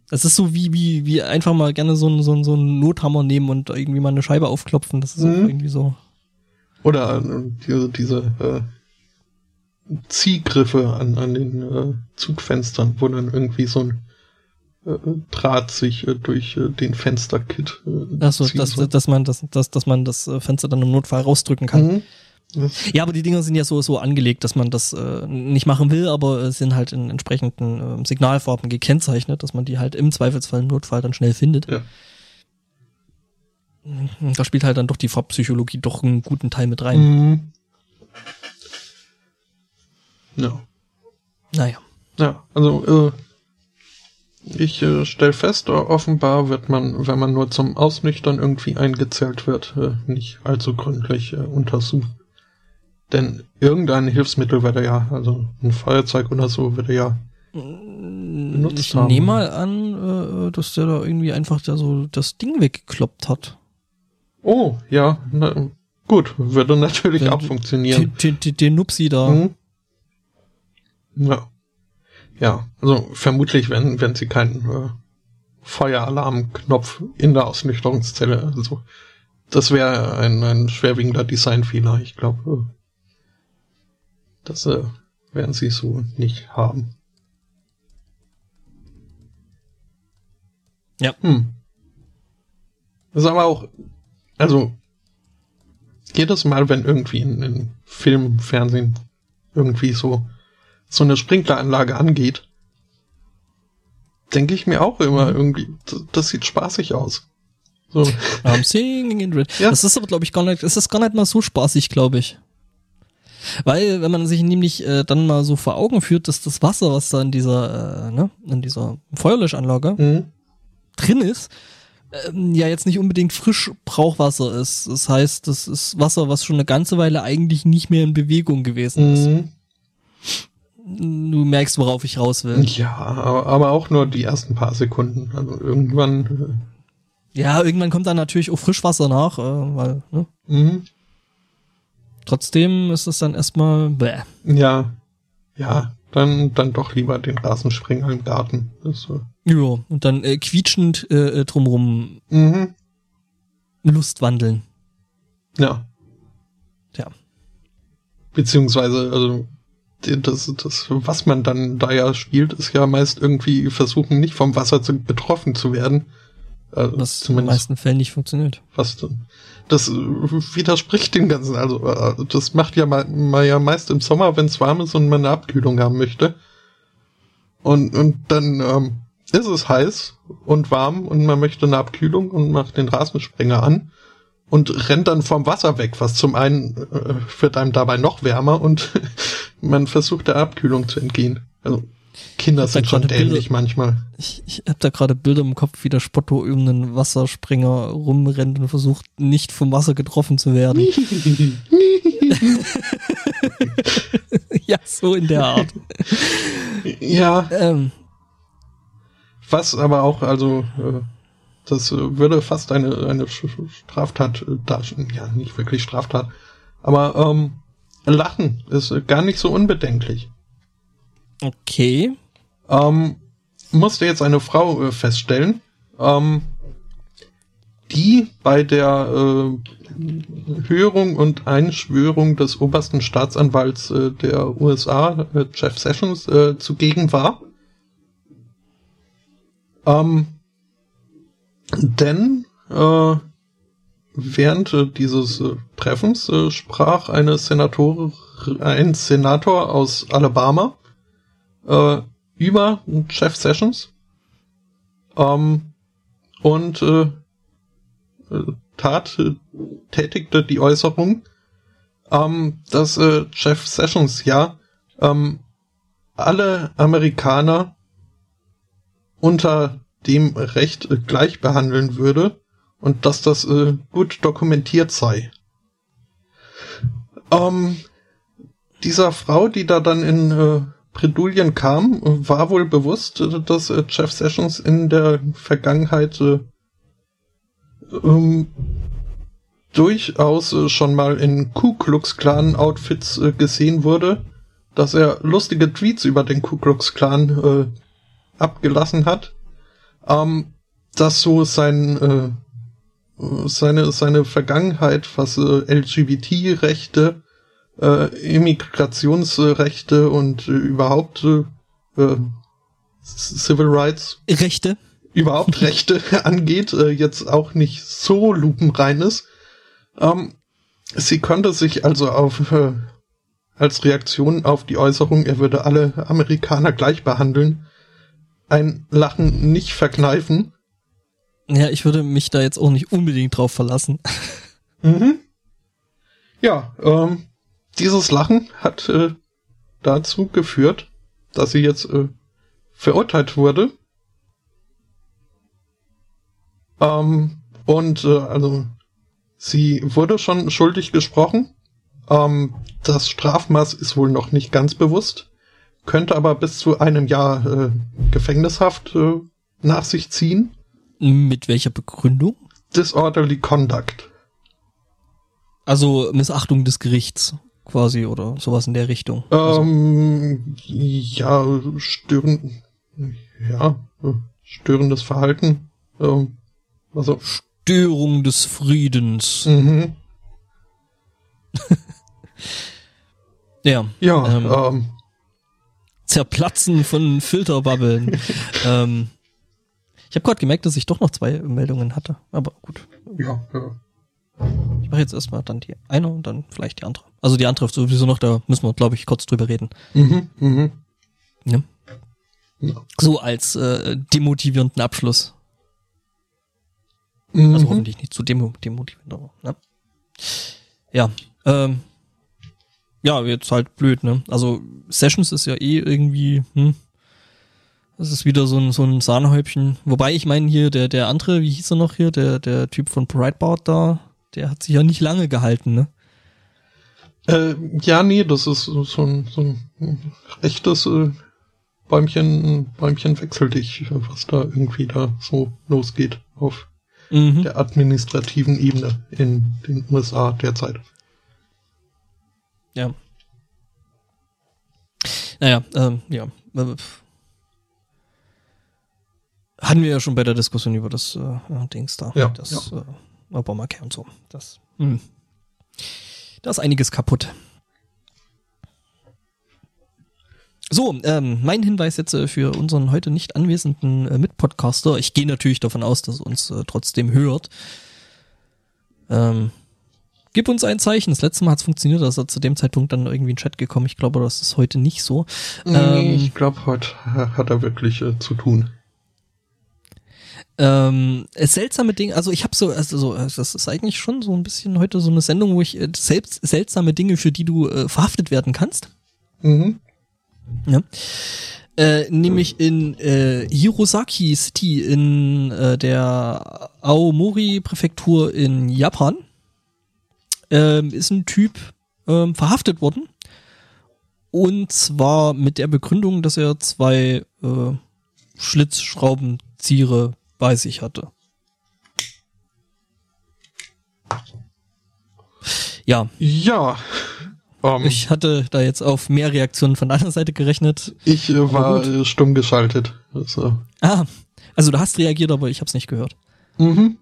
Das ist so wie, wie, wie einfach mal gerne so einen, so, einen, so einen Nothammer nehmen und irgendwie mal eine Scheibe aufklopfen. Das ist mhm. auch irgendwie so. Oder äh, diese, diese äh, Ziehgriffe an, an den äh, Zugfenstern, wo dann irgendwie so ein äh, Draht sich äh, durch äh, den Fensterkit äh, Achso, dass, dass man das, dass, dass man das äh, Fenster dann im Notfall rausdrücken kann. Mhm. Ja, aber die Dinger sind ja so, so angelegt, dass man das äh, nicht machen will, aber äh, sind halt in entsprechenden äh, Signalfarben gekennzeichnet, dass man die halt im Zweifelsfall im Notfall dann schnell findet. Ja. Da spielt halt dann doch die Farbpsychologie doch einen guten Teil mit rein. Mhm. Ja. Naja. Ja, also äh, ich äh, stelle fest, offenbar wird man, wenn man nur zum Ausnüchtern irgendwie eingezählt wird, äh, nicht allzu gründlich äh, untersucht. Denn irgendein Hilfsmittel wird er ja, also ein Feuerzeug oder so, wird er ja benutzt ich haben. Ich nehme mal an, äh, dass der da irgendwie einfach da so das Ding weggekloppt hat. Oh, ja, na, gut, würde natürlich den, auch funktionieren. Den, den, den Nupsi da. Mhm. Ja. Ja, also vermutlich, wenn, wenn sie keinen äh, Feueralarmknopf in der Ausnüchterungszelle, also das wäre ein, ein schwerwiegender Designfehler, ich glaube. Äh, das äh, werden sie so nicht haben. Ja. Hm. Das ist aber auch, also jedes Mal, wenn irgendwie in, in Film, Fernsehen irgendwie so so eine Sprinkleranlage angeht, denke ich mir auch immer mhm. irgendwie, das, das sieht spaßig aus. So. [LAUGHS] I'm singing in red. Ja. Das ist aber, glaube ich, gar nicht, das ist gar nicht mal so spaßig, glaube ich. Weil, wenn man sich nämlich äh, dann mal so vor Augen führt, dass das Wasser, was da in dieser, äh, ne, in dieser Feuerlöschanlage mhm. drin ist, ähm, ja jetzt nicht unbedingt frisch Brauchwasser ist. Das heißt, das ist Wasser, was schon eine ganze Weile eigentlich nicht mehr in Bewegung gewesen ist. Mhm. Du merkst, worauf ich raus will. Ja, aber auch nur die ersten paar Sekunden. Also irgendwann. Äh ja, irgendwann kommt dann natürlich auch Frischwasser nach, äh, weil, ne? Mhm. Trotzdem ist es dann erstmal bäh. Ja. Ja, dann, dann doch lieber den Rasensprenger im Garten. Äh ja, und dann äh, quietschend äh, äh drumrum mhm. Lustwandeln. Ja. Ja. Beziehungsweise, also das, das, was man dann da ja spielt, ist ja meist irgendwie versuchen, nicht vom Wasser zu, betroffen zu werden. Also was in den meisten Fällen nicht funktioniert. Was das widerspricht dem Ganzen. Also äh, das macht ja mal, mal ja meist im Sommer, wenn es warm ist und man eine Abkühlung haben möchte. Und, und dann ähm, ist es heiß und warm und man möchte eine Abkühlung und macht den Rasensprenger an und rennt dann vom Wasser weg, was zum einen äh, wird einem dabei noch wärmer und [LAUGHS] man versucht der Abkühlung zu entgehen. Also Kinder sind schon dämlich manchmal. Ich, ich habe da gerade Bilder im Kopf, wie der Spotto um einen Wasserspringer rumrennt und versucht, nicht vom Wasser getroffen zu werden. [LAUGHS] [LAUGHS] ja, so in der Art. Ja. Ähm. Was aber auch, also, äh, das würde fast eine, eine Straftat äh, darstellen. Ja, nicht wirklich Straftat. Aber ähm, Lachen ist gar nicht so unbedenklich. Okay. Ähm, musste jetzt eine Frau äh, feststellen, ähm, die bei der äh, Hörung und Einschwörung des obersten Staatsanwalts äh, der USA, äh, Jeff Sessions, äh, zugegen war. Ähm, denn äh, während äh, dieses Treffens sprach eine Senator, ein Senator aus Alabama äh, über Jeff Sessions ähm, und äh, äh, tat, äh, tätigte die Äußerung, ähm, dass äh, Jeff Sessions ja ähm, alle Amerikaner unter dem Recht äh, gleich behandeln würde und dass das äh, gut dokumentiert sei. Ähm, dieser Frau, die da dann in äh, Bredouillen kam, war wohl bewusst, dass äh, Jeff Sessions in der Vergangenheit äh, ähm, durchaus äh, schon mal in Ku Klux Klan Outfits äh, gesehen wurde, dass er lustige Tweets über den Ku Klux Klan äh, abgelassen hat, ähm, dass so sein äh, seine seine Vergangenheit, was LGBT-Rechte äh, Immigrationsrechte und äh, überhaupt äh, äh, Civil Rights Rechte überhaupt [LAUGHS] Rechte angeht, äh, jetzt auch nicht so lupenrein ist. Ähm, sie konnte sich also auf äh, als Reaktion auf die Äußerung, er würde alle Amerikaner gleich behandeln, ein Lachen nicht verkneifen. Ja, ich würde mich da jetzt auch nicht unbedingt drauf verlassen. Mhm. Ja, ähm, dieses Lachen hat äh, dazu geführt, dass sie jetzt äh, verurteilt wurde. Ähm, und äh, also sie wurde schon schuldig gesprochen. Ähm, das Strafmaß ist wohl noch nicht ganz bewusst, könnte aber bis zu einem Jahr äh, Gefängnishaft äh, nach sich ziehen. Mit welcher Begründung? Disorderly Conduct. Also Missachtung des Gerichts quasi oder sowas in der Richtung. Ähm, also. ja, stören, ja, störendes Verhalten. Ähm, also. Störung des Friedens. Mhm. [LAUGHS] ja. Ja, ähm, ähm, Zerplatzen von Filterbubbeln. [LAUGHS] ähm, ich habe gerade gemerkt, dass ich doch noch zwei Meldungen hatte, aber gut. Ja, ja. Ich mache jetzt erstmal dann die eine und dann vielleicht die andere. Also die andere sowieso noch, da müssen wir, glaube ich, kurz drüber reden. Mhm, mhm. Ja. ja. So als äh, demotivierenden Abschluss. Mhm. Also hoffentlich nicht zu demo demotivierend, aber, ne? Ja, ähm, ja, jetzt halt blöd, ne? Also Sessions ist ja eh irgendwie, hm, das ist wieder so ein, so ein Sahnehäubchen. Wobei ich meine hier, der, der andere, wie hieß er noch hier, der, der Typ von Breitbart da, der hat sich ja nicht lange gehalten, ne? Äh, ja, nee, das ist so ein, so ein echtes äh, Bäumchen, Bäumchen wechsel dich, was da irgendwie da so losgeht auf mhm. der administrativen Ebene in den USA derzeit. Ja. Naja, ähm, ja. Hatten wir ja schon bei der Diskussion über das äh, Dings da. Ja. Das ja. Äh, Obamacare und so. Das, mh. Hm. da ist einiges kaputt. So, ähm, mein Hinweis jetzt äh, für unseren heute nicht anwesenden äh, Mitpodcaster. Ich gehe natürlich davon aus, dass er uns äh, trotzdem hört. Ähm, gib uns ein Zeichen. Das letzte Mal hat es funktioniert, dass er zu dem Zeitpunkt dann irgendwie in den Chat gekommen. Ich glaube, das ist heute nicht so. Ähm, ich glaube, heute [LAUGHS] hat er wirklich äh, zu tun. Ähm, seltsame Dinge, also ich habe so, also so, das ist eigentlich schon so ein bisschen heute so eine Sendung, wo ich äh, selbst seltsame Dinge, für die du äh, verhaftet werden kannst. Mhm. Ja. Äh, nämlich in äh, Hirosaki City in äh, der Aomori-Präfektur in Japan äh, ist ein Typ äh, verhaftet worden. Und zwar mit der Begründung, dass er zwei äh, Schlitzschraubenzieher bei sich hatte. Ja. Ja. Um, ähm, ich hatte da jetzt auf mehr Reaktionen von deiner Seite gerechnet. Ich äh, war stumm geschaltet. Also. Ah, also du hast reagiert, aber ich habe es nicht gehört. Mhm.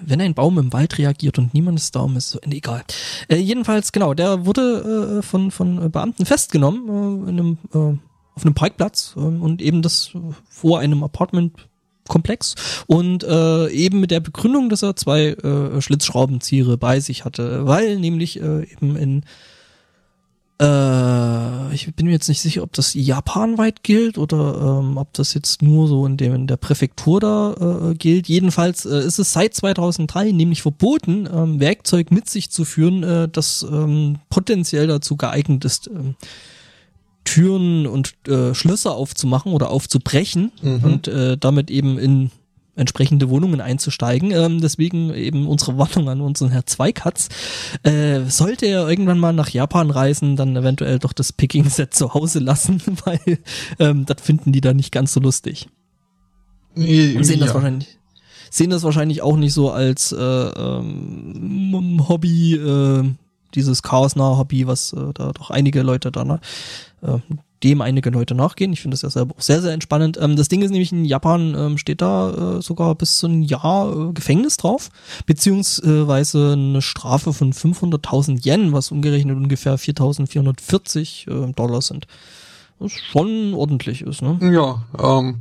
Wenn ein Baum im Wald reagiert und niemand ist da, um ist so, nee, egal. Äh, jedenfalls, genau, der wurde äh, von, von Beamten festgenommen äh, in einem, äh, auf einem Parkplatz ähm, und eben das vor einem Apartment komplex und äh, eben mit der Begründung, dass er zwei äh, Schlitzschraubenzieher bei sich hatte, weil nämlich äh, eben in äh, ich bin mir jetzt nicht sicher, ob das japanweit gilt oder ähm, ob das jetzt nur so in, dem, in der Präfektur da äh, gilt. Jedenfalls äh, ist es seit 2003 nämlich verboten, ähm, Werkzeug mit sich zu führen, äh, das ähm, potenziell dazu geeignet ist, ähm, Türen und äh, Schlösser aufzumachen oder aufzubrechen mhm. und äh, damit eben in entsprechende Wohnungen einzusteigen. Ähm, deswegen eben unsere Warnung an unseren Herr Zweikatz. Äh, sollte er irgendwann mal nach Japan reisen, dann eventuell doch das Picking-Set zu Hause lassen, [LAUGHS] weil ähm, das finden die da nicht ganz so lustig. Und sehen ja. das wahrscheinlich sehen das wahrscheinlich auch nicht so als äh, ähm, Hobby, äh, dieses chaosnahe Hobby, was äh, da doch einige Leute da ne, äh, dem einige Leute nachgehen. Ich finde das ja selber auch sehr, sehr entspannend. Ähm, das Ding ist nämlich, in Japan ähm, steht da äh, sogar bis zu ein Jahr äh, Gefängnis drauf, beziehungsweise eine Strafe von 500.000 Yen, was umgerechnet ungefähr 4.440 äh, Dollar sind. Was schon ordentlich ist, ne? Ja, ähm,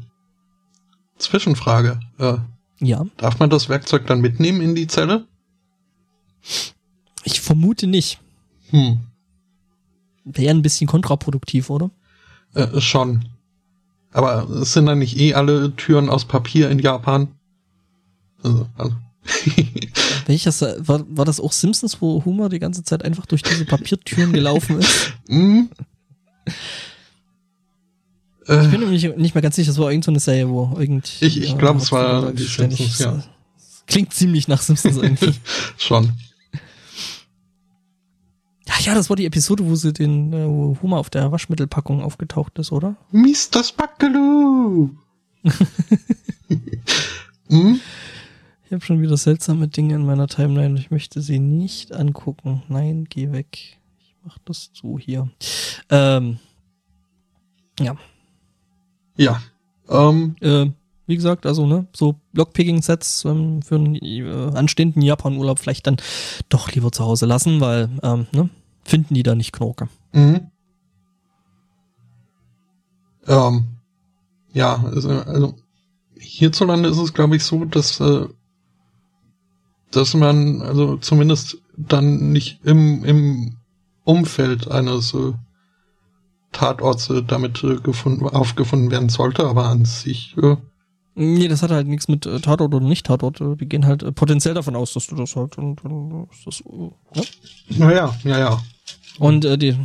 Zwischenfrage. Äh, ja. Darf man das Werkzeug dann mitnehmen in die Zelle? Ich vermute nicht. Hm. Wäre ein bisschen kontraproduktiv, oder? Äh, schon. Aber es sind dann nicht eh alle Türen aus Papier in Japan? Also, also. [LAUGHS] Welches, war, war das auch Simpsons, wo Homer die ganze Zeit einfach durch diese Papiertüren gelaufen ist? mm. Ich bin nämlich nicht mehr ganz sicher, es war irgendeine so Serie, wo irgend. Ich, ich glaube, es war die Simpsons, ja. Klingt ziemlich nach Simpsons irgendwie. [LAUGHS] Schon. Ja, das war die Episode, wo sie den äh, Homer auf der Waschmittelpackung aufgetaucht ist, oder? Mr. Spackaloo! [LAUGHS] hm? Ich habe schon wieder seltsame Dinge in meiner Timeline. Ich möchte sie nicht angucken. Nein, geh weg. Ich mach das zu hier. Ähm, ja. Ja. Ähm, äh, wie gesagt, also ne, so Blockpicking-Sets ähm, für einen äh, anstehenden Japan-Urlaub vielleicht dann doch lieber zu Hause lassen, weil ähm, ne, finden die da nicht Knorke. Mhm. Ähm, ja, also, also hierzulande ist es, glaube ich, so, dass äh, dass man also zumindest dann nicht im im Umfeld eines äh, Tatorts äh, damit äh, gefunden aufgefunden werden sollte, aber an sich äh, Nee, das hat halt nichts mit äh, Tatort oder nicht Tatort. Äh, Die gehen halt äh, potenziell davon aus, dass du das halt und, und ist das, äh, ne? Naja, ja, ja. Und äh, die,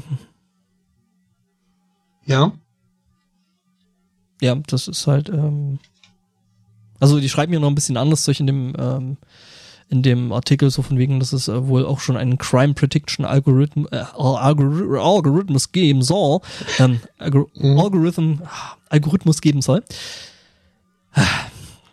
Ja. ja, das ist halt, ähm, also die schreiben ja noch ein bisschen anders Zeug in dem, ähm, in dem Artikel, so von wegen, dass es äh, wohl auch schon einen Crime Prediction Algorithm, äh, Algor Algorithmus geben soll, ähm, Algor Mhm. Algorithm, Algorithmus geben soll.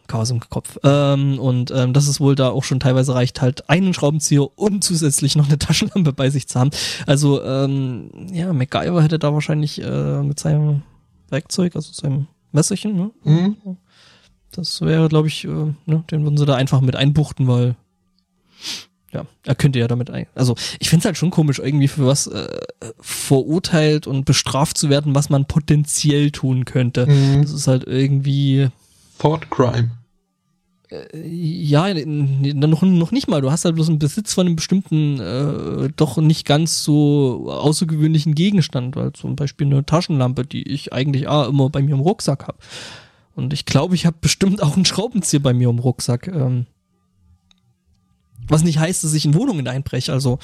Chaos im Kopf. Ähm, und ähm, dass es wohl da auch schon teilweise reicht, halt einen Schraubenzieher und zusätzlich noch eine [LAUGHS] Taschenlampe bei sich zu haben. Also, ähm, ja, MacGyver hätte da wahrscheinlich äh, mit seinem Werkzeug, also seinem Messerchen, ne? Mhm. Das wäre, glaube ich, äh, ne, den würden sie da einfach mit einbuchten, weil ja, er könnte ja damit ein. Also ich finde es halt schon komisch, irgendwie für was äh, verurteilt und bestraft zu werden, was man potenziell tun könnte. Mhm. Das ist halt irgendwie Thought Crime. ja, n- noch, noch nicht mal. Du hast halt bloß einen Besitz von einem bestimmten, äh, doch nicht ganz so außergewöhnlichen Gegenstand, weil zum Beispiel eine Taschenlampe, die ich eigentlich ah, immer bei mir im Rucksack habe. Und ich glaube, ich habe bestimmt auch einen Schraubenzieher bei mir im Rucksack. Ähm, was nicht heißt, dass ich in Wohnungen einbreche. Also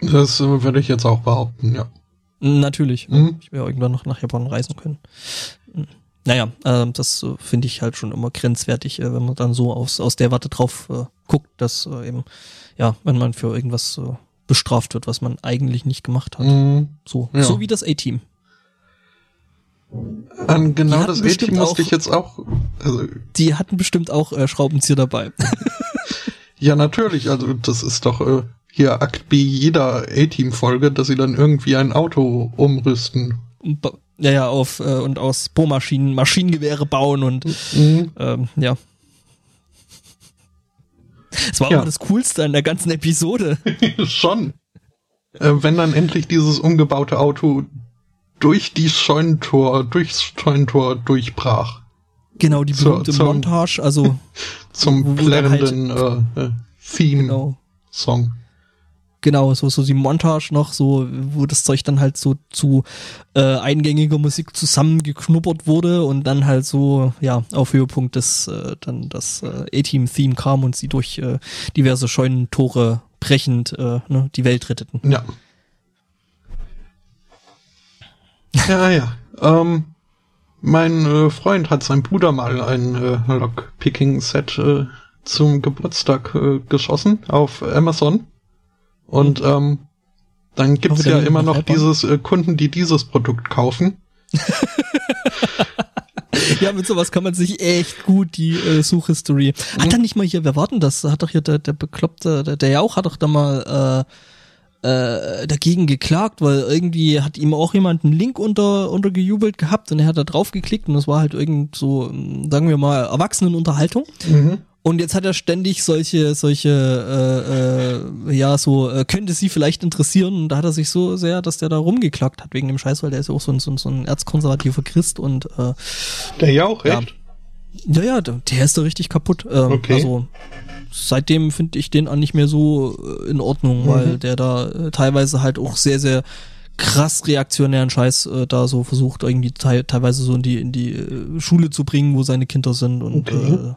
Das äh, würde ich jetzt auch behaupten, ja. natürlich. Mhm. Ich werde irgendwann noch nach Japan reisen können. Naja, äh, das äh, finde ich halt schon immer grenzwertig, äh, wenn man dann so aus, aus der Warte drauf äh, guckt, dass äh, eben, ja, wenn man für irgendwas äh, bestraft wird, was man eigentlich nicht gemacht hat. Mhm. So, Ja. so wie das A-Team. An genau hatten das A-Team musste ich jetzt auch. Also, Die hatten bestimmt auch äh, Schraubenzieher dabei. [LAUGHS] ja, natürlich. Also, das ist doch äh, hier Akt B jeder A-Team-Folge, dass sie dann irgendwie ein Auto umrüsten. Ja, ja, auf äh, und aus Bohrmaschinen Maschinengewehre bauen und Mhm. ähm, ja. Es war Ja. das Coolste an der ganzen Episode. [LAUGHS] Schon. Äh, wenn dann endlich dieses umgebaute Auto durch die Scheunentor, durchs Scheunentor durchbrach. Genau, die Zur- berühmte zum- Montage, also [LAUGHS] Zum halt- plärrenden äh, äh, Theme-Song. genau. Genau, so, so die Montage noch, so, wo das Zeug dann halt so zu äh, eingängiger Musik zusammengeknuppert wurde und dann halt so, ja, auf Höhepunkt des, äh, dann das äh, A-Team-Theme kam und sie durch äh, diverse Scheunentore brechend äh, ne, die Welt retteten. Ja. Ja, ja. Ähm, mein äh, Freund hat seinem Bruder mal ein äh, Lockpicking-Set äh, zum Geburtstag äh, geschossen auf Amazon. Und ähm, dann gibt's ja immer noch dieses äh, Kunden, die dieses Produkt kaufen. [LAUGHS] Ja, mit sowas kann man sich echt gut die äh, Suchhistory. Hat er nicht mal hier, wer war denn das? Hat doch hier der, der Bekloppte, der, der ja auch hat doch da mal äh, äh, dagegen geklagt, weil irgendwie hat ihm auch jemand einen Link unter untergejubelt gehabt und er hat da drauf geklickt und das war halt irgend so, ähm, sagen wir mal, Erwachsenenunterhaltung. Und jetzt hat er ständig solche, solche, äh, äh, ja, so, äh, könnte sie vielleicht interessieren. Und da hat er sich so sehr, dass der da rumgeklagt hat wegen dem Scheiß, weil der ist ja auch so ein, so ein, so ein erzkonservativer Christ und äh, Der ja auch Ja. recht. ja, ja, der der ist da richtig kaputt. Ähm, Okay. Also seitdem finde ich den auch nicht mehr so äh, in Ordnung, weil der da äh, teilweise halt auch sehr, sehr krass reaktionären Scheiß äh, da so versucht, irgendwie te teilweise so in die, in die äh, Schule zu bringen, wo seine Kinder sind und Okay. äh,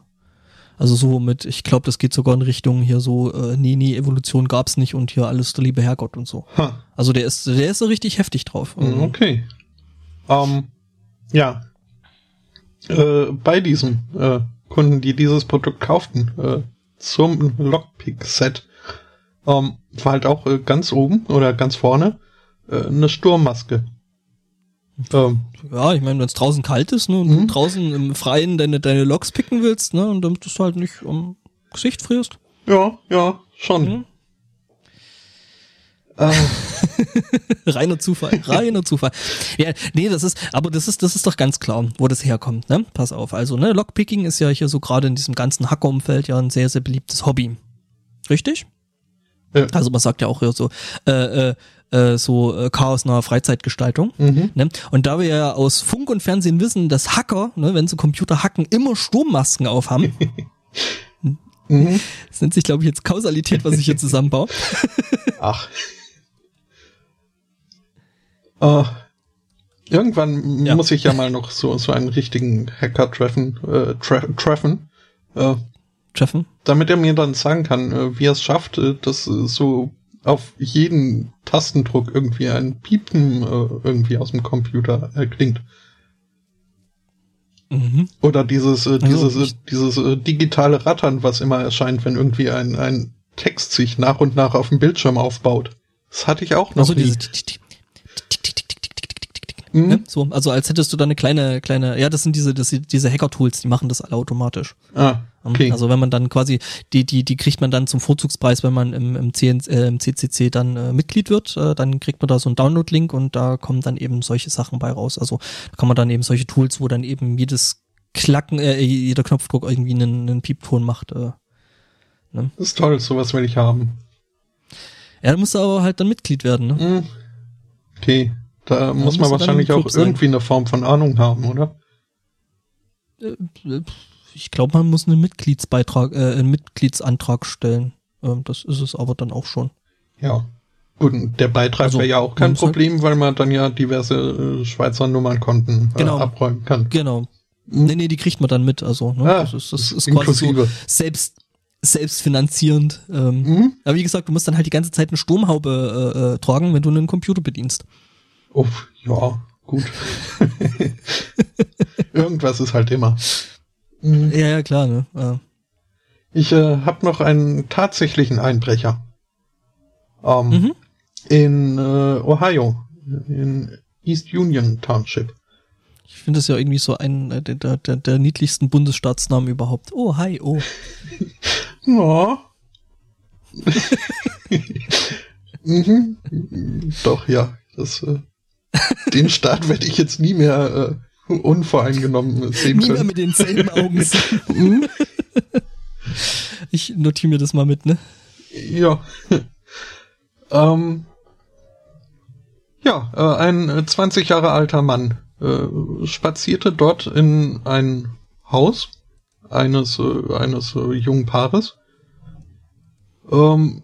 also so mit, ich glaube, das geht sogar in Richtung hier so, äh, nee, nee, Evolution gab's nicht und hier alles der liebe Herrgott und so. Ha. Also der ist, der ist so richtig heftig drauf. Mhm, Okay. Ähm, ja. Äh, bei diesen äh, Kunden, die dieses Produkt kauften, äh, zum Lockpick-Set, ähm, war halt auch äh, ganz oben oder ganz vorne äh, eine Sturmmaske. Ähm, Ja, ich meine, wenn es draußen kalt ist, ne, und Mhm. du draußen im Freien deine, deine Loks picken willst, ne, und damit du halt nicht am Gesicht frierst. ja, ja, schon. Mhm. Äh, [LAUGHS] Reiner Zufall, reiner Zufall. Ja, nee, das ist, aber das ist, das ist doch ganz klar, wo das herkommt, ne? Pass auf. Also, ne, Lockpicking ist ja hier so gerade in diesem ganzen Hacker-Umfeld ja ein sehr, sehr beliebtes Hobby. Richtig? Ja. Also man sagt ja auch hier so, äh, äh, äh, so äh, chaosnahe Freizeitgestaltung. mhm. Ne? Und da wir ja aus Funk und Fernsehen wissen, dass Hacker, ne, wenn sie Computer hacken, immer Sturmmasken aufhaben. [LAUGHS] Mhm. Das nennt sich, glaube ich, jetzt Kausalität, was ich hier zusammenbaue. [LAUGHS] Ach. Äh, [LAUGHS] Irgendwann Ja. muss ich ja mal noch so, so einen richtigen Hacker treffen, äh, tre treffen, äh, Treffen? damit er mir dann sagen kann, äh, wie er es schafft, äh, dass so auf jeden Tastendruck irgendwie ein Piepen äh, irgendwie aus dem Computer erklingt. Mhm. Oder dieses, äh, dieses, äh, ich- dieses äh, digitale Rattern, was immer erscheint, wenn irgendwie ein, ein Text sich nach und nach auf dem Bildschirm aufbaut. Das hatte ich auch noch Also nie. diese tick, tick, Mhm. ne? So, also als hättest du da eine kleine, kleine, ja, das sind diese, das, diese Hacker-Tools, die machen das alle automatisch. Ah, okay. Also wenn man dann quasi, die, die, die kriegt man dann zum Vorzugspreis, wenn man im, im, CN, äh, im CCC dann äh, Mitglied wird, äh, dann kriegt man da so einen Download-Link und da kommen dann eben solche Sachen bei raus. Also da kann man dann eben solche Tools, wo dann eben jedes Klacken, äh, jeder Knopfdruck irgendwie einen, einen Piepton macht. Äh. das ist toll, sowas will ich haben. Ja, da musst du aber halt dann Mitglied werden, ne? Hm. Okay. Da muss musst man wahrscheinlich auch sein. irgendwie eine Form von Ahnung haben, oder? Äh, Ich glaube, man muss einen Mitgliedsbeitrag, äh, einen Mitgliedsantrag stellen. Ähm, das ist es aber dann auch schon. Ja. Gut, und der Beitrag Also, wäre ja auch kein muss halt- Problem, weil man dann ja diverse äh, Schweizer Nummernkonten äh, Genau. abräumen kann. Genau. Hm. Nee, nee, die kriegt man dann mit. Also, ne? Ah, das ist, das ist ist quasi so inklusive. selbst, selbstfinanzierend. Ähm, Mhm. Aber wie gesagt, du musst dann halt die ganze Zeit eine Sturmhaube äh, äh, tragen, wenn du einen Computer bedienst. Uff, ja, gut. [LAUGHS] Irgendwas ist halt immer. Mhm. Ja, ja, klar, ne? Äh, Ich äh, habe noch einen tatsächlichen Einbrecher. Ähm, mhm. In äh, Ohio, in East Union Township. Ich finde das ja irgendwie so ein äh, der, der, der, der niedlichsten Bundesstaatsnamen überhaupt. Oh, hi, oh. [LAUGHS] Ja. [LAUGHS] mhm. Doch, ja. Das, äh, den Staat werde ich jetzt nie mehr äh, unvoreingenommen sehen Nie mehr können. mit denselben [LAUGHS] Augen sehen. Mhm. Ich notiere mir das mal mit, ne? Ja. ähm, ja, äh, ein äh, 20 Jahre alter Mann äh, spazierte dort in ein Haus eines, äh, eines äh, jungen Paares, ähm,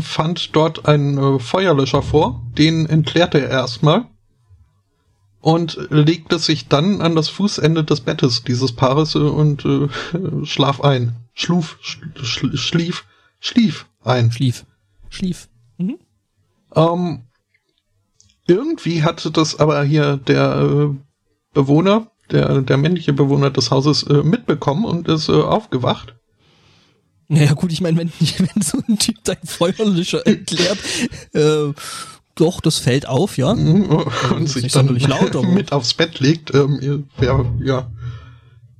fand dort einen äh, Feuerlöscher vor, den entleerte er erstmal und legte sich dann an das Fußende des Bettes dieses Paares äh, und äh, [LAUGHS] schlaf ein. Schluf, schl, schlief, schlief ein. Schlief. Schlief. Mhm. Ähm, irgendwie hatte das aber hier der äh, Bewohner, der, der männliche Bewohner des Hauses äh, mitbekommen und ist äh, aufgewacht. Naja, gut, ich meine, wenn, [LAUGHS] wenn so ein Typ dein Feuerlöscher entleert, äh, doch, das fällt auf, ja. Mhm, und Also, ist sich nicht dann laut, aber- [LAUGHS] mit aufs Bett legt. Ähm, ja, ja.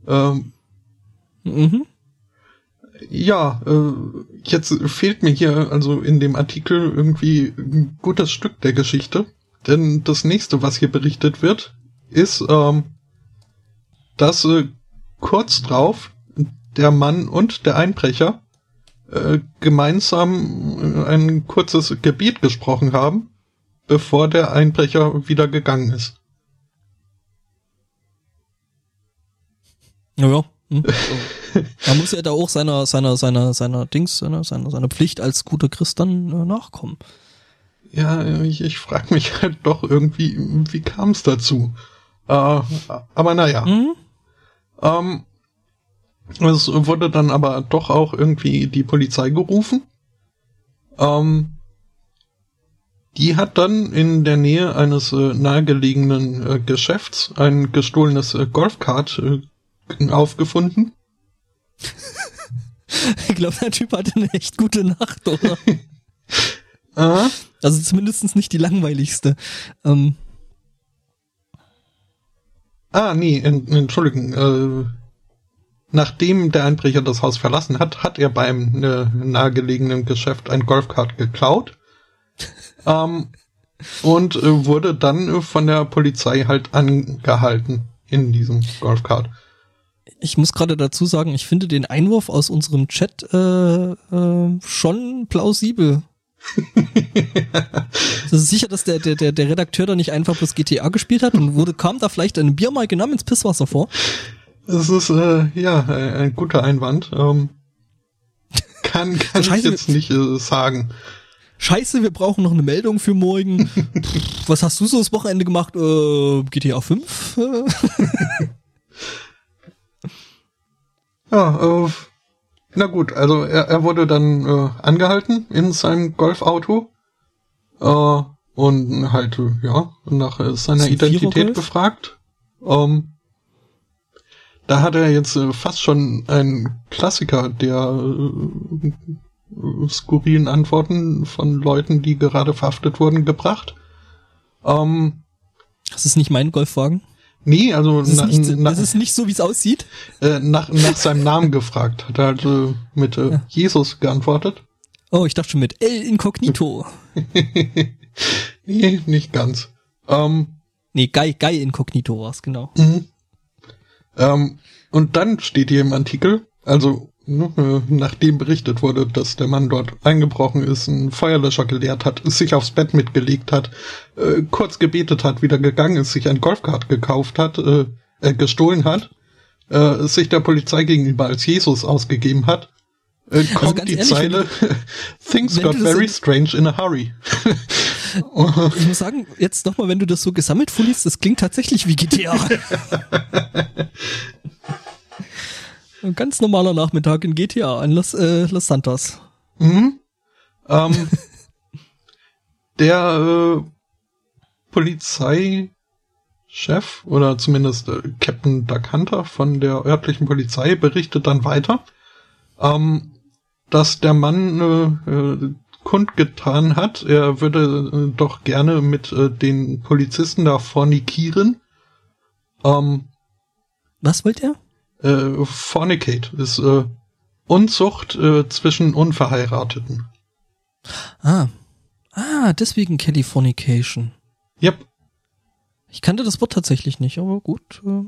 Ähm, Mhm. ja, äh, jetzt fehlt mir hier also in dem Artikel irgendwie ein gutes Stück der Geschichte. Denn das nächste, was hier berichtet wird, ist, ähm, dass äh, kurz drauf der Mann und der Einbrecher äh, gemeinsam äh, ein kurzes Gebet gesprochen haben, bevor der Einbrecher wieder gegangen ist. Ja, ja. Hm. So. [LAUGHS] Man muss ja da auch seiner, seiner, seiner, seiner Dings, seiner, seiner, seiner Pflicht als guter Christ dann äh, nachkommen. Ja, ich, ich frage mich [LAUGHS] halt doch irgendwie, wie kam es dazu? Äh, aber naja. Mhm. Ähm, es wurde dann aber doch auch irgendwie die Polizei gerufen. Ähm, die hat dann in der Nähe eines äh, nahegelegenen äh, Geschäfts ein gestohlenes äh, Golfkart äh, aufgefunden. [LAUGHS] Ich glaube, der Typ hatte eine echt gute Nacht, oder? [LAUGHS] Äh, Also zumindest nicht die langweiligste. Ähm, ah, nee, en, Entschuldigung. Nachdem der Einbrecher das Haus verlassen hat, hat er beim äh, nahegelegenen Geschäft ein Golfkart geklaut. [LAUGHS] ähm, und äh, wurde dann äh, von der Polizei halt angehalten in diesem Golfkart. ich muss gerade dazu sagen, ich finde den Einwurf aus unserem Chat äh, äh, schon plausibel. [LAUGHS] Das ist sicher, dass der, der, der, der Redakteur da nicht einfach bloß GTA gespielt hat und wurde, kam da vielleicht eine Biermarke namens Pisswasser vor. Es ist äh, ja ein, guter Einwand. Ähm, [LAUGHS] kann kann ich jetzt nicht äh, sagen. Scheiße, wir brauchen noch eine Meldung für morgen. Pff, [LAUGHS] was hast du so das Wochenende gemacht? Äh, GTA 5? [LAUGHS] ja, äh, na gut, also er, er wurde dann äh, angehalten in seinem Golfauto äh, und halt, äh, ja, nach äh, seiner Identität befragt. Ähm, da hat er jetzt äh, fast schon einen Klassiker der äh, skurrilen Antworten von Leuten, die gerade verhaftet wurden, gebracht. Ähm, das ist nicht mein Golfwagen? Nee, also das ist, nicht, na, das ist nicht so, wie es aussieht. Äh, nach, nach seinem Namen gefragt. Hat er halt äh, mit äh, ja. Jesus geantwortet. Oh, ich dachte schon mit El Incognito. [LAUGHS] nee, nicht ganz. Ähm, nee, Guy, Guy Incognito war's, genau. Mhm. Ähm, und dann steht hier im Artikel, also ne, nachdem berichtet wurde, dass der Mann dort eingebrochen ist, einen Feuerlöscher geleert hat, sich aufs Bett mitgelegt hat, äh, kurz gebetet hat, wieder gegangen ist, sich ein Golfkart gekauft hat, äh, äh, gestohlen hat, äh, sich der Polizei gegenüber als Jesus ausgegeben hat, kommt also die ehrlich, Zeile [LAUGHS] Things got very so strange in a hurry. [LAUGHS] ich muss sagen, jetzt nochmal, wenn du das so gesammelt vorliest, das klingt tatsächlich wie GTA. [LAUGHS] Ein ganz normaler Nachmittag in GTA in Los, äh, Los Santos. Mhm. Ähm, der äh, Polizeichef oder zumindest äh, Captain Doug Hunter von der örtlichen Polizei berichtet dann weiter, ähm, dass der Mann äh, äh, kundgetan hat, er würde äh, doch gerne mit äh, den Polizisten da fornikieren. Ähm, Was wollt ihr? Äh, fornicate ist äh, Unzucht äh, zwischen Unverheirateten. Ah. Ah, deswegen Californication. Yep. Ich kannte das Wort tatsächlich nicht, aber gut. Äh,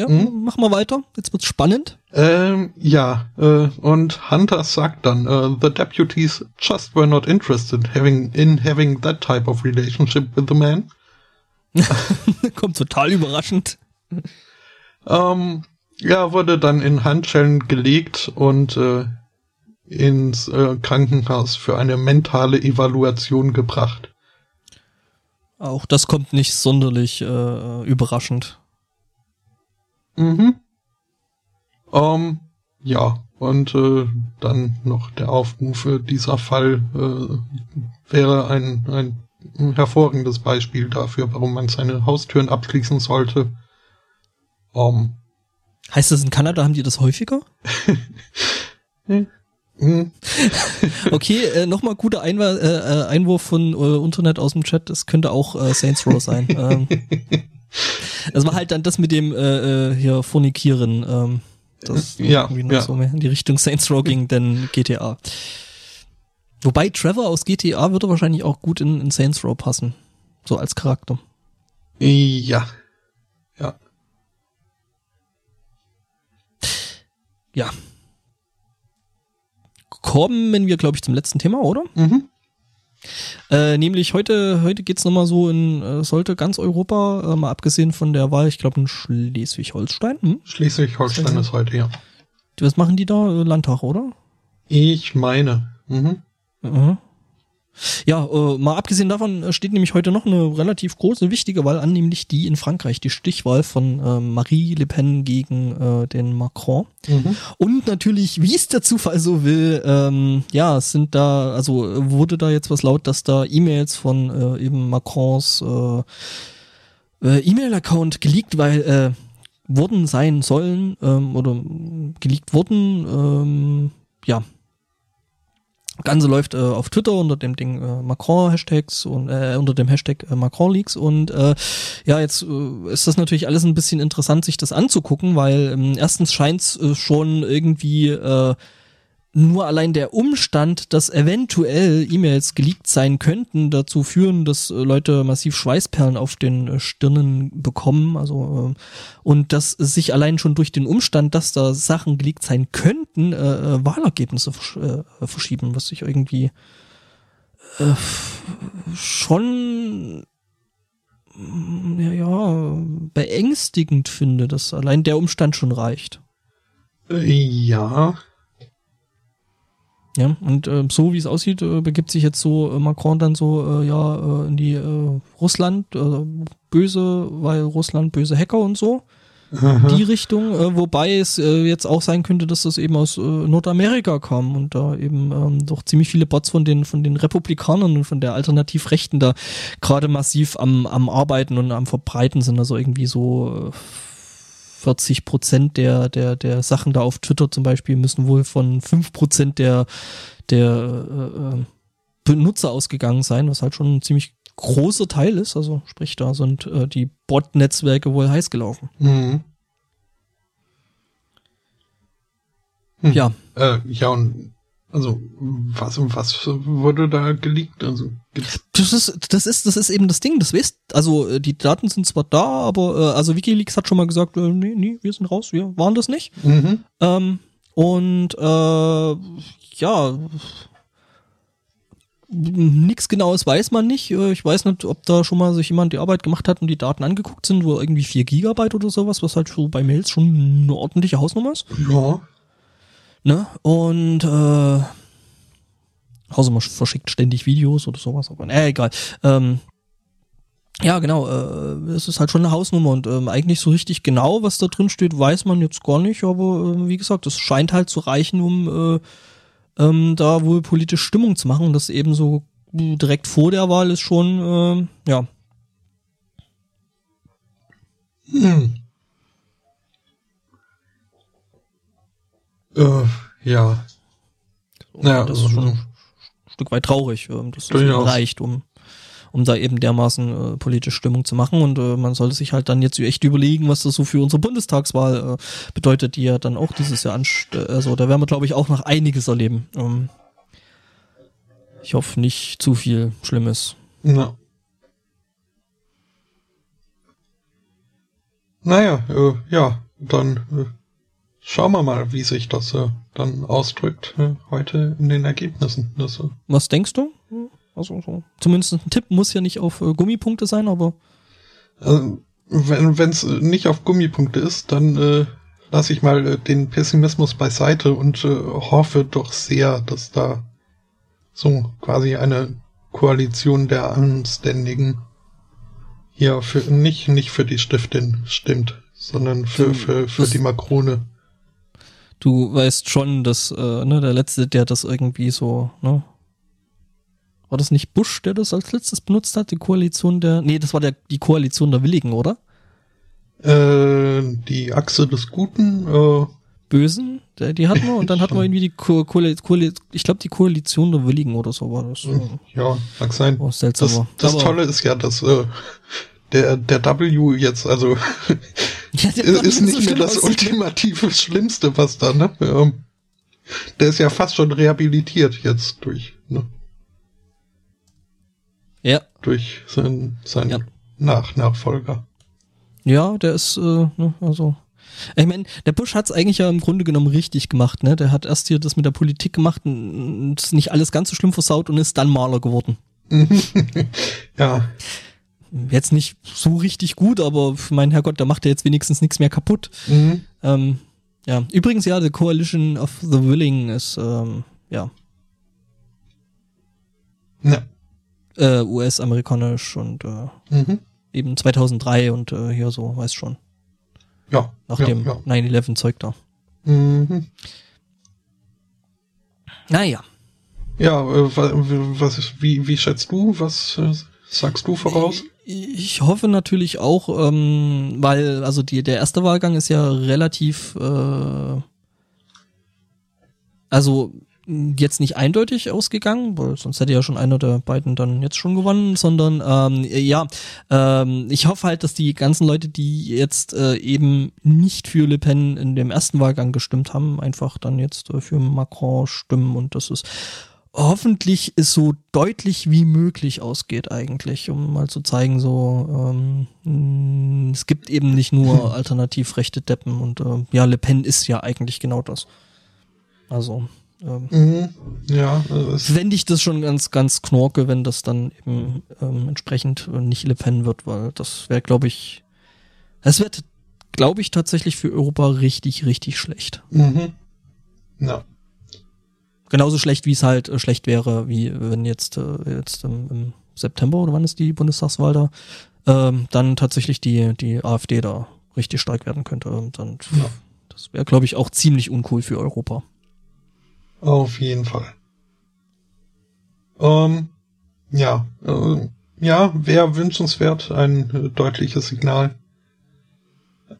ja, mhm. mach mal weiter. Jetzt wird's spannend. Ähm, ja, äh, und Hunter sagt dann, uh, the deputies just were not interested having in having that type of relationship with the man. [LAUGHS] Kommt total überraschend. Ähm, ja, wurde dann in Handschellen gelegt und äh, ins äh, Krankenhaus für eine mentale Evaluation gebracht. Auch das kommt nicht sonderlich äh, überraschend. Mhm. Ähm, ja, und äh, dann noch der Aufruf, dieser Fall äh, wäre ein, ein hervorragendes Beispiel dafür, warum man seine Haustüren abschließen sollte. Ähm, Heißt das in Kanada haben die das häufiger? [LAUGHS] Hm. okay, äh, nochmal guter Einwurf, äh, äh, Einwurf von äh, Internet aus dem Chat. Das könnte auch äh, Saints Row sein. ähm, [LAUGHS] das war halt dann das mit dem äh, äh hier Fornikieren. Ähm, das ja, irgendwie noch ja. so mehr in die Richtung Saints Row ging, denn GTA. Wobei Trevor aus GTA würde wahrscheinlich auch gut in, in Saints Row passen. So als Charakter. Ja, ja. Kommen wir, glaube ich, zum letzten Thema, oder? Mhm. Äh, nämlich heute, heute geht's nochmal so in, äh, sollte ganz Europa, äh, mal abgesehen von der Wahl, ich glaube in Schleswig-Holstein. Hm? Schleswig-Holstein ist heute, ja. Was machen die da? Äh, Landtag, oder? Ich meine. Mhm. Mhm. Ja, äh, mal abgesehen davon äh, steht nämlich heute noch eine relativ große, wichtige Wahl an, nämlich die in Frankreich, die Stichwahl von äh, Marie Le Pen gegen äh, den Macron. Mhm. Und natürlich, wie es der Zufall so will, ähm, ja, es sind da, also wurde da jetzt was laut, dass da E-Mails von äh, eben Macrons äh, E-Mail-Account geleakt, weil äh, wurden sein sollen ähm, oder geleakt wurden, ähm, ja, Ganze läuft äh, auf Twitter unter dem Ding äh, Macron-Hashtags und äh, unter dem Hashtag äh, Macron-Leaks und äh, ja, jetzt äh, ist das natürlich alles ein bisschen interessant, sich das anzugucken, weil ähm, erstens scheint es äh, schon irgendwie äh, nur allein der Umstand, dass eventuell E-Mails geleakt sein könnten, dazu führen, dass äh, Leute massiv Schweißperlen auf den äh, Stirnen bekommen. Also äh, und dass sich allein schon durch den Umstand, dass da Sachen geleakt sein könnten, äh, Wahlergebnisse äh, verschieben, was ich irgendwie äh, schon ja, ja, beängstigend finde, dass allein der Umstand schon reicht. Ja, Ja, und äh, so wie es aussieht, äh, begibt sich jetzt so äh, Macron dann so äh, ja äh, in die äh, Russland äh, böse, weil Russland böse Hacker und so. Aha. Die Richtung, äh, wobei es äh, jetzt auch sein könnte, dass das eben aus äh, Nordamerika kam und da eben ähm, doch ziemlich viele Bots von den von den Republikanern und von der Alternativrechten da gerade massiv am am Arbeiten und am Verbreiten sind. Also irgendwie so äh, 40 Prozent der, der, der Sachen da auf Twitter zum Beispiel müssen wohl von 5 Prozent der, der äh, äh, Benutzer ausgegangen sein, was halt schon ein ziemlich großer Teil ist. Also sprich, da sind äh, die Bot-Netzwerke wohl heiß gelaufen. Mhm. Hm. Ja. Äh, ja, und also was was wurde da geleakt? Also Das ist, das ist, das ist eben das Ding. Das weißt, also äh, die Daten sind zwar da, aber äh, also WikiLeaks hat schon mal gesagt, äh, nee, nee, wir sind raus, wir waren das nicht. mhm. Ähm, und äh, ja, nichts Genaues weiß man nicht. Äh, Ich weiß nicht, ob da schon mal sich jemand die Arbeit gemacht hat und die Daten angeguckt sind, wo irgendwie 4 Gigabyte oder sowas, was halt so bei Mails schon eine ordentliche Hausnummer ist. Ja. Ne? Und äh, außer man verschickt ständig Videos oder sowas, aber äh, egal. Ähm, ja, genau, äh, es ist halt schon eine Hausnummer und ähm, eigentlich so richtig genau, was da drin steht, weiß man jetzt gar nicht, aber äh, wie gesagt, es scheint halt zu reichen, um äh, ähm, da wohl politische Stimmung zu machen. Und das eben so direkt vor der Wahl ist schon, äh, ja, Hm. Äh, ja. Ja, das ist also- schon ein Stück weit traurig, ähm, dass das Durchaus. reicht, um, um da eben dermaßen äh, politische Stimmung zu machen. Und äh, man sollte sich halt dann jetzt echt überlegen, was das so für unsere Bundestagswahl äh, bedeutet, die ja dann auch dieses Jahr anst äh, also da werden wir, glaube ich, auch noch einiges erleben. Ähm, ich hoffe nicht zu viel Schlimmes. Na. Naja, äh, ja, dann äh, schauen wir mal, wie sich das äh, dann ausdrückt äh, heute in den Ergebnissen. Das, äh, Was denkst du? Also so. Zumindest ein Tipp muss ja nicht auf äh, Gummipunkte sein, aber Also, wenn es nicht auf Gummipunkte ist, dann äh, lasse ich mal den Pessimismus beiseite und hoffe doch sehr, dass da so quasi eine Koalition der Anständigen hier für nicht nicht für die Stiftin stimmt, sondern für Du- für, für das- die Makrone. Du weißt schon, dass äh, ne, der letzte, der das irgendwie so, ne? War das nicht Bush, der das als letztes benutzt hat, die Koalition der. Nee, das war der die Koalition der Willigen, oder? Äh, die Achse des Guten. Äh, Bösen, der, die hatten wir und dann hatten wir irgendwie die Ko Koali Koali ich glaube die Koalition der Willigen oder so war das. ja, mag sein. Oh, seltsam. Das, das Tolle ist ja, dass äh, der der W jetzt also [LAUGHS] Ja, der ist, ist so nicht mehr schlimm das ultimative [LAUGHS] Schlimmste, was da, ne? Ähm, der ist ja fast schon rehabilitiert jetzt durch, ne? Ja, Durch seinen, seinen Ja. Nach Nachfolger. ja, der ist, äh, ne, also. Ich meine, der Bush hat's eigentlich ja im Grunde genommen richtig gemacht, ne? Der hat erst hier das mit der Politik gemacht und ist nicht alles ganz so schlimm versaut und ist dann Maler geworden. [LAUGHS] Ja, Jetzt nicht so richtig gut, aber mein Herrgott, da macht er jetzt wenigstens nichts mehr kaputt. mhm. Ähm, ja, übrigens ja, The Coalition of the Willing ist, ähm, ja, ja. äh, US-amerikanisch und äh, Mhm. eben 2003 und äh, hier so, weiß schon, Ja. nach ja, dem Ja. 9-11-Zeug da. Mhm. Naja, Ja, äh, wa- was wie, wie schätzt du? Was äh, sagst du voraus? ich hoffe natürlich auch, ähm, weil, also die, der erste Wahlgang ist ja relativ, äh, also jetzt nicht eindeutig ausgegangen, weil sonst hätte ja schon einer der beiden dann jetzt schon gewonnen, sondern ähm, ja, ähm, ich hoffe halt, dass die ganzen Leute, die jetzt äh, eben nicht für Le Pen in dem ersten Wahlgang gestimmt haben, einfach dann jetzt äh, für Macron stimmen und das ist hoffentlich es so deutlich wie möglich ausgeht eigentlich, um mal zu zeigen, so ähm, mh, es gibt eben nicht nur [LAUGHS] alternativ rechte Deppen und äh, ja, Le Pen ist ja eigentlich genau das. Also ähm, Mhm. Ja, es, fände ich das schon ganz, ganz knorke, wenn das dann eben ähm, entsprechend nicht Le Pen wird, weil das wäre, glaube ich, das wird, glaube ich, tatsächlich für Europa richtig, richtig schlecht. mhm. Ja. Genauso schlecht, wie es halt äh, schlecht wäre, wie wenn jetzt, äh, jetzt im, im September oder wann ist die Bundestagswahl da, ähm, dann tatsächlich die, die AfD da richtig stark werden könnte. Und dann, ja. das wäre, glaube ich, auch ziemlich uncool für Europa. Auf jeden Fall. Ähm, ja, äh, ja, wäre wünschenswert, ein äh, deutliches Signal.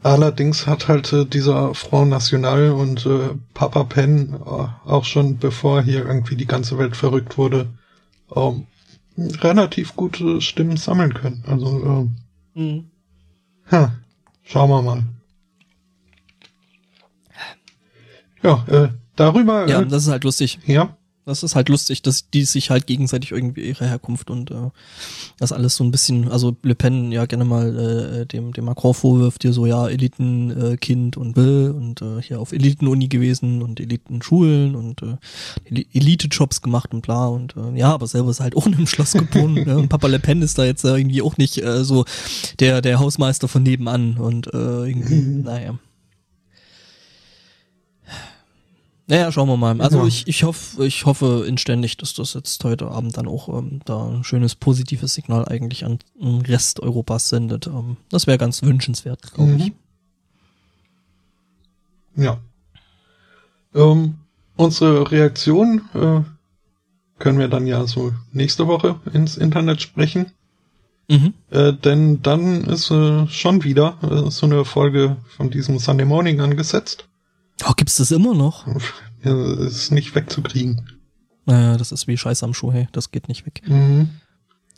Allerdings hat halt äh, dieser Front National und äh, Papa Pen äh, auch schon bevor hier irgendwie die ganze Welt verrückt wurde, ähm, relativ gute Stimmen sammeln können. Also, äh, mhm. ha, schauen wir mal. Ja, äh, darüber. Ja, äh, das ist halt lustig. Ja. Das ist halt lustig, dass die sich halt gegenseitig irgendwie ihre Herkunft und äh, das alles so ein bisschen, also Le Pen ja gerne mal äh, dem, dem Macron vorwirft, hier so, ja, Elitenkind äh, und Bill und äh, hier auf Elitenuni gewesen und Elitenschulen und äh, Elite-Jobs gemacht und bla und äh, ja, aber selber ist halt [LAUGHS] ohne im Schloss geboren ne? und Papa Le Pen ist da jetzt irgendwie auch nicht äh, so der, der Hausmeister von nebenan und äh, irgendwie, [LAUGHS] naja. Naja, schauen wir mal. Also ja. ich, ich hoffe, ich hoffe inständig, dass das jetzt heute Abend dann auch ähm, da ein schönes positives Signal eigentlich an den Rest Europas sendet. Ähm, das wäre ganz wünschenswert, glaube mhm. ich. Ja. Ähm, unsere Reaktion äh, können wir dann ja so nächste Woche ins Internet sprechen. Mhm. Äh, denn dann ist äh, schon wieder äh, so eine Folge von diesem Sunday Morning angesetzt. Oh, gibt's das immer noch? Ja, ist nicht wegzukriegen. Naja, das ist wie Scheiß am Schuh, hey, das geht nicht weg. Mhm.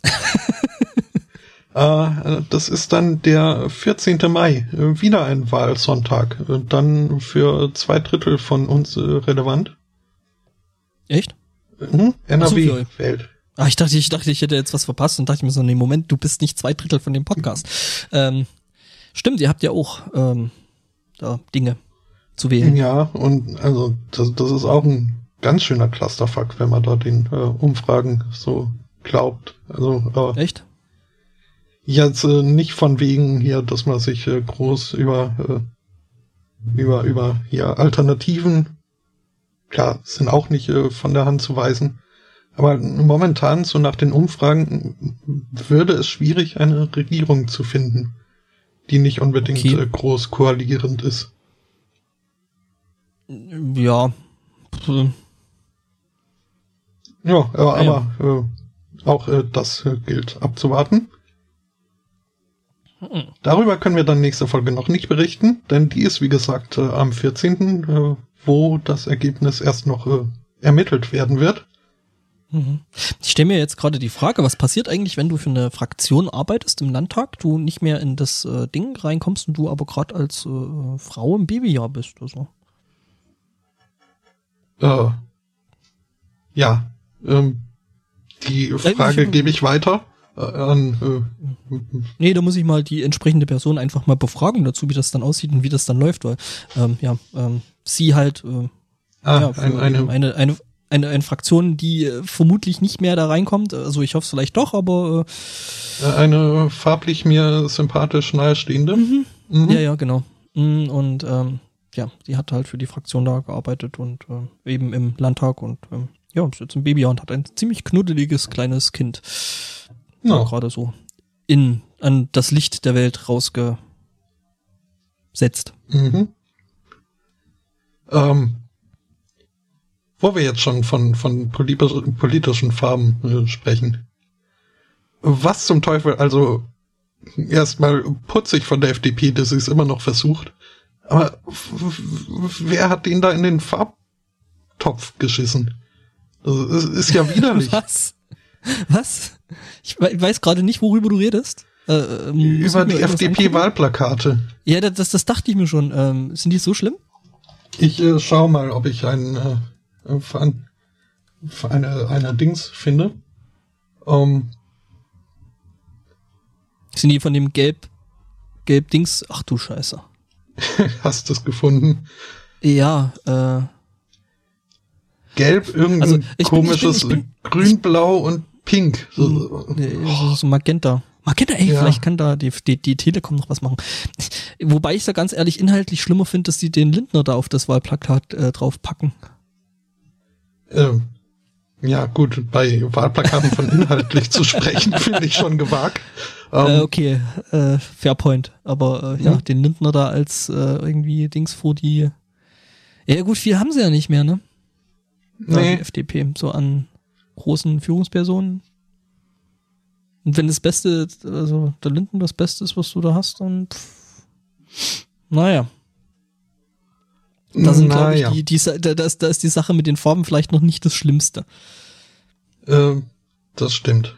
[LAUGHS] äh, das ist dann der 14. Mai, äh, wieder ein Wahlsonntag. Äh, dann für zwei Drittel von uns äh, relevant. Echt? Mhm. NRW wählt. Ah, ich dachte, ich dachte, ich hätte jetzt was verpasst und dachte mir so, nee, Moment, du bist nicht zwei Drittel von dem Podcast. Ähm, stimmt, ihr habt ja auch ähm, da Dinge zu wählen. Ja, und also das, das ist auch ein ganz schöner Clusterfuck, wenn man da den äh, Umfragen so glaubt. Also äh, echt? Jetzt äh, nicht von wegen hier, dass man sich äh, groß über äh, über über hier Alternativen klar sind auch nicht äh, von der Hand zu weisen. Aber momentan, so nach den Umfragen, würde es schwierig, eine Regierung zu finden, die nicht unbedingt okay. äh, groß koalierend ist. Ja. Ja, äh, aber ja. Äh, auch äh, das äh, gilt abzuwarten. Hm. Darüber können wir dann nächste Folge noch nicht berichten, denn die ist wie gesagt am 14., äh, wo das Ergebnis erst noch ermittelt werden wird. Mhm. Ich stelle mir jetzt gerade die Frage, was passiert eigentlich, wenn du für eine Fraktion arbeitest im Landtag, du nicht mehr in das Ding reinkommst und du aber gerade als Frau im Babyjahr bist oder so? Äh, ja, ähm, die äh, Frage gebe ich weiter äh, an. Äh, nee, da muss ich mal die entsprechende Person einfach mal befragen dazu, wie das dann aussieht und wie das dann läuft, weil ähm, ja, ähm, sie halt äh, ah, ja, ein, eine, eine, eine eine, eine Fraktion, die äh, vermutlich nicht mehr da reinkommt. Also ich hoffe es vielleicht doch, aber äh, eine farblich mir sympathisch nahestehende. Mhm. Mhm. Ja, ja, genau. Mhm, und ähm, ja, sie hat halt für die Fraktion da gearbeitet und äh, eben im Landtag und ähm, ja, ist jetzt ein Baby und hat ein ziemlich knuddeliges kleines Kind. Ja. Gerade so in an das Licht der Welt rausgesetzt. Mhm. Ähm, wo wir jetzt schon von, von politischen Farben äh, sprechen. Was zum Teufel, also erstmal putzig von der FDP, dass sie es immer noch versucht. Aber wer hat den da in den Farbtopf geschissen? Das ist, ja widerlich. [LAUGHS] Was? Was? Ich weiß gerade nicht, worüber du redest. Äh, ähm, Über die FDP-Wahlplakate. Ja, das, das dachte ich mir schon. Ähm, sind die so schlimm? Ich äh, schau mal, ob ich ein, äh, ein, eine, eine Dings finde. Ähm, sind die von dem Gelb, Gelb-Dings? Ach du Scheiße. [LAUGHS] Hast du es gefunden? Ja, äh. Gelb, irgendein also komisches bin, bin, Grün, Blau und Pink. So, oh. so Magenta. Magenta, ey, ja. vielleicht kann da die, die, die Telekom noch was machen. Wobei ich da ganz ehrlich inhaltlich schlimmer finde, dass die den Lindner da auf das Wahlplakat äh, draufpacken. Ähm, ja, gut, bei Wahlplakaten von [LAUGHS] inhaltlich zu sprechen, finde ich schon gewagt. Ähm, äh, okay, äh, Fairpoint. Aber äh, ja, hm? den Lindner da als äh, irgendwie Dings vor die. Ja, gut, viel haben sie ja nicht mehr, ne? Nee. Die FDP, so an großen Führungspersonen. Und wenn das Beste, also der Linden das Beste ist, was du da hast, dann pff, naja. Da sind, glaube ich, die, die, da, ist, da ist die Sache mit den Farben vielleicht noch nicht das Schlimmste. Ähm, das stimmt.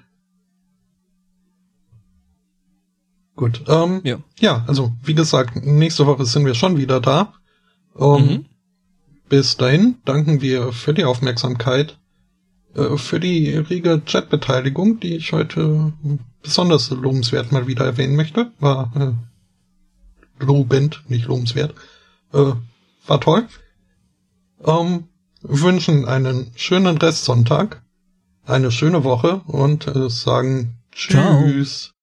Gut. Ähm, ja. ja, also wie gesagt, nächste Woche sind wir schon wieder da. Ähm, mhm. Bis dahin danken wir für die Aufmerksamkeit, äh, für die rege Chatbeteiligung, die ich heute besonders lobenswert mal wieder erwähnen möchte. War äh, lobend, nicht lobenswert. Äh, war toll. Ähm, wünschen einen schönen Restsonntag, eine schöne Woche und äh, sagen Tschüss. Ciao.